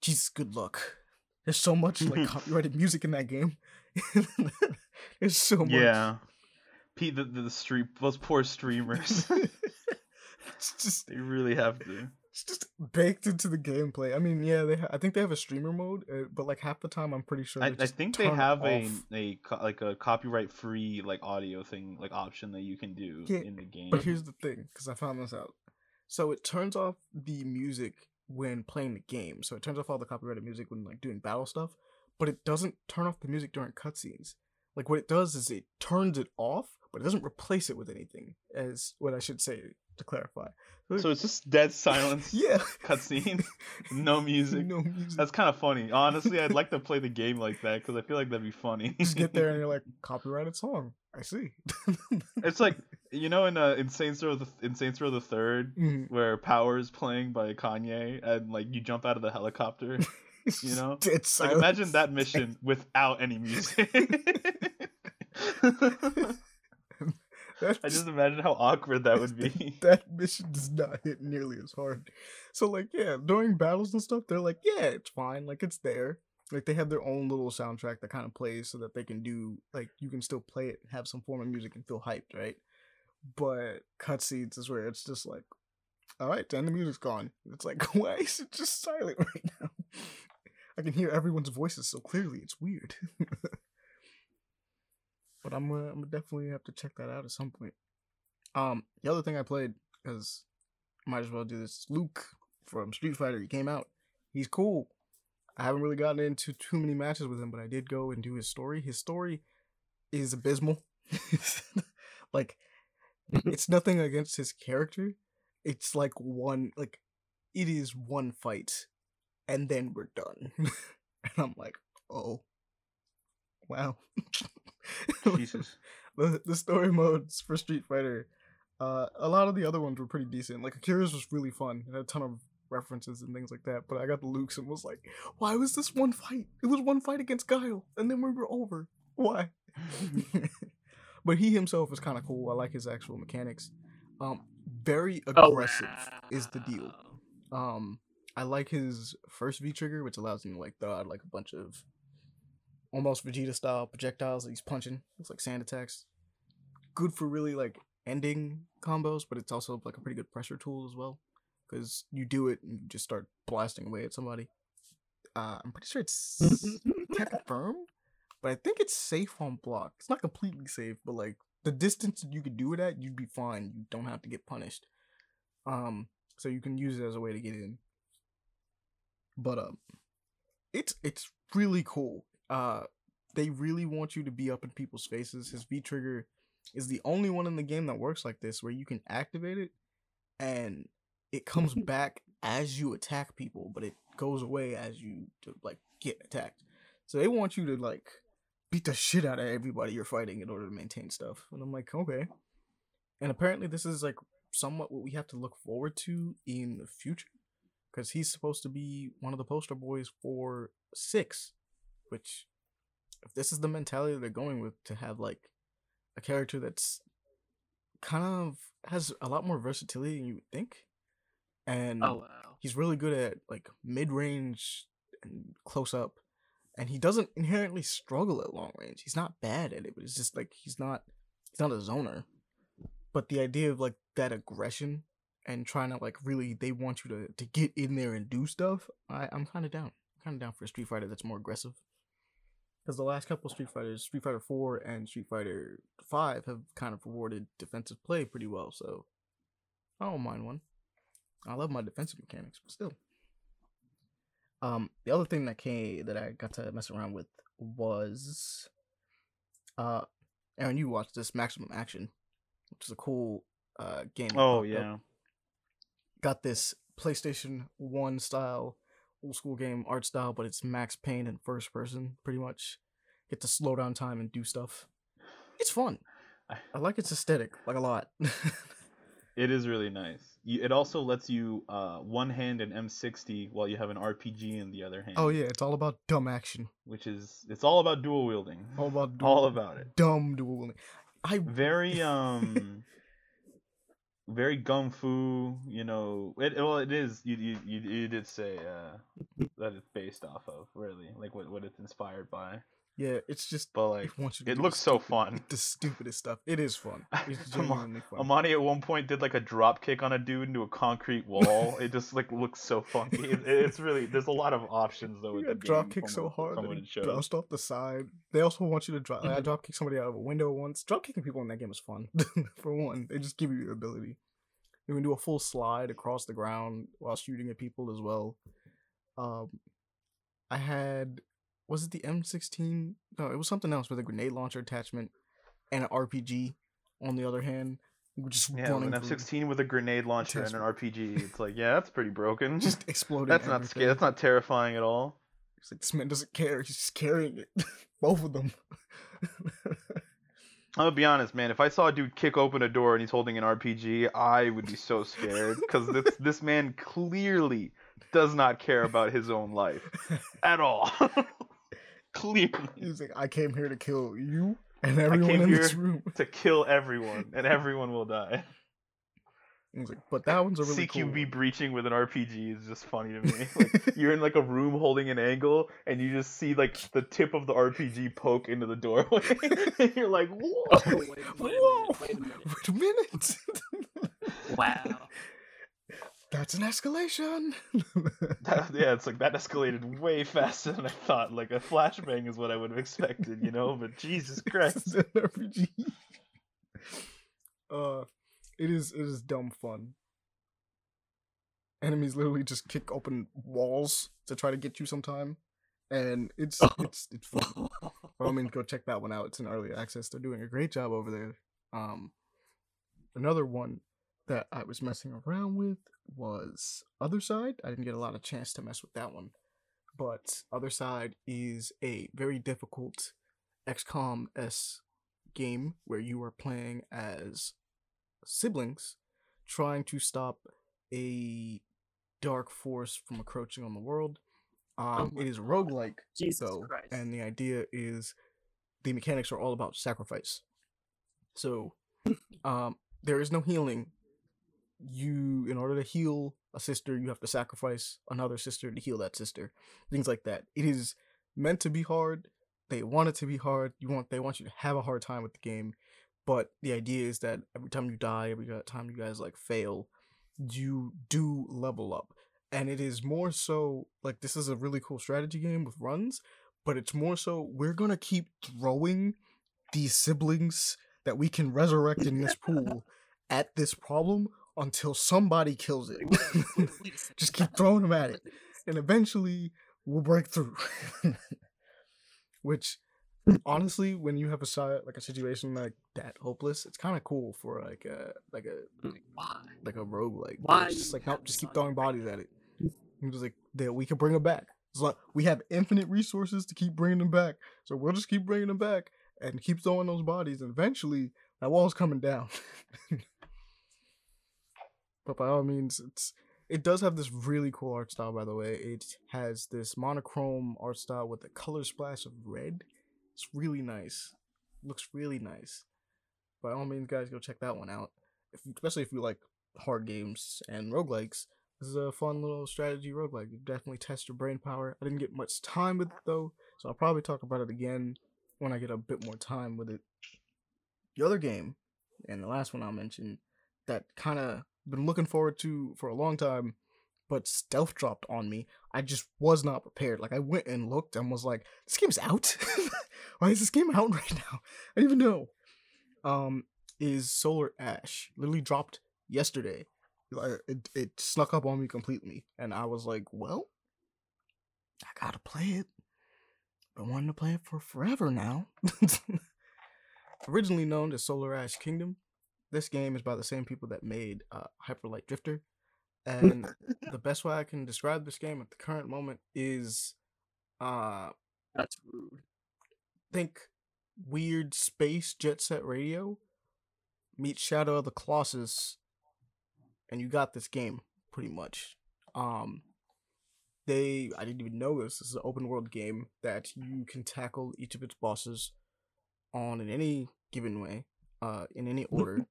Jesus, good luck. There's so much like copyrighted music in that game. There's so much. yeah. Pete the, the the stream those poor streamers. it's just they really have to. It's just baked into the gameplay. I mean, yeah, they ha- I think they have a streamer mode, uh, but like half the time, I'm pretty sure. I, I think they have a a co- like a copyright free like audio thing like option that you can do Yeah, in the game. But here's the thing, because I found this out. So it turns off the music when playing the game. So it turns off all the copyrighted music when like doing battle stuff, but it doesn't turn off the music during cutscenes. Like what it does is it turns it off, but it doesn't replace it with anything. As what I should say to clarify. so it's just dead silence. yeah, Cutscene, no music. no music. That's kind of funny. Honestly, I'd like to play the game like that because I feel like that'd be funny. Just get there and you're like copyrighted song. I see. it's like you know in uh, in Saints Row the in Saints Row the Third Mhm. where Power is playing by Kanye and like you jump out of the helicopter. You know? dead Like imagine that mission without any music. That's I just imagine how awkward that would be. that mission does not hit nearly as hard. So like yeah, during battles and stuff, they're like, yeah, it's fine, like it's there. Like they have their own little soundtrack that kind of plays so that they can do like you can still play it and have some form of music and feel hyped, right? But cutscenes is where it's just like, all right, then the music's gone. It's like, why is it just silent right now? I can hear everyone's voices so clearly. It's weird. But I'm gonna, I'm gonna definitely have to check that out at some point. Um, the other thing I played because might as well do this. Luke from Street Fighter. He came out. He's cool. I haven't really gotten into too many matches with him, but I did go and do his story. His story is abysmal. like it's nothing against his character. It's like one like it is one fight and then we're done. and I'm like, "Oh. Wow." Jesus. the the story modes for Street Fighter, uh, a lot of the other ones were pretty decent. Like Akira's was really fun. It had a ton of references and things like that. But I got the Luke's and was like, why was this one fight? It was one fight against Guile, and then we were over. Why? but he himself is kind of cool. I like his actual mechanics. Um, very Oh, aggressive is the deal. Um, I like his first V trigger, which allows him to like throw out like a bunch of almost Vegeta style projectiles that he's punching. It's like sand attacks. Good for really like ending combos, but it's also like a pretty good pressure tool as well. Because you do it and you just start blasting away at somebody. Uh, I'm pretty sure it's can't confirm, but I think it's safe on block. It's not completely safe, but like the distance you could do it at, you'd be fine. You don't have to get punished. Um, so you can use it as a way to get in. But um, it's it's really cool. Uh, they really want you to be up in people's faces. His V trigger is the only one in the game that works like this, where you can activate it, and it comes back as you attack people, but it goes away as you to, like get attacked. So they want you to like beat the shit out of everybody you're fighting in order to maintain stuff. And I'm like, okay. And apparently this is like somewhat what we have to look forward to in the future. Because he's supposed to be one of the poster boys for six. Which if this is the mentality they're going with to have like a character that's kind of has a lot more versatility than you would think. And Oh wow. he's really good at like mid range and close up, and he doesn't inherently struggle at long range. He's not bad at it, but it's just like he's not he's not a zoner. But the idea of like that aggression and trying to like really they want you to to get in there and do stuff, I I'm kind of down. I'm kind of down for a Street Fighter that's more aggressive. Because the last couple Street Fighters, Street Fighter Four and Street Fighter Five, have kind of rewarded defensive play pretty well. So I don't mind one. I love my defensive mechanics, but still. Um, the other thing that came that I got to mess around with was, uh, Aaron, you watched this Maximum Action, which is a cool uh game. Oh popped up. yeah. got this PlayStation One style, old school game art style, but it's Max Payne in first person, pretty much. Get to slow down time and do stuff. It's fun. I- I like its aesthetic like a lot. It is really nice. You, it also lets you uh, one hand an M60 while you have an RPG in the other hand. oh yeah, it's all about dumb action. Which is it's all about dual wielding. All about All about it. Dumb dual wielding. I Very um. very gun fu. You know. It well it is. You you you, did say uh, that it's based off of really like what what it's inspired by. Yeah, it's just But like it wants you to it looks so stupid- fun. The stupidest stuff. It is fun. It's genuinely fun. Amani at one point did like a drop kick on a dude into a concrete wall. it just like looks so funky. It, it's really there's a lot of options though. You with the drop kick so hard that it bounced off the side. They also want you to drop. I drop kick somebody out of a window once. Drop kicking people in that game is fun. For one, they just give you the ability. You can do a full slide across the ground while shooting at people as well. Um, I had was it the M16? No, it was something else with a grenade launcher attachment and an RPG. On the other hand, just Yeah, an through, F16 with a grenade launcher and an RPG. It's like, yeah, that's pretty broken. just exploding. that's not scary. That's not terrifying at all. It's like this man doesn't care. He's just carrying it. Both of them. I'm gonna be honest, man. If I saw a dude kick open a door and he's holding an RPG, I would be so scared because this this man clearly does not care about his own life at all. Clearly, He's like, I came here to kill you and everyone came in this room. to kill everyone, and everyone will die. He's like, but that one's a really cool. CQB one." breaching with an RPG is just funny to me. Like, you're in like a room holding an angle, and you just see like the tip of the RPG poke into the doorway, and you're like, "Whoa!" Oh, wait, wait Whoa! wait a minute. Wait a minute. Wow. That's an escalation. That- yeah, it's like that escalated way faster than I thought. Like a flashbang is what I would have expected, you know. But Jesus Christ, an RPG. Uh, it is it is dumb fun. Enemies literally just kick open walls to try to get you sometime, and it's it's it's fun. By all means, go check that one out. It's in early access. They're doing a great job over there. Um, another one that I was messing around with was Othercide. I didn't get a lot of chance to mess with that one, but Othercide is a very difficult XCOM s game where you are playing as siblings trying to stop a dark force from encroaching on the world. Um, my it is roguelike Jesus though, Christ. and the idea is the mechanics are all about sacrifice. So, um, there is no healing. You, in order to heal a sister, you have to sacrifice another sister to heal that sister. Things like that. It is meant to be hard. They want it to be hard. You want they want you to have a hard time with the game, but the idea is that every time you die, every time you guys like fail, you do level up and it is more so like this is a really cool strategy game with runs but it's more so we're gonna keep throwing these siblings that we can resurrect in this pool at this problem until somebody kills it. Like. Just keep throwing them at it, and eventually we'll break through. Which, honestly, when you have a like a situation like that hopeless, it's kind of cool for like a like a Like, why? like a rogue like Why just like nope just keep throwing bodies at it it was like that we can bring them back it's like we have infinite resources to keep bringing them back so we'll just keep bringing them back and keep throwing those bodies and eventually that wall's coming down but by all means it's it does have this really cool art style by the way it has this monochrome art style with a color splash of red it's really nice looks really nice by all means guys go check that one out if, especially if you like hard games and roguelikes. This is a fun little strategy roguelike. You definitely test your brain power. I didn't get much time with it though, so I'll probably talk about it again when I get a bit more time with it. The other game, and the last one I'll mention, that kind of been looking forward to for a long time, but stealth dropped on me. I just was not prepared. Like I went and looked and was like, "This game's out. Why is this game out right now? I don't even know." Um, is Solar Ash. Literally dropped yesterday. Like it, it snuck up on me completely, and I was like, "Well, I gotta play it." Been wanting to play it for forever now. Originally known as Solar Ash Kingdom, this game is by the same people that made uh, Hyper Light Drifter, and the best way I can describe this game at the current moment is, uh, That's rude. think weird space jet set radio meet Shadow of the Colossus, and you got this game pretty much. Um, they I didn't even know this. This is an open world game that you can tackle each of its bosses on in any given way, uh, in any order.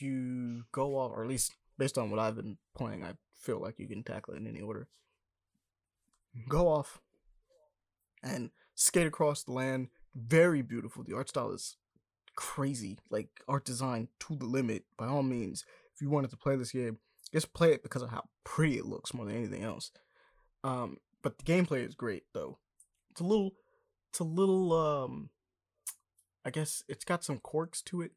You go off, or at least based on what I've been playing, I feel like you can tackle it in any order. Go off and skate across the land. Very beautiful. The art style is crazy. Like art design to the limit. By all means, if you wanted to play this game, just play it because of how pretty it looks more than anything else. Um, but the gameplay is great though. It's a little, it's a little. Um, I guess it's got some quirks to it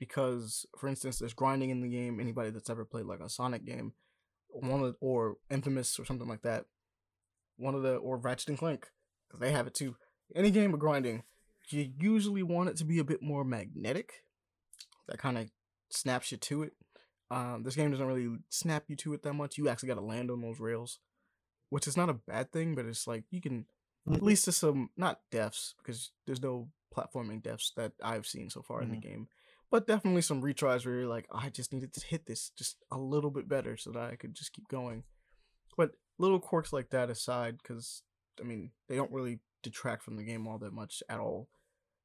because, for instance, there's grinding in the game. Anybody that's ever played like a Sonic game, one of or Infamous or something like that, one of the or Ratchet and Clank, because they have it too. Any game of grinding, you usually want it to be a bit more magnetic. That kind of snaps you to it. Um, this game doesn't really snap you to it that much. You actually got to land on those rails, which is not a bad thing, but it's like you can at least to some not deaths because there's no platforming deaths that I've seen so far in the game, but definitely some retries where you're like, "Oh, I just needed to hit this just a little bit better so that I could just keep going. But little quirks like that aside, because I mean they don't really detract from the game all that much at all.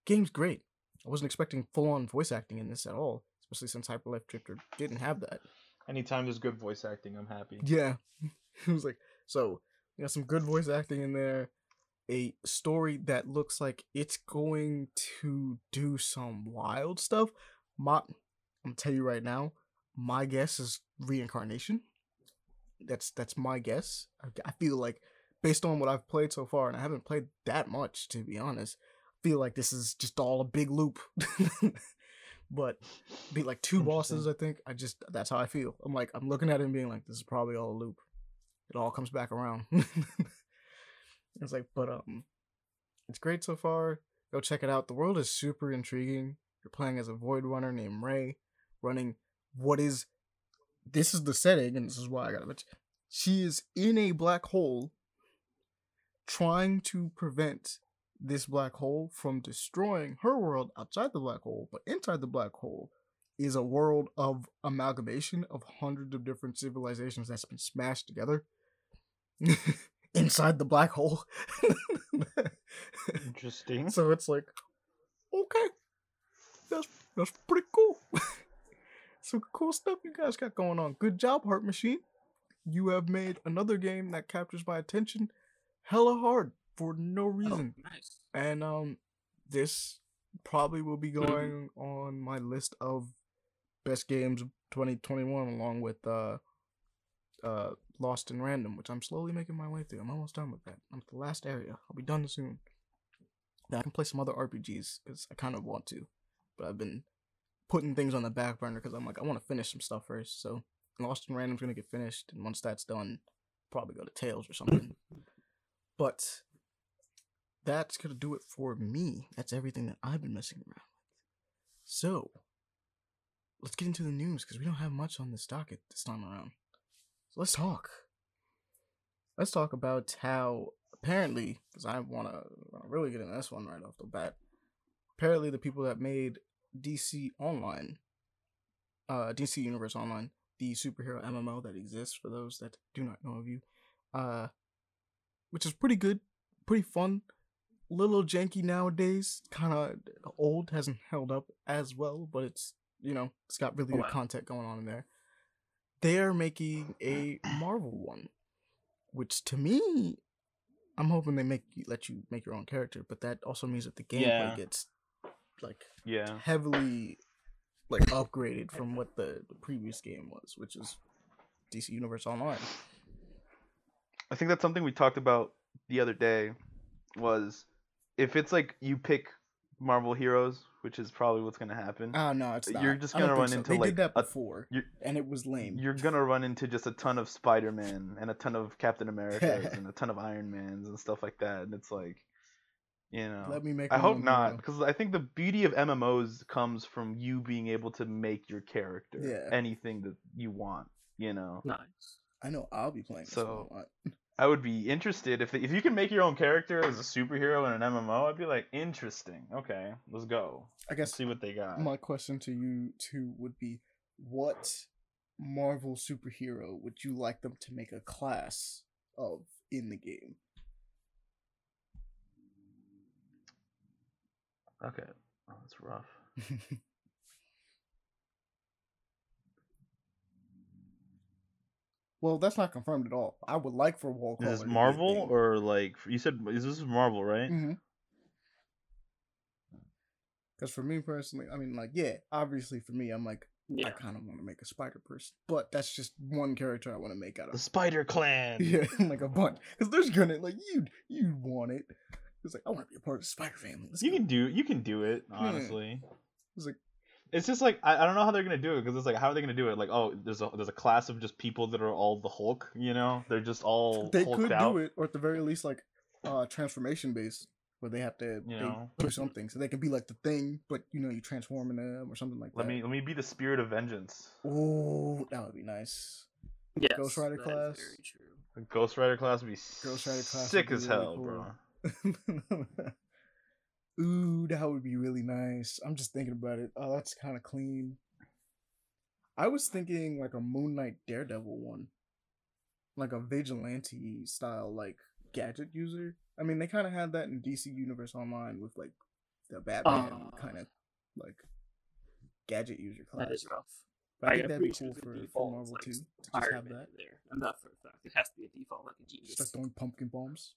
Game's great. I wasn't expecting full on voice acting in this at all, especially since Hyper Light Drifter didn't have that. Anytime there's good voice acting, I'm happy. Yeah. it was like so you got some good voice acting in there. A story that looks like it's going to do some wild stuff. My I'm tell you right now, my guess is reincarnation. That's that's my guess. I, I feel like based on what I've played so far, and I haven't played that much to be honest, I feel like this is just all a big loop. but be like two bosses, I think. I just that's how I feel. I'm like I'm looking at it and being like, this is probably all a loop. It all comes back around. it's like, but um, it's great so far. Go check it out. The world is super intriguing. You're playing as a void runner named Rei, running what is this is the setting, and this is why I gotta mention. She is in a black hole, trying to prevent this black hole from destroying her world outside the black hole, but inside the black hole is a world of amalgamation of hundreds of different civilizations that's been smashed together inside the black hole. Interesting. so it's like, okay, that's that's pretty cool. Some cool stuff you guys got going on. Good job, Heart Machine. You have made another game that captures my attention hella hard for no Oh, reason. nice. And um this probably will be going on my list of best games of 2021 along with uh uh Lost in Random, which I'm slowly making my way through. I'm almost done with that. I'm at the last area. I'll be done soon. Then I can play some other RPGs because I kind of want to, but I've been putting things on the back burner because I'm like I want to finish some stuff first. So Lost in Random's gonna get finished, and once that's done, probably go to Tales or something. but that's gonna do it for me. That's everything that I've been messing around with. So let's get into the news because we don't have much on this docket this time around. So let's talk. Let's talk about how apparently, because I want to really get into this one right off the bat. Apparently, the people that made DC Online, uh, DC Universe Online, the superhero MMO that exists for those that do not know of you, uh, which is pretty good, pretty fun, little janky nowadays, kind of old, hasn't held up as well, but it's you know it's got really Oh, good content going on in there. They are making a Marvel one, which to me, I'm hoping they make you let you make your own character, but that also means that the gameplay Yeah. gets like Yeah. heavily like upgraded from what the, the previous game was, which is DC Universe Online. I think that's something we talked about the other day was if it's like you pick Marvel heroes, which is probably what's gonna happen. Ah, no, it's not. You're just gonna run so. into, They like, did that a- before, you're- and it was lame. You're gonna run into just a ton of Spider Man and a ton of Captain Americas and a ton of Iron Mans and stuff like that, and it's like, you know. Let me make. I hope not, because I think the beauty of MMOs comes from you being able to make your character Yeah. anything that you want. You know, Nice. I know I'll be playing. So- So I would be interested if if you can make your own character as a superhero in an MMO. I'd be like, interesting. Okay, let's go. I Let's guess see what they got. my question to you too would be, what Marvel superhero would you like them to make a class of in the game? Okay, oh, that's rough. well, that's not confirmed at all. I would like for a Wall. Is this Marvel or like you said? Is this Marvel, right? Mm-hmm. Because for me personally, I mean, like, yeah, obviously for me, I'm like, I kind of want to make a spider person, but that's just one character I want to make out of The. Spider Clan. Yeah, like a bunch. Because there's gonna like you, you want it. It's like I want to be a part of the spider family. Let's You go. can do you can do it honestly. It's like It's just like I, I don't know how they're gonna do it because it's like how are they gonna do it? Like oh there's a there's a class of just people that are all the Hulk, you know? They're just all they hulked could out. do it, or at the very least, like uh transformation based, where they have to You know. do something, so they can be like the thing, but you know you transform in them or something like Let that. me let me be the spirit of vengeance. Oh, that would be nice. Yes. Ghost Rider that is class. Very true. Ghost Rider class would be Ghost Rider class sick would be as really hell, cool. bro. Ooh, that would be really nice. I'm just thinking about it. Oh, that's kind of clean. I was thinking like a Moon Knight Daredevil one, like a vigilante style, like gadget user. I mean, they kind of had that in DC Universe Online with like the Batman Ah. kind of like gadget user class. That is rough. But I I think that'd be cool for, for Marvel like, too. To just have that. there. And not for a fact. It has to be a default like a Just genius. like throwing pumpkin bombs.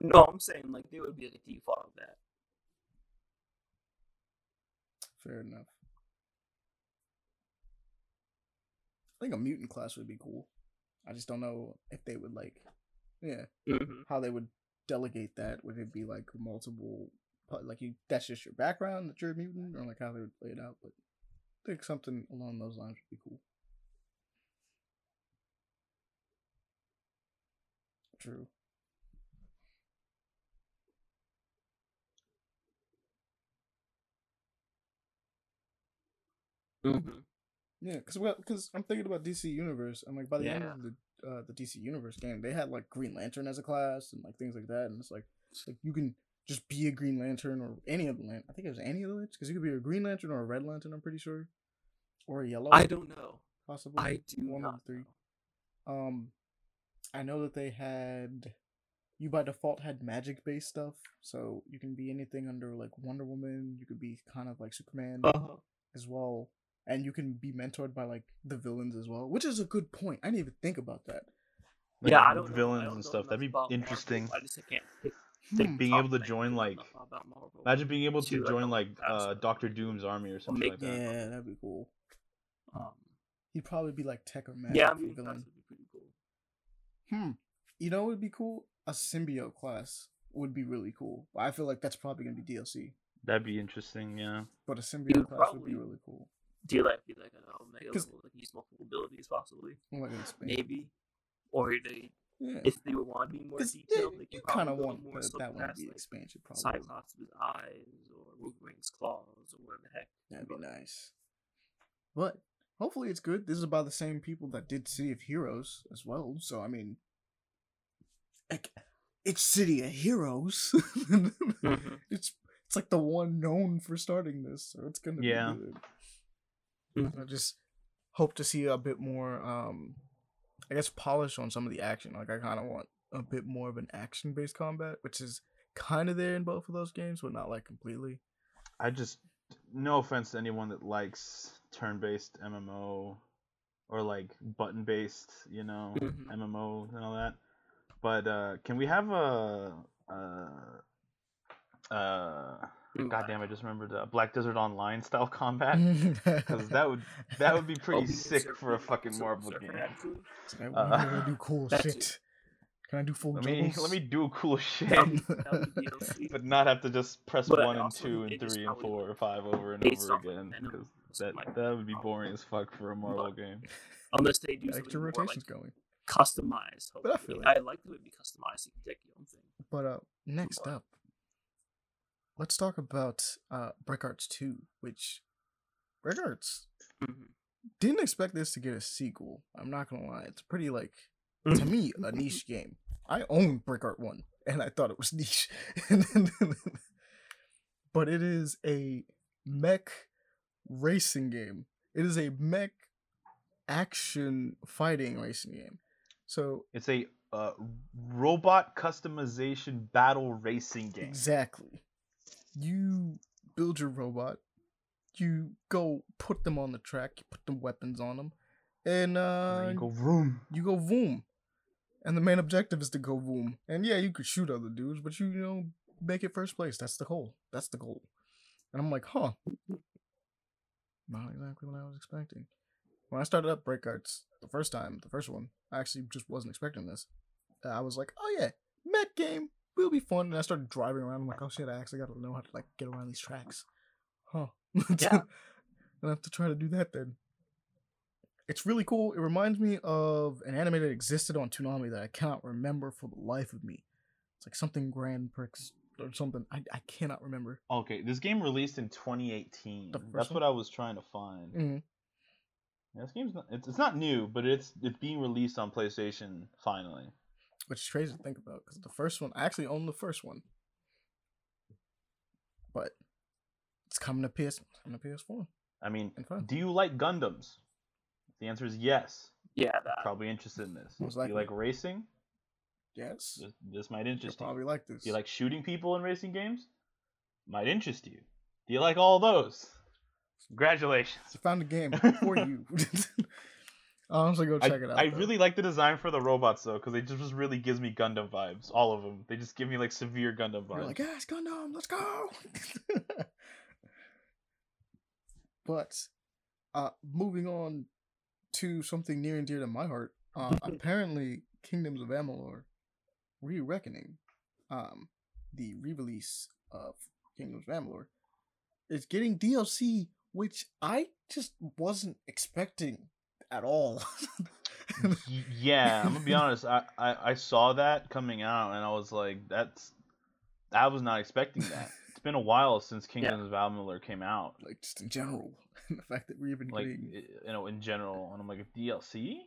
No, I'm saying like they would be like a default of that. Fair enough. I think a mutant class would be cool. I just don't know if they would like, yeah, Mm-hmm. how they would delegate that. Would it be like multiple, like you? That's just your background that you're a mutant, or like how they would play it out? But I think something along those lines would be cool. True. Mm-hmm. Yeah, because well, because I'm thinking about DC Universe, and like by the end of the uh, the DC Universe game, they had like Green Lantern as a class and like things like that, and it's like like you can just be a Green Lantern or any of the lan- I think it was any of the lanterns because you could be a Green Lantern or a Red Lantern. I'm pretty sure, or a yellow. I don't know. possibly. I do one not of the three. know. Um, I know that they had you by default had magic based stuff, so you can be anything under like Wonder Woman. You could be kind of like Superman Uh-huh. as well, and you can be mentored by like the villains as well, which is a good point. I didn't even think about that. Like, yeah, I don't know. villains I don't and know stuff. That'd be interesting. Marvel. I just can't pick, Like Hmm. being able to join like imagine being able to join like uh Doctor Doom's army or something like that. Yeah, that'd be cool. Um, He'd probably be like tech or magic yeah, I mean, villain. would be pretty cool. Hmm. You know, what would be cool. A symbiote class would be really cool. I feel like that's probably gonna be DLC. That'd be interesting. Yeah. But a symbiote class would be really cool. Do you like be like an omega 'Cause- level, like use multiple abilities possibly? Like an expansion. Maybe. Or they Yeah. if they would want to be more detailed, yeah, they you kind of want more the, stuff that one to be like, expansion, probably. Cyclops with eyes or Wolverine's claws or whatever the heck. That'd be nice. But hopefully it's good. This is by the same people that did City of Heroes as well. So I mean, like, it's City of Heroes. Mhm. It's it's like the one known for starting this, so it's gonna Yeah. be good. Mhm. I just hope to see a bit more, um, I guess, polish on some of the action. Like I kind of want a bit more of an action-based combat, which is kind of there in both of those games, but not like completely. I just no offense to anyone that likes turn-based MMO or like button-based, you know, Mhm. MMO and all that. But uh can we have a uh uh God damn, I just remembered uh, Black Desert Online style combat because that would that would be pretty sick for a fucking Marvel Surfer game. had to. Uh, can I do cool shit? Can I do full Let me let juggles? me do cool shit, That would- that would be DLC. but not have to just press But one and two and three and four or five over and over again because that that would be boring as fuck for a Marvel game. Unless they do Extra something more rotations like going. customized. But I hopefully. feel I like- like that it would be customized. You can take your own thing. But uh, next up, let's talk about uh Break Arts Two, which Break Arts Mhm. didn't expect this to get a sequel. I'm not gonna lie, it's pretty like Mm-hmm. to me a niche game. I own Break Arts One, and I thought it was niche, but it is a mech racing game. It is a mech action fighting racing game. So It's a uh, robot customization battle racing game. exactly, you build your robot, you go put them on the track, you put the weapons on them, and And uh, then you go vroom. you go voom. And the main objective is to go voom. And yeah, you could shoot other dudes, but you, you know, make it first place. That's the goal. That's the goal. And I'm like, huh. Not exactly what I was expecting. When I started up Break Arts the first time, the first one, I actually just wasn't expecting this. I was like, oh yeah, Mech game will be fun. And I started driving around. I'm like, oh shit, I actually got to know how to like get around these tracks. Huh. Yeah. I have to try to do that then. It's really cool. It reminds me of an anime that existed on Toonami that I cannot remember for the life of me. It's like something Grand Prix or something. I, I cannot remember. Okay, this game released in 2018. That's one? what I was trying to find. Mm. Yeah, this game's not, it's, it's not new, but it's it's being released on PlayStation finally. Which is crazy to think about because the first one, I actually own the first one. But it's coming to PS, coming to PS4. I mean, do you like Gundams? The answer is yes. Yeah, that. Probably interested in this. Most Do you like racing? Yes. This, this might I interest you. probably like this. Do you like shooting people in racing games? Might interest you. Do you like all those? Congratulations. I found a game for you. Honestly, go I, check it out. I though. really like the design for the robots though, because it just, just really gives me Gundam vibes. All of them. They just give me like severe Gundam vibes. You're like, yes, Gundam, let's go. but uh moving on to something near and dear to my heart. Uh, apparently, Kingdoms of Amalur: Re-Reckoning, um, the re-release of Kingdoms of Amalur, is getting DLC, which I just wasn't expecting at all. Yeah, I'm gonna be honest. I, I I saw that coming out, and I was like, that's. I was not expecting that. It's been a while since Kingdoms of Amalur came out. like just in general, the fact that we're even Like getting you know, in general, and I'm like, a DLC.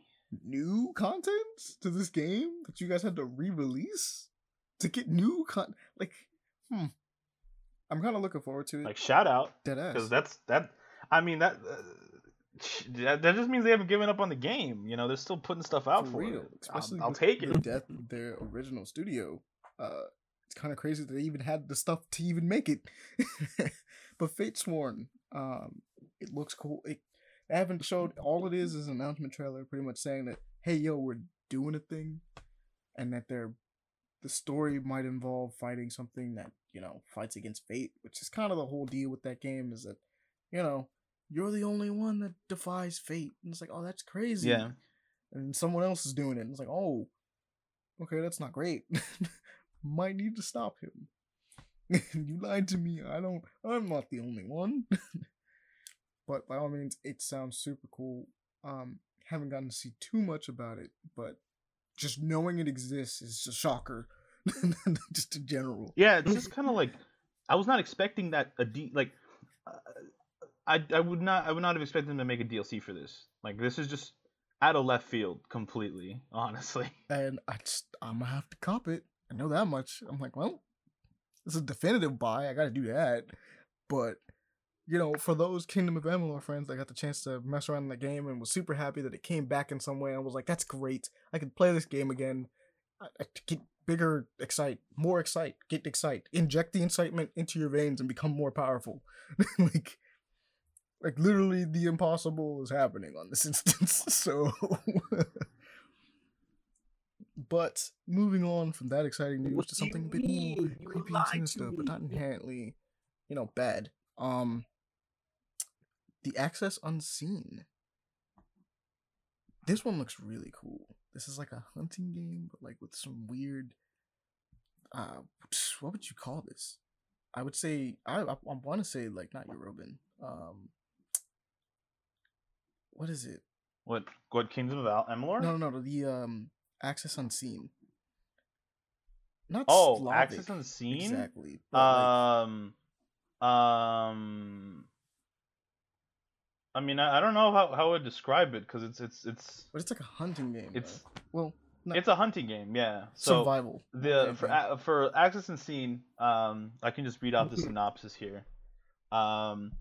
new content to this game that you guys had to re-release to get new con like hmm i'm kind of looking forward to it Like shout out, dead ass because that's that. I mean that. That, that just means they haven't given up on the game. You know, they're still putting stuff out for, real it. especially I'll, I'll take it. death their original studio uh it's kind of crazy that they even had the stuff to even make it but Fatesworn um it looks cool it they haven't showed all it is is an announcement trailer pretty much saying that hey yo we're doing a thing and that they're the story might involve fighting something that you know fights against fate which is kind of the whole deal with that game is that you know you're the only one that defies fate and it's like oh that's crazy Yeah. and someone else is doing it and it's like oh okay, that's not great. Might need to stop him. you lied to me. I don't. I'm not the only one. but by all means, it sounds super cool. Um, haven't gotten to see too much about it, but just knowing it exists is a shocker. just in general. Yeah, it's just kind of like I was not expecting that a D like uh, I I would not I would not have expected them to make a DLC for this. Like this is just out of left field completely, honestly. And I just I'm gonna have to cop it. I know that much. I'm like, well, this is a definitive buy. I got to do that. But you know, for those Kingdom of Amalur friends that got the chance to mess around in the game and was super happy that it came back in some way and was like, that's great. I could play this game again. I, I get bigger, excite, more excite, get excite, inject the incitement into your veins and become more powerful. like, like literally the impossible is happening on this instance. So, but moving on from that exciting news What to something a bit more creepy and sinister, but not inherently, you know, bad. Um, the Axis Unseen. This one looks really cool. This is like a hunting game, but like with some weird. Uh, what would you call this? I would say I I, I want to say like not Eurobin. Um, what is it? What what Kingdom of Al- Amalur? No, no, no. The um Axis Unseen. Not oh, Slavic, Axis Unseen. exactly. but, like, Um, um. I mean, I, I don't know how, how I would describe it because it's it's it's but it's like a hunting game. it's though. well, no, it's a hunting game, yeah. So survival. the for a- for Axis Unseen, um, I can just read out the synopsis here. Um,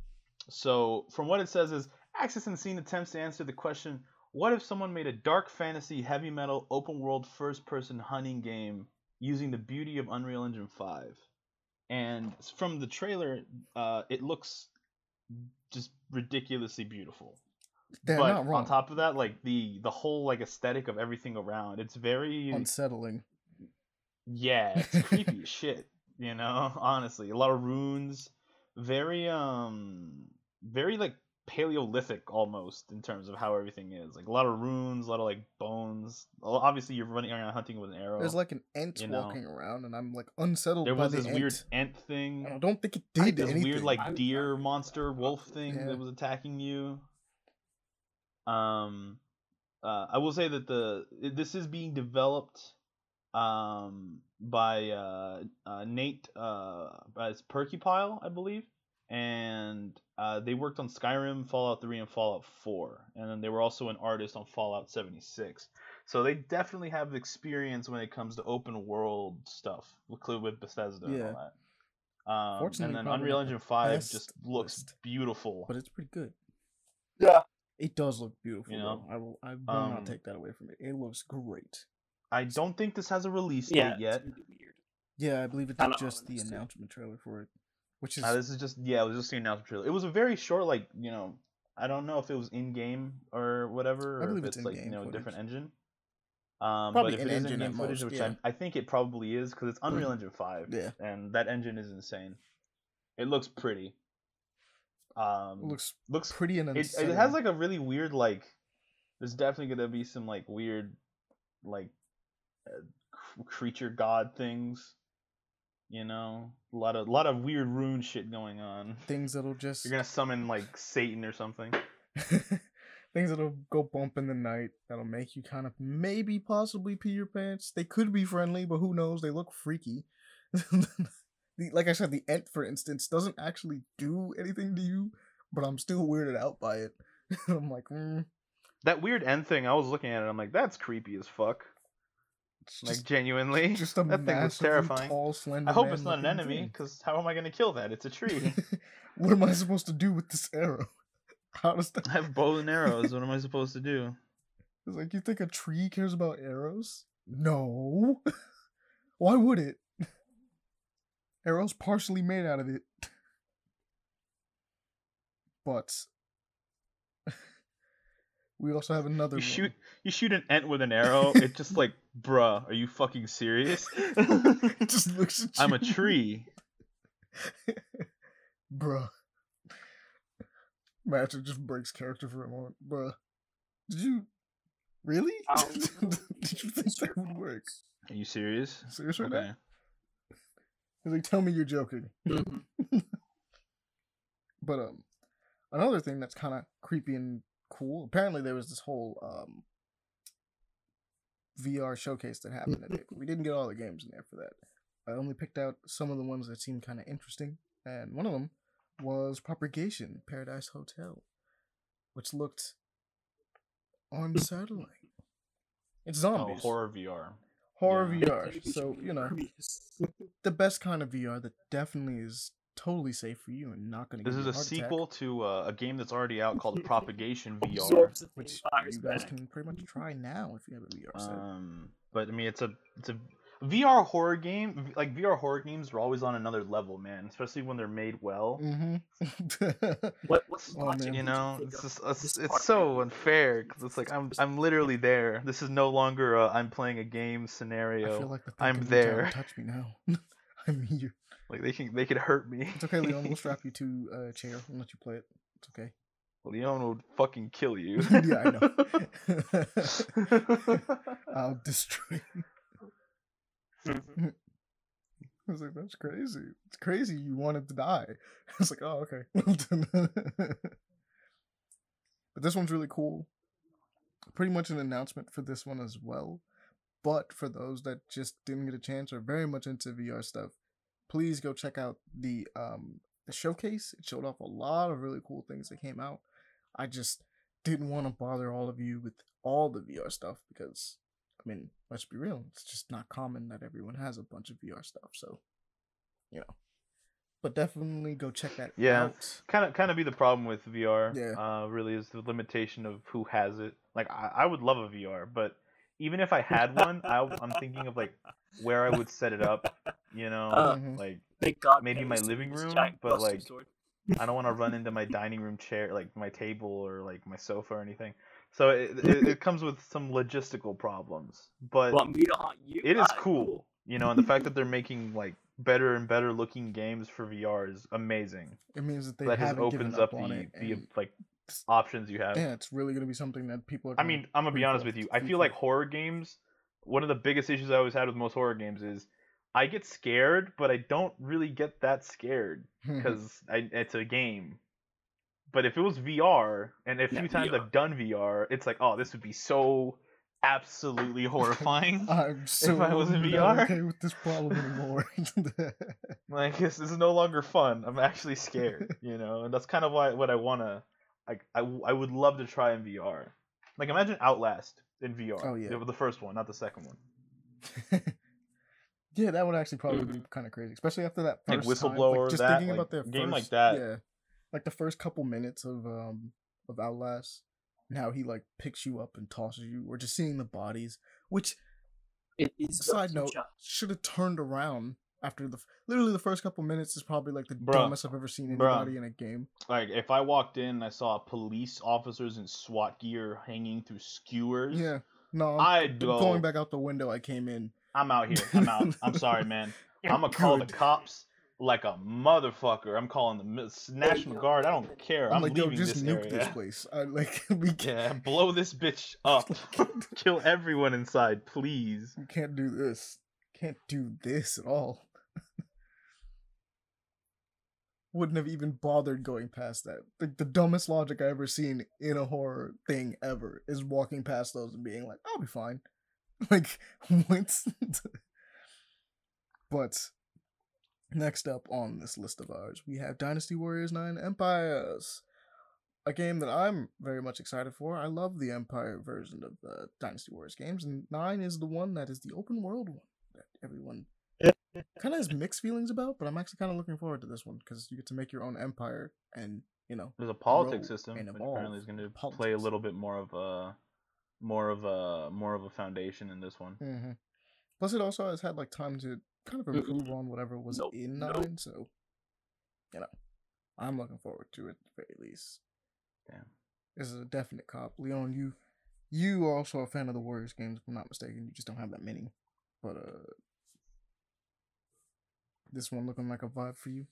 so from what it says is Axis Unseen attempts to answer the question: What if someone made a dark fantasy, heavy metal, open world, first person hunting game using the beauty of Unreal Engine Five? And from the trailer, uh, it looks just ridiculously beautiful They're but not wrong. on top of that, like the the whole like aesthetic of everything around, it's very Unsettling. yeah, it's creepy as shit. You know, honestly, a lot of runes, very um, very like Paleolithic almost in terms of how everything is. Like a lot of runes, a lot of like bones. Well, Obviously, you're running around hunting with an arrow. There's like an ant you know. walking around, and I'm like unsettled there by was the this ant. weird ant thing. and I don't think it I did this anything. weird like I'm- deer monster wolf thing Yeah. that was attacking you. Um, uh, I will say that the this is being developed um by uh, uh Nate uh as Purkeypile, I believe, and uh they worked on Skyrim, Fallout 3, and Fallout 4, and then they were also an artist on Fallout 76. So they definitely have experience when it comes to open world stuff with with Bethesda and all that. Um, Fortunately, and then Unreal Engine 5 just looks list. beautiful. but it's pretty good. Yeah. It does look beautiful. You know? though. I will. I will Um, not take that away from it. It looks great. I don't think this has a release Yeah. date yet. It's really weird. Yeah, I believe it's just the announcement trailer for it, which is Uh, this is just yeah, it was just the announcement trailer. It was a very short, like you know, I don't know if it was in game or whatever, I or believe if it's like you know a footage. different engine. Um, Probably but if it is in-engine in-game footage, most, which yeah. I, I think it probably is because it's Unreal Engine Five, Yeah. and that engine is insane. It looks pretty. Um, it looks looks pretty and it, it has like a really weird like there's definitely gonna be some like weird like uh, creature god things you know a lot of a lot of weird rune shit going on things that'll just you're gonna summon like satan or something things that'll go bump in the night that'll make you kind of maybe possibly pee your pants. They could be friendly, but who knows? They look freaky. the, like I said, the ant, for instance, doesn't actually do anything to you, but I'm still weirded out by it. I'm like, mm, that weird end thing i was looking at it i'm like that's creepy as fuck it's like just, genuinely just a that thing looks terrifying tall, i hope it's not an enemy because how am i gonna kill that it's a tree what am I supposed to do with this arrow? How does that? i have bow and arrows what am i supposed to do It's like you think a tree cares about arrows? No. Why would it? Arrows partially made out of it. But we also have another you one. shoot you shoot an ant with an arrow it just like bruh are you fucking serious It just looks at you. i'm a tree Bruh. Magic just breaks character for a moment. Bruh. Did you Really? Oh. Did you think that would work? Are you serious? Serious right Okay. now? He's like, tell me you're joking. Mhm. But um, another thing that's kind of creepy and cool. Apparently, there was this whole um VR showcase that happened today. but we didn't get all the games in there for that. I only picked out some of the ones that seemed kind of interesting, and one of them was Propagation Paradise Hotel, which looked on satellite. It's Oh, horror VR. horror yeah. VR. So you know the best kind of VR that definitely is totally safe for you and not going to. This give is you a heart attack. sequel to uh, a game that's already out called Propagation VR. Which you guys can pretty much try now if you have a VR set. Um, but I mean, it's a it's a VR horror game. Like VR horror games are always on another level, man. Especially when they're made well. mm-hmm. What, what's Oh, logic man. You know, it's just it's, it's so unfair because it's like I'm I'm literally there. This is no longer a I'm playing a game scenario. I feel like the thing I'm can there. touch me now. I'm here. Like they can they could hurt me. It's okay, Leon. We'll strap you to a chair and let you play it. It's okay. Leon would fucking kill you. yeah, I know. I'll destroy. you. Mhm. I was like, that's crazy. It's crazy you wanted to die. I was like, oh, okay. but this one's really cool. Pretty much an announcement for this one as well. But for those that just didn't get a chance or very much into VR stuff, please go check out the um the showcase. It showed off a lot of really cool things that came out. I just didn't want to bother all of you with all the VR stuff because I mean, let's be real, it's just not common that everyone has a bunch of VR stuff, so you know. But definitely go check that Yeah. out. kind of kind of be the problem with VR. Yeah. Uh, really is the limitation of who has it. Like I, I would love a VR, but even if I had one, I, am thinking of like where I would set it up. You know, Uh, Mhm. like Thank God. Maybe my living room, but, Buster like, Sword. I don't want to run into my dining room chair, like my table or like my sofa or anything. So it, it, it comes with some logistical problems, but Want me to haunt you? it is cool. You know, and the fact that they're making like better and better looking games for VR is amazing. It means that they that just haven't given opens up, up on the, it. the and like options you have. yeah, it's really gonna be something that people are. I mean, I'm gonna be honest with you. I feel like horror games. One of the biggest issues I always had with most horror games is I get scared, but I don't really get that scared because it's a game. But if it was VR, and a few Yeah, times VR. I've done VR, it's like, oh, this would be so absolutely horrifying. I'm so if I was in VR. okay with this problem anymore. like this, this is no longer fun. I'm actually scared, you know, and that's kind of why what I wanna. Like, I, I would love to try in VR. Like, imagine Outlast in VR. Oh, yeah. the, the first one, not the second one. yeah, that would actually probably be kind of crazy, especially after that Like first time, Whistleblower, just that, thinking like, about their game like that. Yeah, like the first couple minutes of um of Outlast, and how he like picks you up and tosses you, or just seeing the bodies. Which It is the side note should have turned around after the literally the first couple minutes is probably like the Bruh. dumbest I've ever seen Bruh. anybody in a game. Like, if I walked in and I saw police officers in SWAT gear hanging through skewers, Yeah, no, I'm, I'd go. going back out the window I came in. I'm out here. I'm out. I'm sorry, man. I'm gonna call the cops like a motherfucker. I'm calling the National. Guard. I don't care. I'm, I'm, like, yo, just this nuke area. this place. I like we can't, Yeah, blow this bitch up. Kill everyone inside, please. we can't do this. Can't do this at all. Wouldn't have even bothered going past that. Like the dumbest logic I ever seen in a horror thing ever is walking past those and being like, "I'll be fine." Like what? but next up on this list of ours, we have Dynasty Warriors 9 Empires. A game that I'm very much excited for. I love the Empire version of the Dynasty Warriors games, and 9 is the one that is the open world one that everyone kind of has mixed feelings about, but I'm actually kind of looking forward to this one because you get to make your own empire and, you know, There's a politics system, and which apparently is going to play a little bit more of a, more of a, more of a foundation in this one. hmm Plus, it also has had like time to kind of improve on whatever was Nope, in nope. nine. So, you know, I'm looking forward to it at the very least. Damn. This is a definite cop. Leon, you you are also a fan of the Warriors games, if I'm not mistaken. You just don't have that many. But uh this one looking like a vibe for you.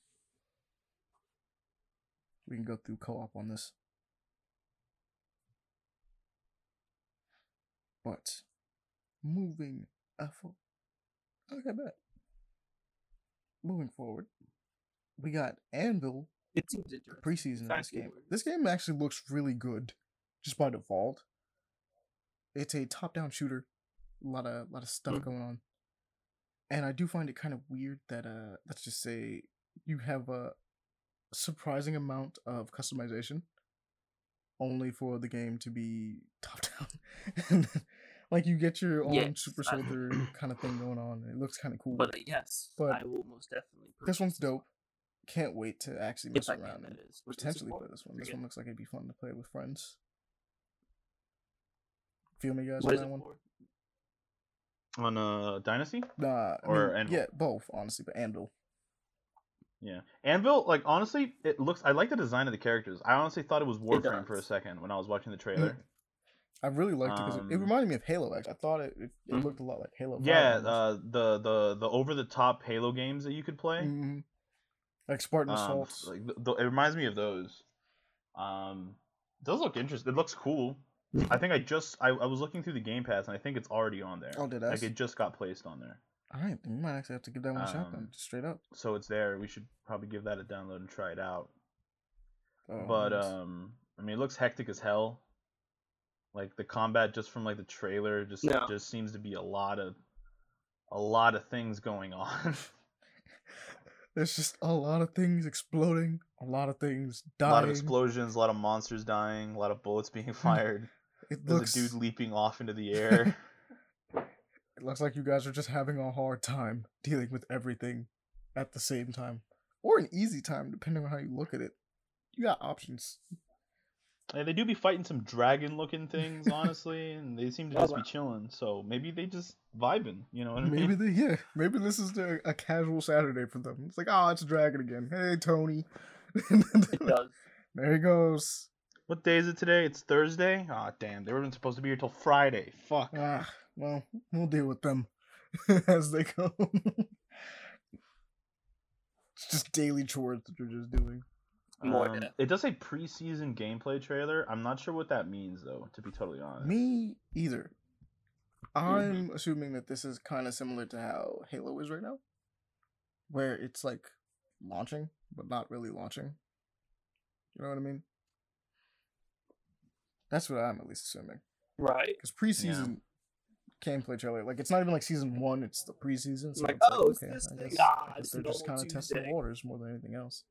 We can go through co-op on this. But moving uh, okay, bet. Moving forward, we got Anvil It seems interesting. preseason in this game. This game actually looks really good, just by default. It's a top-down shooter, a lot of lot of stuff Mm. going on, and I do find it kind of weird that uh, let's just say you have a surprising amount of customization, only for the game to be top-down. like you get your own Yes, super soldier kind of thing going on. It looks kind of cool. But uh, yes, But I will most definitely. this one's dope. Can't wait to actually mess I can, around that and is. Potentially play this one. This one looks like it'd be fun to play with friends. Feel me, guys, on that one? for? On uh Dynasty? Nah, I Or mean, Anvil? yeah, both honestly, but Anvil. Yeah. Anvil, like honestly, it looks I like the design of the characters. I honestly thought it was Warframe for a second when I was watching the trailer. I really liked it because it, it Um, reminded me of Halo. Actually, I thought it it, it Mhm. looked a lot like Halo. five yeah, uh the the the over the top Halo games that you could play. Mhm. like Spartan Um, Assaults. like th- th- it reminds me of those. Um, it does look interesting. It looks cool. I think I just I, I was looking through the Game Pass and I think it's already on there. Oh, did I? Like it just got placed on there, All right, then we might actually have to give that one a shot then, um, straight up. so it's there. We should probably give that a download and try it out. Oh, but nice. um, I mean, it looks hectic as hell. Like the combat, just from like the trailer, just Yeah. just seems to be a lot of a lot of things going on. there's just a lot of things exploding, a lot of things dying. a lot of explosions, a lot of monsters dying, a lot of bullets being fired. It There's looks a dude leaping off into the air. It looks like you guys are just having a hard time dealing with everything at the same time. Or an easy time, depending on how you look at it. You got options. Yeah, they do be fighting some dragon looking things, honestly, and they seem to just be chilling. So maybe they just vibing, you know what I mean? Maybe they yeah. Maybe this is the, a casual Saturday for them. It's like, oh, it's a dragon again. Hey Tony. It does. there he goes. What day is it today? It's Thursday. Ah, damn, they weren't supposed to be here till Friday. Fuck. Ah, well, we'll deal with them as they come. it's just daily chores that you're just doing. Um, it does say preseason gameplay trailer. I'm not sure what that means though, to be totally honest. Me either. I'm assuming that this is kind of similar to how Halo is right now, where it's like launching, but not really launching. You know what I mean? That's what I'm at least assuming. Right. Because preseason gameplay trailer, like it's not even like season one; it's the preseason. So Like, it's oh, it's okay, this I thing. guess, Ah, I guess they're just kind of testing the waters more than anything else.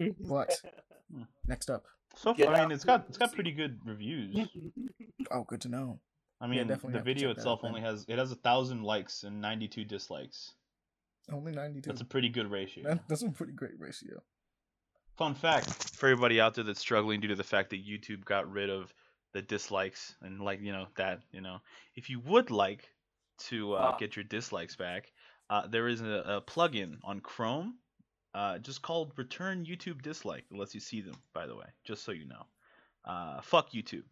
But next up, So Get far, I mean, it's got it's got pretty good reviews. oh, good to know. I mean, definitely the video itself only has it has a thousand likes and 92 dislikes. Only ninety-two. That's a pretty good ratio. That, that's a pretty great ratio. Fun fact for everybody out there that's struggling due to the fact that YouTube got rid of the dislikes and like you know that you know if you would like to uh, Ah. get your dislikes back, uh, there is a, a plugin on Chrome, uh, just called Return YouTube Dislike that lets you see them. By the way, just so you know, uh, fuck YouTube.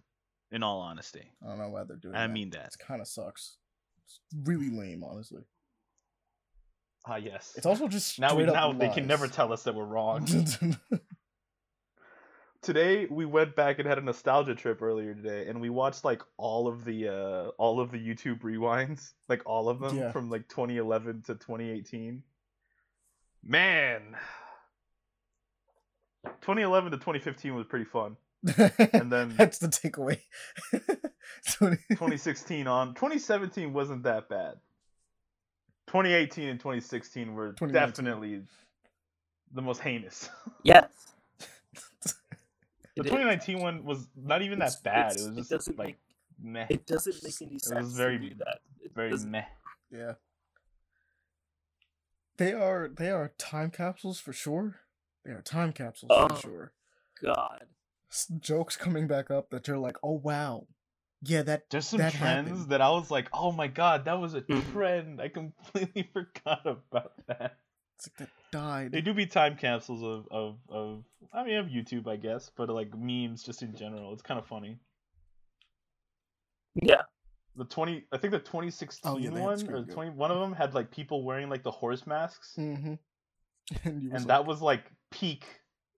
In all honesty, I don't know why they're doing I that. mean that. It kind of sucks. It's really lame, honestly. Ah yes. It's also just now we now up they can never tell us that we're wrong. today we went back and had a nostalgia trip earlier today and we watched like all of the uh all of the youtube rewinds like all of them Yeah. from like 2011 to 2018 man 2011 to 2015 was pretty fun And then- that's the takeaway. 20 2016 on 2017 wasn't that bad 2018 and 2016 were 2019. definitely the most heinous yes. the It is. 2019 one was not even that bad it was just doesn't like make- meh It doesn't make any sense. very- to do that. It very doesn't- meh yeah. They are they are time capsules for sure. They are time capsules Oh. for sure. God. S- jokes coming back up that you're like, oh wow, yeah, that There's some that trends happened. that I was like, oh my god, that was a Mhm. trend. I completely forgot about that. It's like that died. They do be time capsules of, of, of I mean of YouTube I guess, but like memes just in general. It's kind of funny. Yeah. The twenty I think the 2016 Oh, yeah, one or Go. 20 one of them had like people wearing like the horse masks Mm-hmm. And, was and like, that was like peak.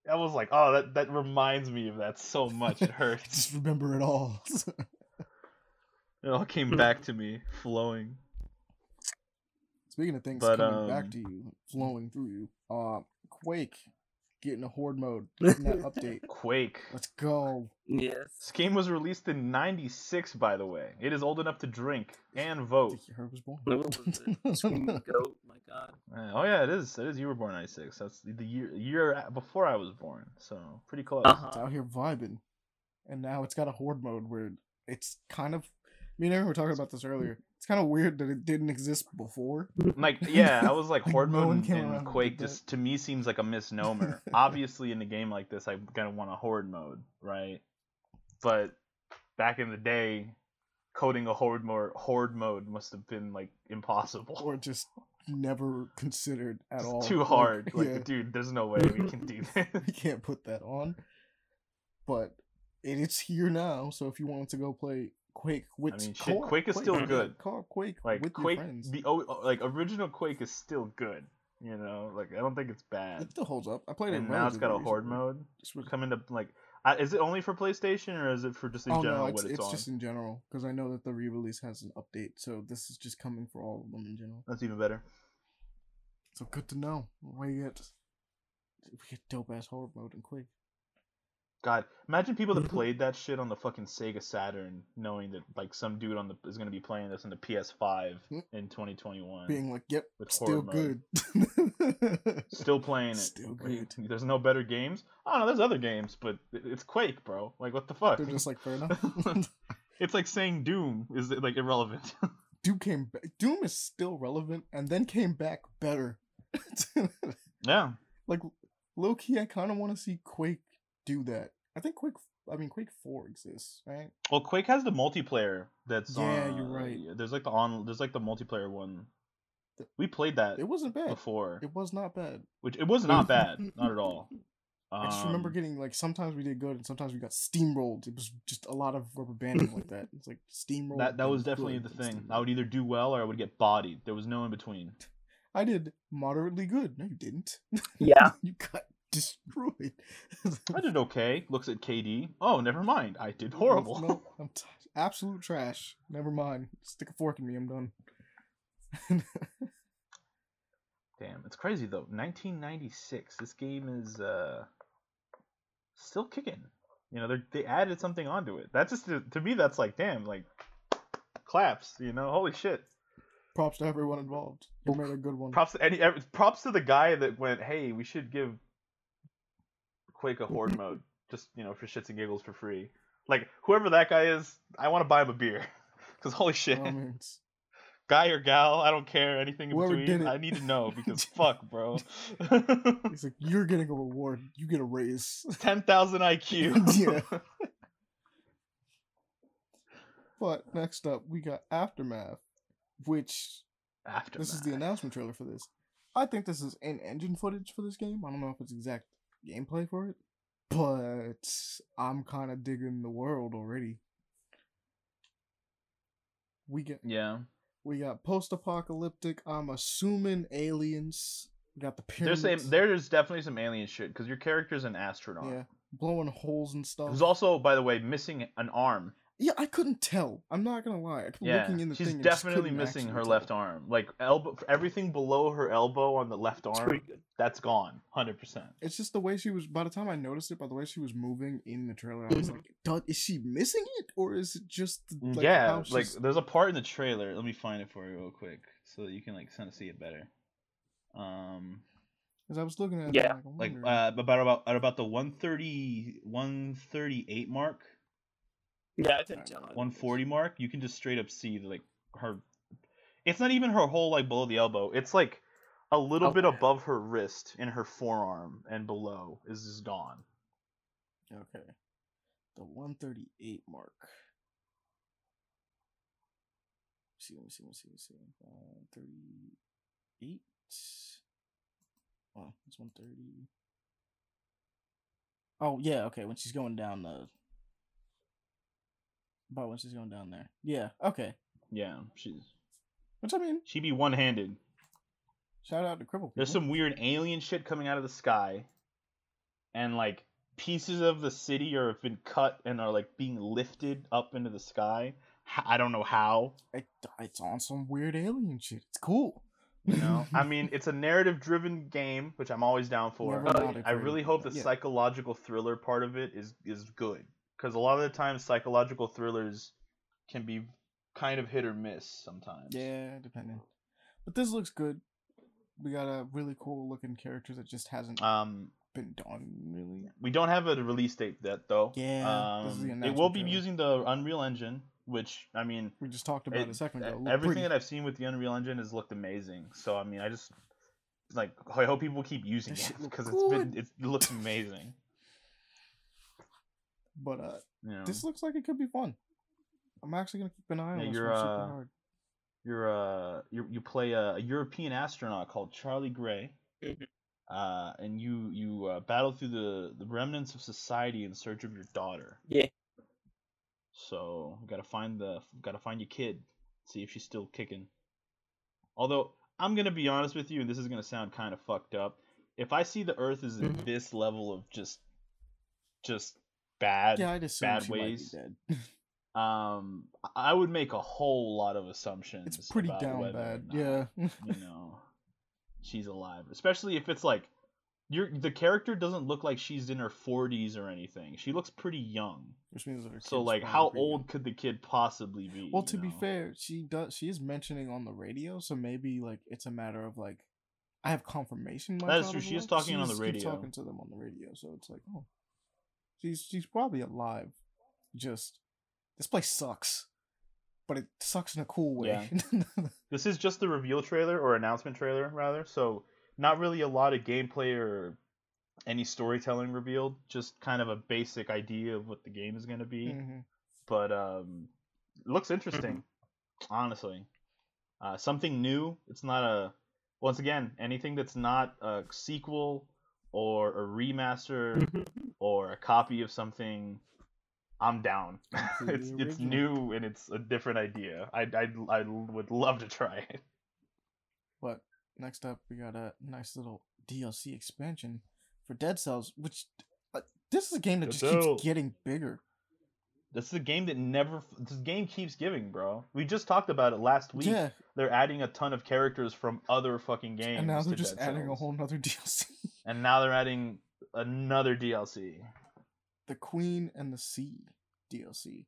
That was like, oh that that reminds me of that so much. It I hurts. just remember it all. It all came back to me, flowing. Speaking of things But, coming back um, to you, flowing through you, uh, Quake getting a horde mode, getting that update. Quake. Let's go. Yes. This game was released in '96, by the way. It is old enough to drink and I vote. think your was born. What was it? Goat. My God. Uh, Oh yeah, it is. It is. You were born in '96. That's the year year a- before I was born. So pretty close. Uh It's out here vibing, and now it's got a horde mode where it's kind of. Me and Aaron were talking about this earlier. It's kind of weird that it didn't exist before. Like yeah, I was like Like, horde no mode in, came in around and Quake just to me seems like a misnomer. Obviously, in a game like this, I'm gonna want a horde mode, right? But back in the day, coding a horde mode horde mode must have been like impossible. or just never considered at It's all. too hard. Like, yeah, dude, there's no way we can do that. we can't put that on. But it's here now, so if you wanted to go play Quake with I mean, shit, co-op Quake is still yeah, good. co-op Quake like with Quake, your friends. the oh, like original Quake is still good. You know, like I don't think it's bad. It still holds up. I played it. And now it's got a horde mode Just was- coming to like. Uh, is it only for PlayStation or is it for just in oh general no, it's, it's, it's just in general because I know that the re-release has an update, so this is just coming for all of them in general. That's even better. So good to know. We get we get dope ass horde mode in Quake. God, imagine people that played that shit on the fucking Sega Saturn, knowing that like some dude on the is gonna be playing this on the PS5 Hmm. in 2021, Being like, yep, still good. still playing it. Still Like, good. There's no better games. I don't know. there's other games, but it's Quake, bro. Like what the fuck? They're just like fair enough. it's like saying Doom is like irrelevant. Doom came back. Doom is still relevant, and then came back better. yeah, like low key, I kind of want to see Quake do that. I think Quake. I mean, Quake Four exists, right? Well, Quake has the multiplayer. That's Yeah, uh, you're right. There's like the on. There's like the multiplayer one. The- We played that It wasn't bad. before, It was not bad. which it was not bad, not at all. I just remember Um, getting like sometimes we did good and sometimes we got steamrolled. It was just a lot of rubber banding like that. It's like steamrolled. that. That was definitely the thing. I would either do well or I would get bodied. There was no in between. I did moderately good. No, you didn't. Yeah. you got destroyed. I did okay. Looks at KD. Oh, never mind. I did horrible. No, I'm t- absolute trash. Never mind. Stick a fork in me. I'm done. Damn, it's crazy though. 1996. This game is uh still kicking. You know, they they added something onto it. That's just to me. That's like damn, like claps. You know, holy shit. Props to everyone involved. You made a good one. Props to any. Props to the guy that went. Hey, we should give Quake a horde mode, just you know, for shits and giggles for free. Like whoever that guy is, I want to buy him a beer. Cause holy shit, it's- guy or gal, I don't care anything in Whoever between. I need to know because fuck, bro. He's like, you're getting a reward. You get a raise. Ten thousand IQ. Yeah. But next up, we got Aftermath, which After this is the announcement trailer for this. I think this is in-engine footage for this game. I don't know if it's exact gameplay for it, but I'm kind of digging the world already. We get Yeah. we got post-apocalyptic. I'm assuming aliens. We got the There's pyramids. some, there's definitely some alien shit because your character's an astronaut. yeah, blowing holes and stuff. Who's also, by the way, missing an arm. Yeah, I couldn't tell. I'm not gonna lie. I kept Yeah, looking in the she's thing. and just definitely missing her tell. left arm. Like elbow, everything below her elbow on the left arm, that's gone, hundred percent. It's just the way she was. By the time I noticed it, by the way she was moving in the trailer, I was like, "Duh, "Is she missing it, or is it just like, yeah, how like there's a part in the trailer. Let me find it for you real quick so that you can like kind of see it better. Um, because I was looking at Yeah. I'm like, like uh, about about at about the 130 138 mark, Yeah, I think John. 140 mark, you can just straight up see like her. It's not even her whole like below the elbow. It's like a little bit above her wrist in her forearm and below is just gone. okay, the 138 mark. Let's see, let me see, let me see, let me see. 138. Oh, it's 130. Oh yeah, okay. When she's going down the. About when she's going down there. Yeah. Okay. Yeah, she's Which I mean, She'd be one handed. shout out to cripple. There's some weird alien shit coming out of the sky, and like pieces of the city are have been cut and are like being lifted up into the sky. I don't know how. It, it's on some weird alien shit. It's cool. You know, I mean, it's a narrative-driven game, which I'm always down for. Never not yeah. I really hope the. Yeah. psychological thriller part of it is is good because a lot of the times psychological thrillers can be kind of hit or miss sometimes. Yeah, depending. But this looks good. We got a really cool looking character that just hasn't Um, been done really. we don't have a release date yet though. Yeah, this is the Um, it will be trailer. using the Unreal Engine, which I mean, We just talked about it, a second ago. Looked everything pretty. that I've seen with the Unreal Engine has looked amazing. So I mean, I just like I hope people keep using That it because it's been it looks amazing. But uh, You know, this looks like it could be fun. I'm actually gonna keep an eye on Yeah, this you're, uh, you're uh you you play a, a European astronaut called Charlie Gray. Mhm. Uh, and you you uh, battle through the, the remnants of society in search of your daughter. Yeah. So gotta find the gotta find your kid, see if she's still kicking. Although I'm gonna be honest with you, and this is gonna sound kind of fucked up. If I see the Earth is in Mhm. this level of just just bad, Yeah, I'd assume bad she ways. might be dead. um, I would make a whole lot of assumptions. it's pretty down bad. not, Yeah. you know, she's alive. Especially if it's like you're the character doesn't look like she's in her 40s or anything. She looks pretty young. Which means that her So like, how pretty young. old could the kid possibly be? Well, to be fair, she does. She is mentioning on the radio, so maybe like it's a matter of like, I have confirmation. That is true, she is talking on the She's- radio. Talking to them on the radio, so it's like, oh, she's she's probably alive. Just this place sucks, but it sucks in a cool way. this is just the reveal trailer or announcement trailer rather. So not really a lot of gameplay or any storytelling revealed. Just kind of a basic idea of what the game is going to be. Mhm. but um looks interesting honestly uh something new it's not a once again anything that's not a sequel or a remaster or a copy of something i'm down. It's it's new and it's a different idea. I i i would love to try it. But next up, we got a nice little DLC expansion for Dead Cells, which uh, this is a game that Dead just Cells. keeps getting bigger. This is a game that never this game keeps giving bro we just talked about it last week Yeah, they're adding a ton of characters from other fucking games and now they're just Dead adding a whole nother DLC. and now they're adding another DLC. the Queen and the Sea DLC,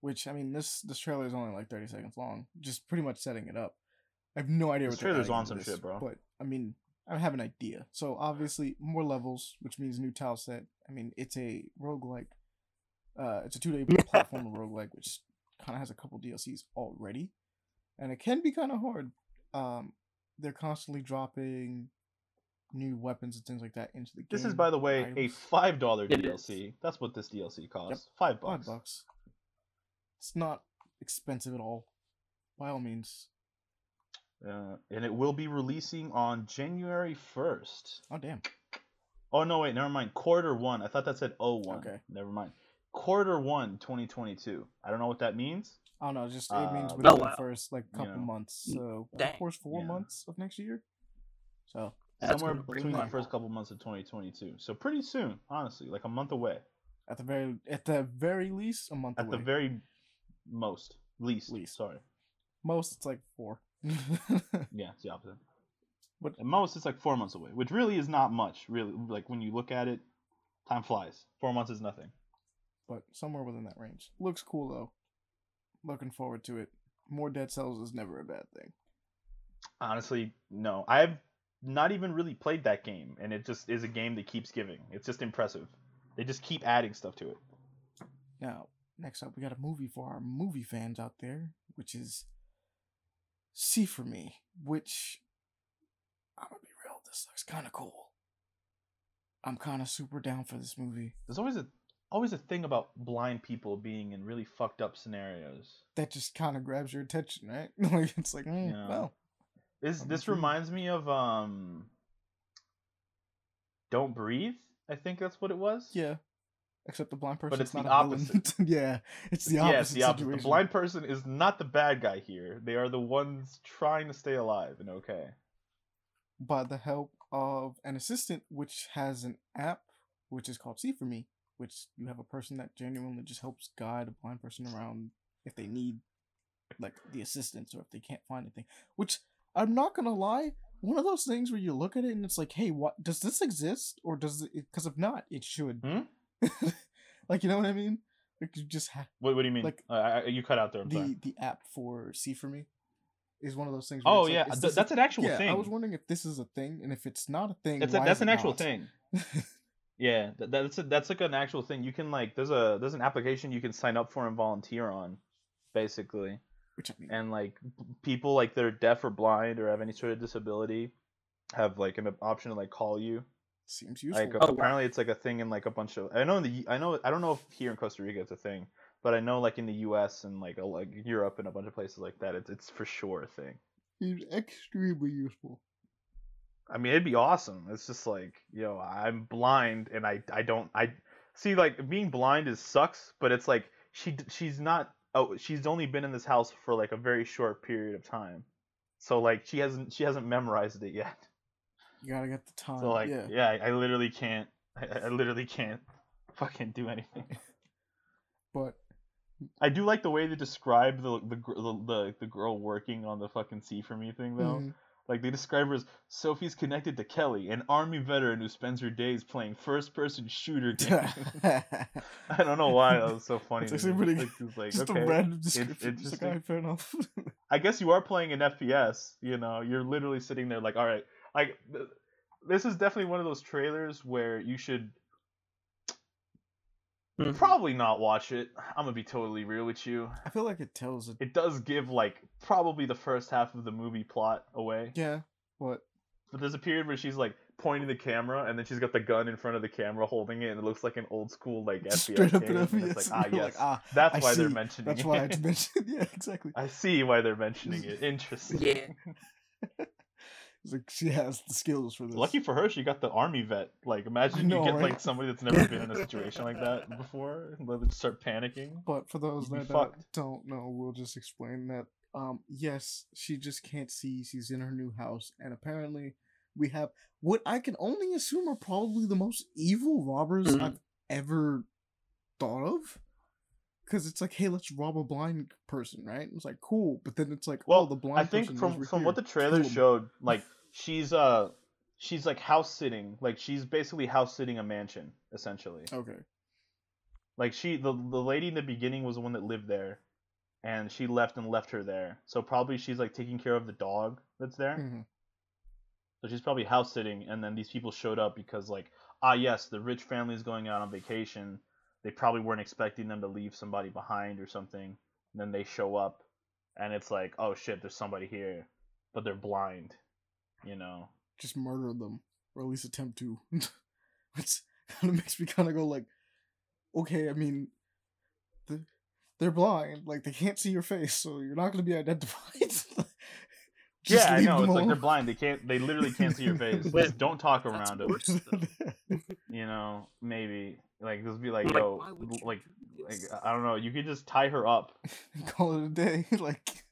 which I mean this this trailer is only like thirty seconds long, just pretty much setting it up. I have no idea This what trailer's on some this, shit, bro. But I mean, I have an idea. So obviously more levels, which means new tile set. I mean, it's a roguelike. Uh, it's a 2D platform roguelike, which kind of has a couple DLCs already, and it can be kind of hard. Um, they're constantly dropping new weapons and things like that into the game. This is, by the way, a five dollar It is. DLC. That's what this DLC costs. Five bucks. Five bucks. It's not expensive at all, by all means. Uh, and it will be releasing on January first. Oh damn! Oh no, wait, never mind. Quarter one. I thought that said oh one. Okay. Never mind. Quarter one, 2022. I don't know what that means. I don't know. Just it means Uh, within Oh, the first like You couple know. months. So of course, four Yeah. months of next year. So That's Somewhere between the first couple months of 2022. So pretty soon, honestly, like a month away. at the very at the very least, a month At away. the very most, least. Least. Sorry. Most, it's like four. Yeah, it's the opposite. But- At most, it's like four months away, which really is not much. Really, like when you look at it, time flies. Four months is nothing. But somewhere within that range. Looks cool though. Looking forward to it. More Dead Cells is never a bad thing. Honestly, no. I've not even really played that game, and it just is a game that keeps giving. It's just impressive. They just keep adding stuff to it. Now, next up, we got a movie for our movie fans out there, which is See for Me, which I'm gonna be real, this looks kind of cool. I'm kind of super down for this movie. There's always a always a thing about blind people being in really fucked up scenarios. That just kind of grabs your attention, right? like it's like, mm, Yeah. well, This I'm this reminds me of um. Don't breathe. I think that's what it was. yeah. Except the blind person. But it's the not a villain. opposite. yeah, it's the opposite yes, the opposite. situation. The blind person is not the bad guy here. They are the ones trying to stay alive and okay. by the help of an assistant which has an app which is called See for Me, which you have a person that genuinely just helps guide a blind person around if they need like the assistance or if they can't find anything. Which I'm not gonna lie, one of those things where you look at it and it's like, hey, what does this exist or does it? Because if not, it should. Hmm? like you know what I mean? Like you just have What, what do you mean? Like, uh, I, you cut out there. I'm the sorry. the app for see for me is one of those things. Where Oh it's like, yeah, th- this a- that's an actual yeah. thing. I was wondering if this is a thing, and if it's not a thing, a, that's an actual not? thing. Yeah, th- that's a, that's like an actual thing. You can like there's a there's an application you can sign up for and volunteer on, basically. Which I mean, And like people like they're deaf or blind or have any sort of disability, have like an option to like call you. seems useful. Like Oh, wow. apparently it's like a thing in like a bunch of I know in the I know I don't know if here in Costa Rica it's a thing, but I know like in the U.S. and like a, like Europe and a bunch of places like that it's it's for sure a thing. seems extremely useful. I mean, it'd be awesome. It's just like, yo, I'm blind and I I don't I see like being blind is sucks, but it's like she she's not oh she's only been in this house for like a very short period of time, so like she hasn't she hasn't memorized it yet. You gotta get the time. So like yeah. yeah, I, I literally can't I, I literally can't fucking do anything. But I do like the way they describe the the the the, the girl working on the fucking see for me thing though. mhm. Like they describe her as Sophie's connected to Kelly, an army veteran who spends her days playing first-person shooter games. I don't know why that was so funny. It's actually pretty- Like, it's like, just okay. a random description. Just like, interesting. fair enough. I guess you are playing an FPS. You know, you're literally sitting there like, all right, like this is definitely one of those trailers where you should Hmm. probably not watch it. I'm gonna be totally real with you. I feel like it tells it. It does give like probably the first half of the movie plot away. Yeah, What? But there's a period where she's like pointing the camera, and then she's got the gun in front of the camera, holding it, and it looks like an old school like FBI straight up game. in and FPS. it's like, ah, you're yes, like, ah, that's I why they're see. mentioning that's it. why it's mentioned. Yeah, exactly. I see why they're mentioning it. Interesting. Yeah. It's like she has the skills for this. Lucky for her, she got the army vet. Like, imagine know, you get right? like somebody that's never been in a situation like that before, and they start panicking. But for those You'd that fucked. don't know, we'll just explain that. Um, yes, she just can't see. She's in her new house, and apparently, we have what I can only assume are probably the most evil robbers Mhm. I've ever thought of. Because it's like, hey, let's rob a blind person, right? It's like cool, but then it's like, Well, oh, the blind. I think person from over from what the trailer Kill 'em. showed, like she's uh she's like house sitting, like she's basically house sitting a mansion essentially. Okay. Like she the the lady in the beginning was the one that lived there, and she left and left her there. So probably she's like taking care of the dog that's there. Mhm. So she's probably house sitting, and then these people showed up because like ah yes, the rich family is going out on vacation. They probably weren't expecting them to leave somebody behind or something. And then they show up, and it's like oh shit, there's somebody here, but they're blind, you know. Just murder them, or at least attempt to. Which kind of makes me kind of go like, okay, I mean, the, they're blind, like they can't see your face, so you're not going to be identified. Just yeah, I know. them It's like they're blind. They can't. They literally can't see your face. Just don't talk around them. You know, maybe like just be like, Like, yo, why like, like? I don't know. You could just tie her up, Call it a day. like,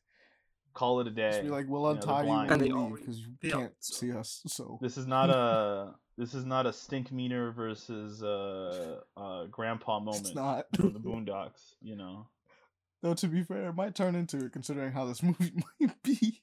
call it a day. just be like, we'll You know, untie you blind. when And they leave because you they can't al- so- see us. So This is not a this is not a Stinkmeaner versus uh uh grandpa moment it's not. from the Boondocks. You know. Though to be fair, it might turn into it considering how this movie might be.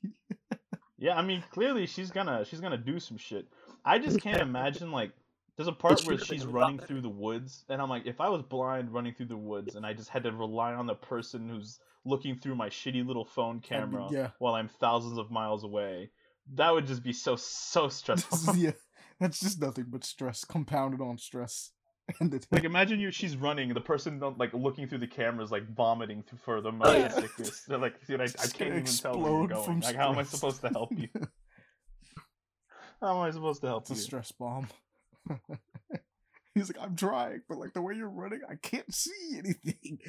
Yeah, I mean, clearly she's gonna she's gonna do some shit. I just can't imagine like there's a part she where she's running through the woods, and I'm like, if I was blind running through the woods, and I just had to rely on the person who's looking through my shitty little phone camera yeah. while I'm thousands of miles away, that would just be so so stressful. yeah, that's just nothing but stress compounded on stress. Like imagine you she's running, the person like looking through the camera is like vomiting for the motion sickness. They're like, dude, I, I can't even tell where you're going. Like, how am I stress. supposed to help you? How am I supposed to help it's a you? stress bomb. He's like, I'm trying, but like the way you're running, I can't see anything.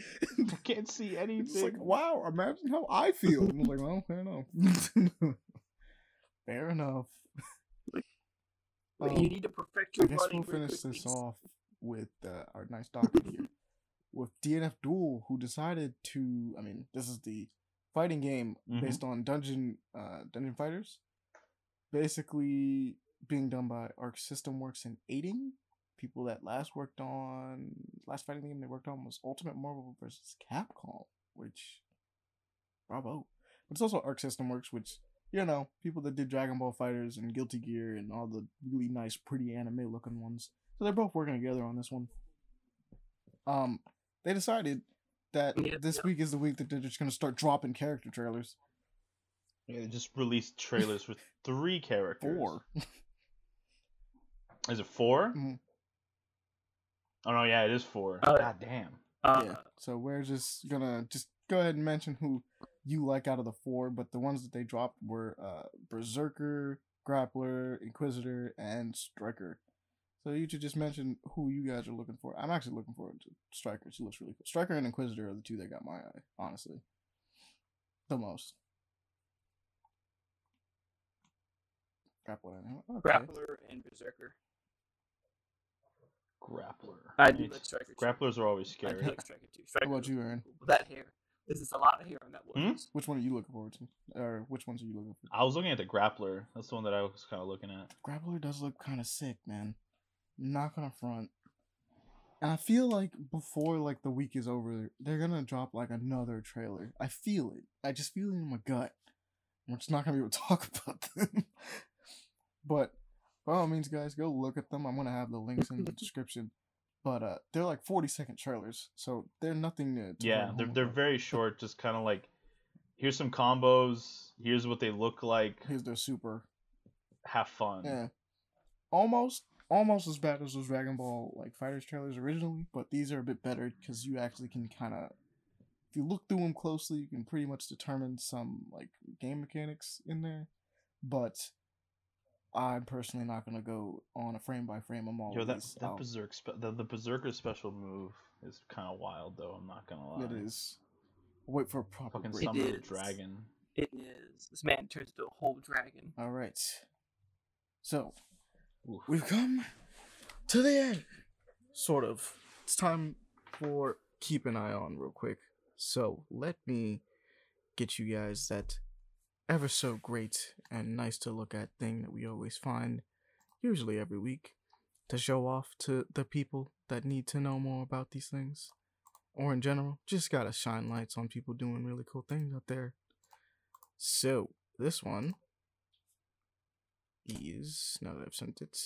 I can't see anything. It's like, wow, imagine how I feel. I was like, well, fair enough. fair enough. But Um, you need to perfect your I guess running. we'll finish this quickly. off with uh, our nice docket here. With DNF Duel, who decided to, I mean, this is the fighting game Mhm. based on Dungeon uh, Dungeon Fighters, basically being done by Arc System Works and Eighting. People that last worked on last fighting game they worked on was Ultimate Marvel vs. Capcom, which bravo. But it's also Arc System Works, which you know people that did Dragon Ball FighterZ and Guilty Gear and all the really nice, pretty anime looking ones. So they're both working together on this one. Um, they decided that Yeah, this yeah. week is the week that they're just gonna start dropping character trailers. Yeah, they just released trailers for three characters. Four. Is it 4 Mhm. Oh no, yeah, it is four. Uh, God damn. Uh, yeah. So we're just gonna just go ahead and mention who you like out of the four, but the ones that they dropped were uh Berserker, Grappler, Inquisitor, and Striker. So you should just mention who you guys are looking for. I'm actually looking forward to Striker. She looks really cool. Striker and Inquisitor are the two that got my eye, honestly. The most. Grappler. Okay. Grappler and Berserker. Grappler. I do like Striker. too. Grapplers are always scary. I do scary. like Striker too. How Striker. about you, Aaron? That hair. This is a lot of hair on that one. Hmm? Which one are you looking forward to? Or which ones are you looking for? I was looking at the grappler. That's the one that I was kind of looking at. Grappler does look kind of sick, man. Not gonna front. And I feel like before like the week is over, they're gonna drop like another trailer. I feel it. I just feel it in my gut. We're just not gonna be able to talk about them. but by all means, guys, go look at them. I'm gonna have the links in the description. But uh, they're like 40 second trailers, so they're nothing to. to Yeah, they're they're very short. Just kind of like, here's some combos. Here's what they look like. Here's their super. Have fun. Yeah. Almost almost as bad as those Dragon Ball like fighters trailers originally, but these are a bit better because you actually can kind of if you look through them closely, you can pretty much determine some like game mechanics in there. But I'm personally not gonna go on a frame by frame. I'm all Yo, that these that out. berserk spe- the, the berserker special move is kind of wild though. I'm not gonna lie. It is. Wait for a proper Fucking break. summon the dragon. It is. This man turns into a whole dragon. All right. So Oof. we've come to the end. Sort of. It's time for keep an eye on real quick. So let me get you guys that ever so great and nice to look at thing that we always find, usually every week, to show off to the people that need to know more about these things. Or in general, just gotta shine lights on people doing really cool things out there. So, this one is now that I've sent it,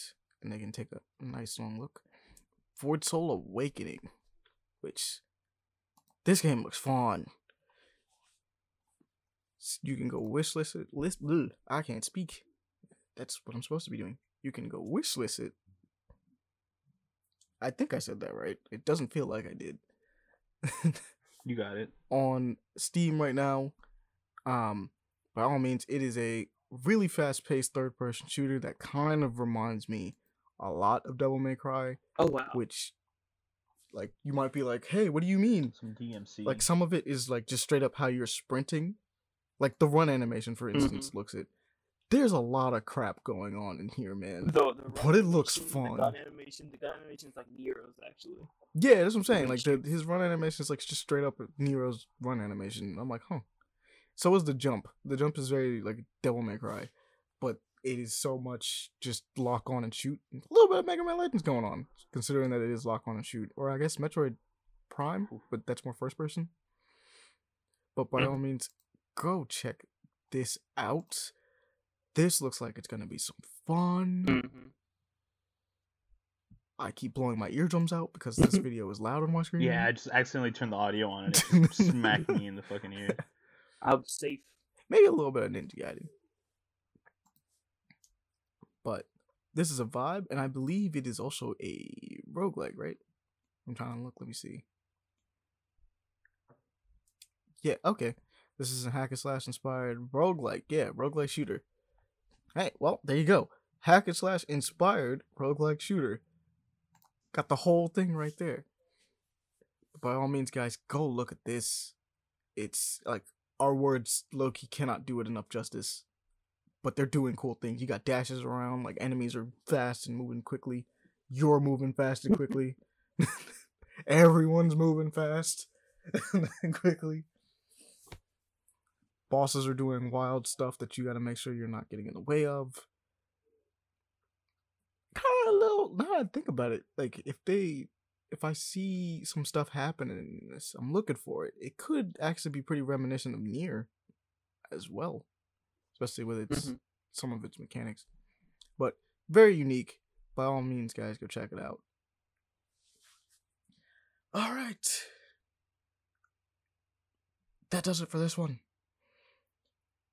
and they can take a nice long look. Void Soul Awakening, which this game looks fun. You can go wish list it. List. bleh, I can't speak. That's what I'm supposed to be doing. You can go wish list it. I think I said that right. It doesn't feel like I did. You got it. on Steam right now. Um, by all means, it is a really fast paced third person shooter that kind of reminds me a lot of Devil May Cry, Oh wow. which, like, you might be like, hey, what do you mean? Some DMC. Like, some of it is like just straight up how you're sprinting. Like, the run animation, for instance, mm-hmm. looks it. There's a lot of crap going on in here, man. The, the But it looks fun. The gun animation, the gun animation is like Nero's actually. Yeah, that's what I'm saying. Like the, his run animation is like just straight up Nero's run animation. I'm like, huh. So is the jump. The jump is very like Devil May Cry, but it is so much just lock on and shoot. A little bit of Mega Man Legends going on, considering that it is lock on and shoot, or I guess Metroid Prime, but that's more first person. But by mm. all means, go check this out. This looks like it's gonna be some fun. Mm-hmm. I keep blowing my eardrums out because this video is loud on my screen. yeah, I just accidentally turned the audio on and it just smacked me in the fucking ear. I'm safe. maybe a little bit of Ninja Gaiden. But this is a vibe, and I believe it is also a roguelike, right? I'm trying to look, let me see. Yeah, okay. This is a hack and slash inspired roguelike. Yeah, roguelike shooter. Hey, well, there you go. Hack and slash inspired roguelike shooter. Got the whole thing right there. By all means, guys, go look at this. It's like our words Loki cannot do it enough justice. But they're doing cool things. You got dashes around, like enemies are fast and moving quickly. You're moving fast and quickly. Everyone's moving fast and quickly. Bosses are doing wild stuff that you got to make sure you're not getting in the way of. Kind of a little. Now I think about it, like if they if I see some stuff happening in this, I'm looking for it. It could actually be pretty reminiscent of Nier as well, especially with its Mhm. some of its mechanics. But very unique. By all means, guys, go check it out. All right. That does it for this one.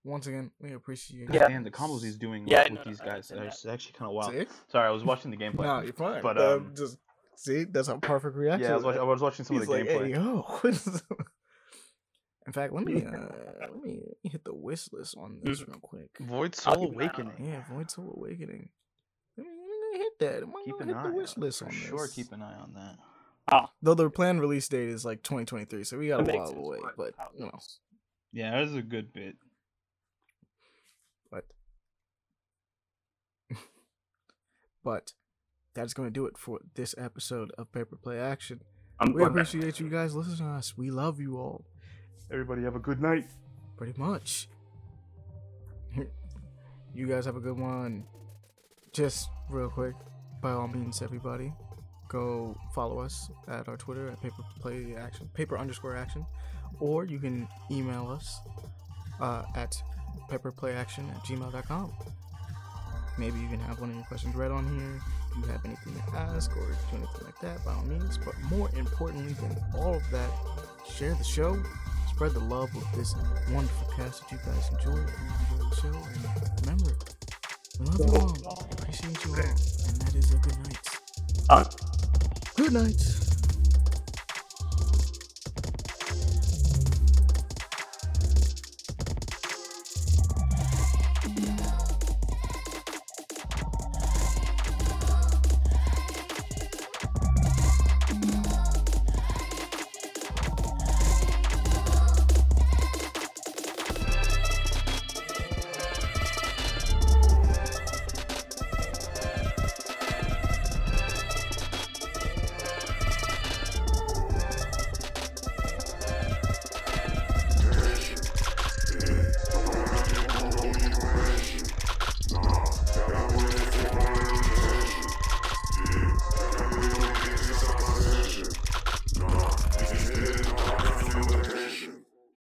Once again, we appreciate Yeah. and the combos he's doing Yeah, with no, these guys understand are actually kind of wild. See? Sorry, I was watching the gameplay. No, you're fine. But, Uh, um, just see, that's a perfect reaction. yeah, I was, watching, I was watching some He's of the like, gameplay. hey, yo. In fact, let me uh, let me hit the wish list on this real quick. Void I'll Soul keep an eye on Awakening. Yeah, Void Soul Awakening. Let me, let me hit that. I'm Keep gonna an hit eye the wish on list for on sure. Keep an eye on that. Oh. Though the planned release date is like 2023, so we got a that makes while sense, away. But you know, goes. Yeah, that is a good bit. But but that's going to do it for this episode of Paper Play Action. I'm We appreciate you guys listening to us. We love you all. Everybody have a good night. Pretty much. you guys have a good one. Just real quick, by all means, everybody, go follow us at our Twitter at paper play action, paper underscore action, or you can email us uh, at paperplayaction at gmail.com. Maybe you can have one of your questions read on here. If you have anything to ask or do anything like that, by all means. But more importantly than all of that, share the show, spread the love of this wonderful cast that you guys enjoy. and Enjoy the show, and remember, we love you all, appreciate you all, and that is a good night. Uh, Good night.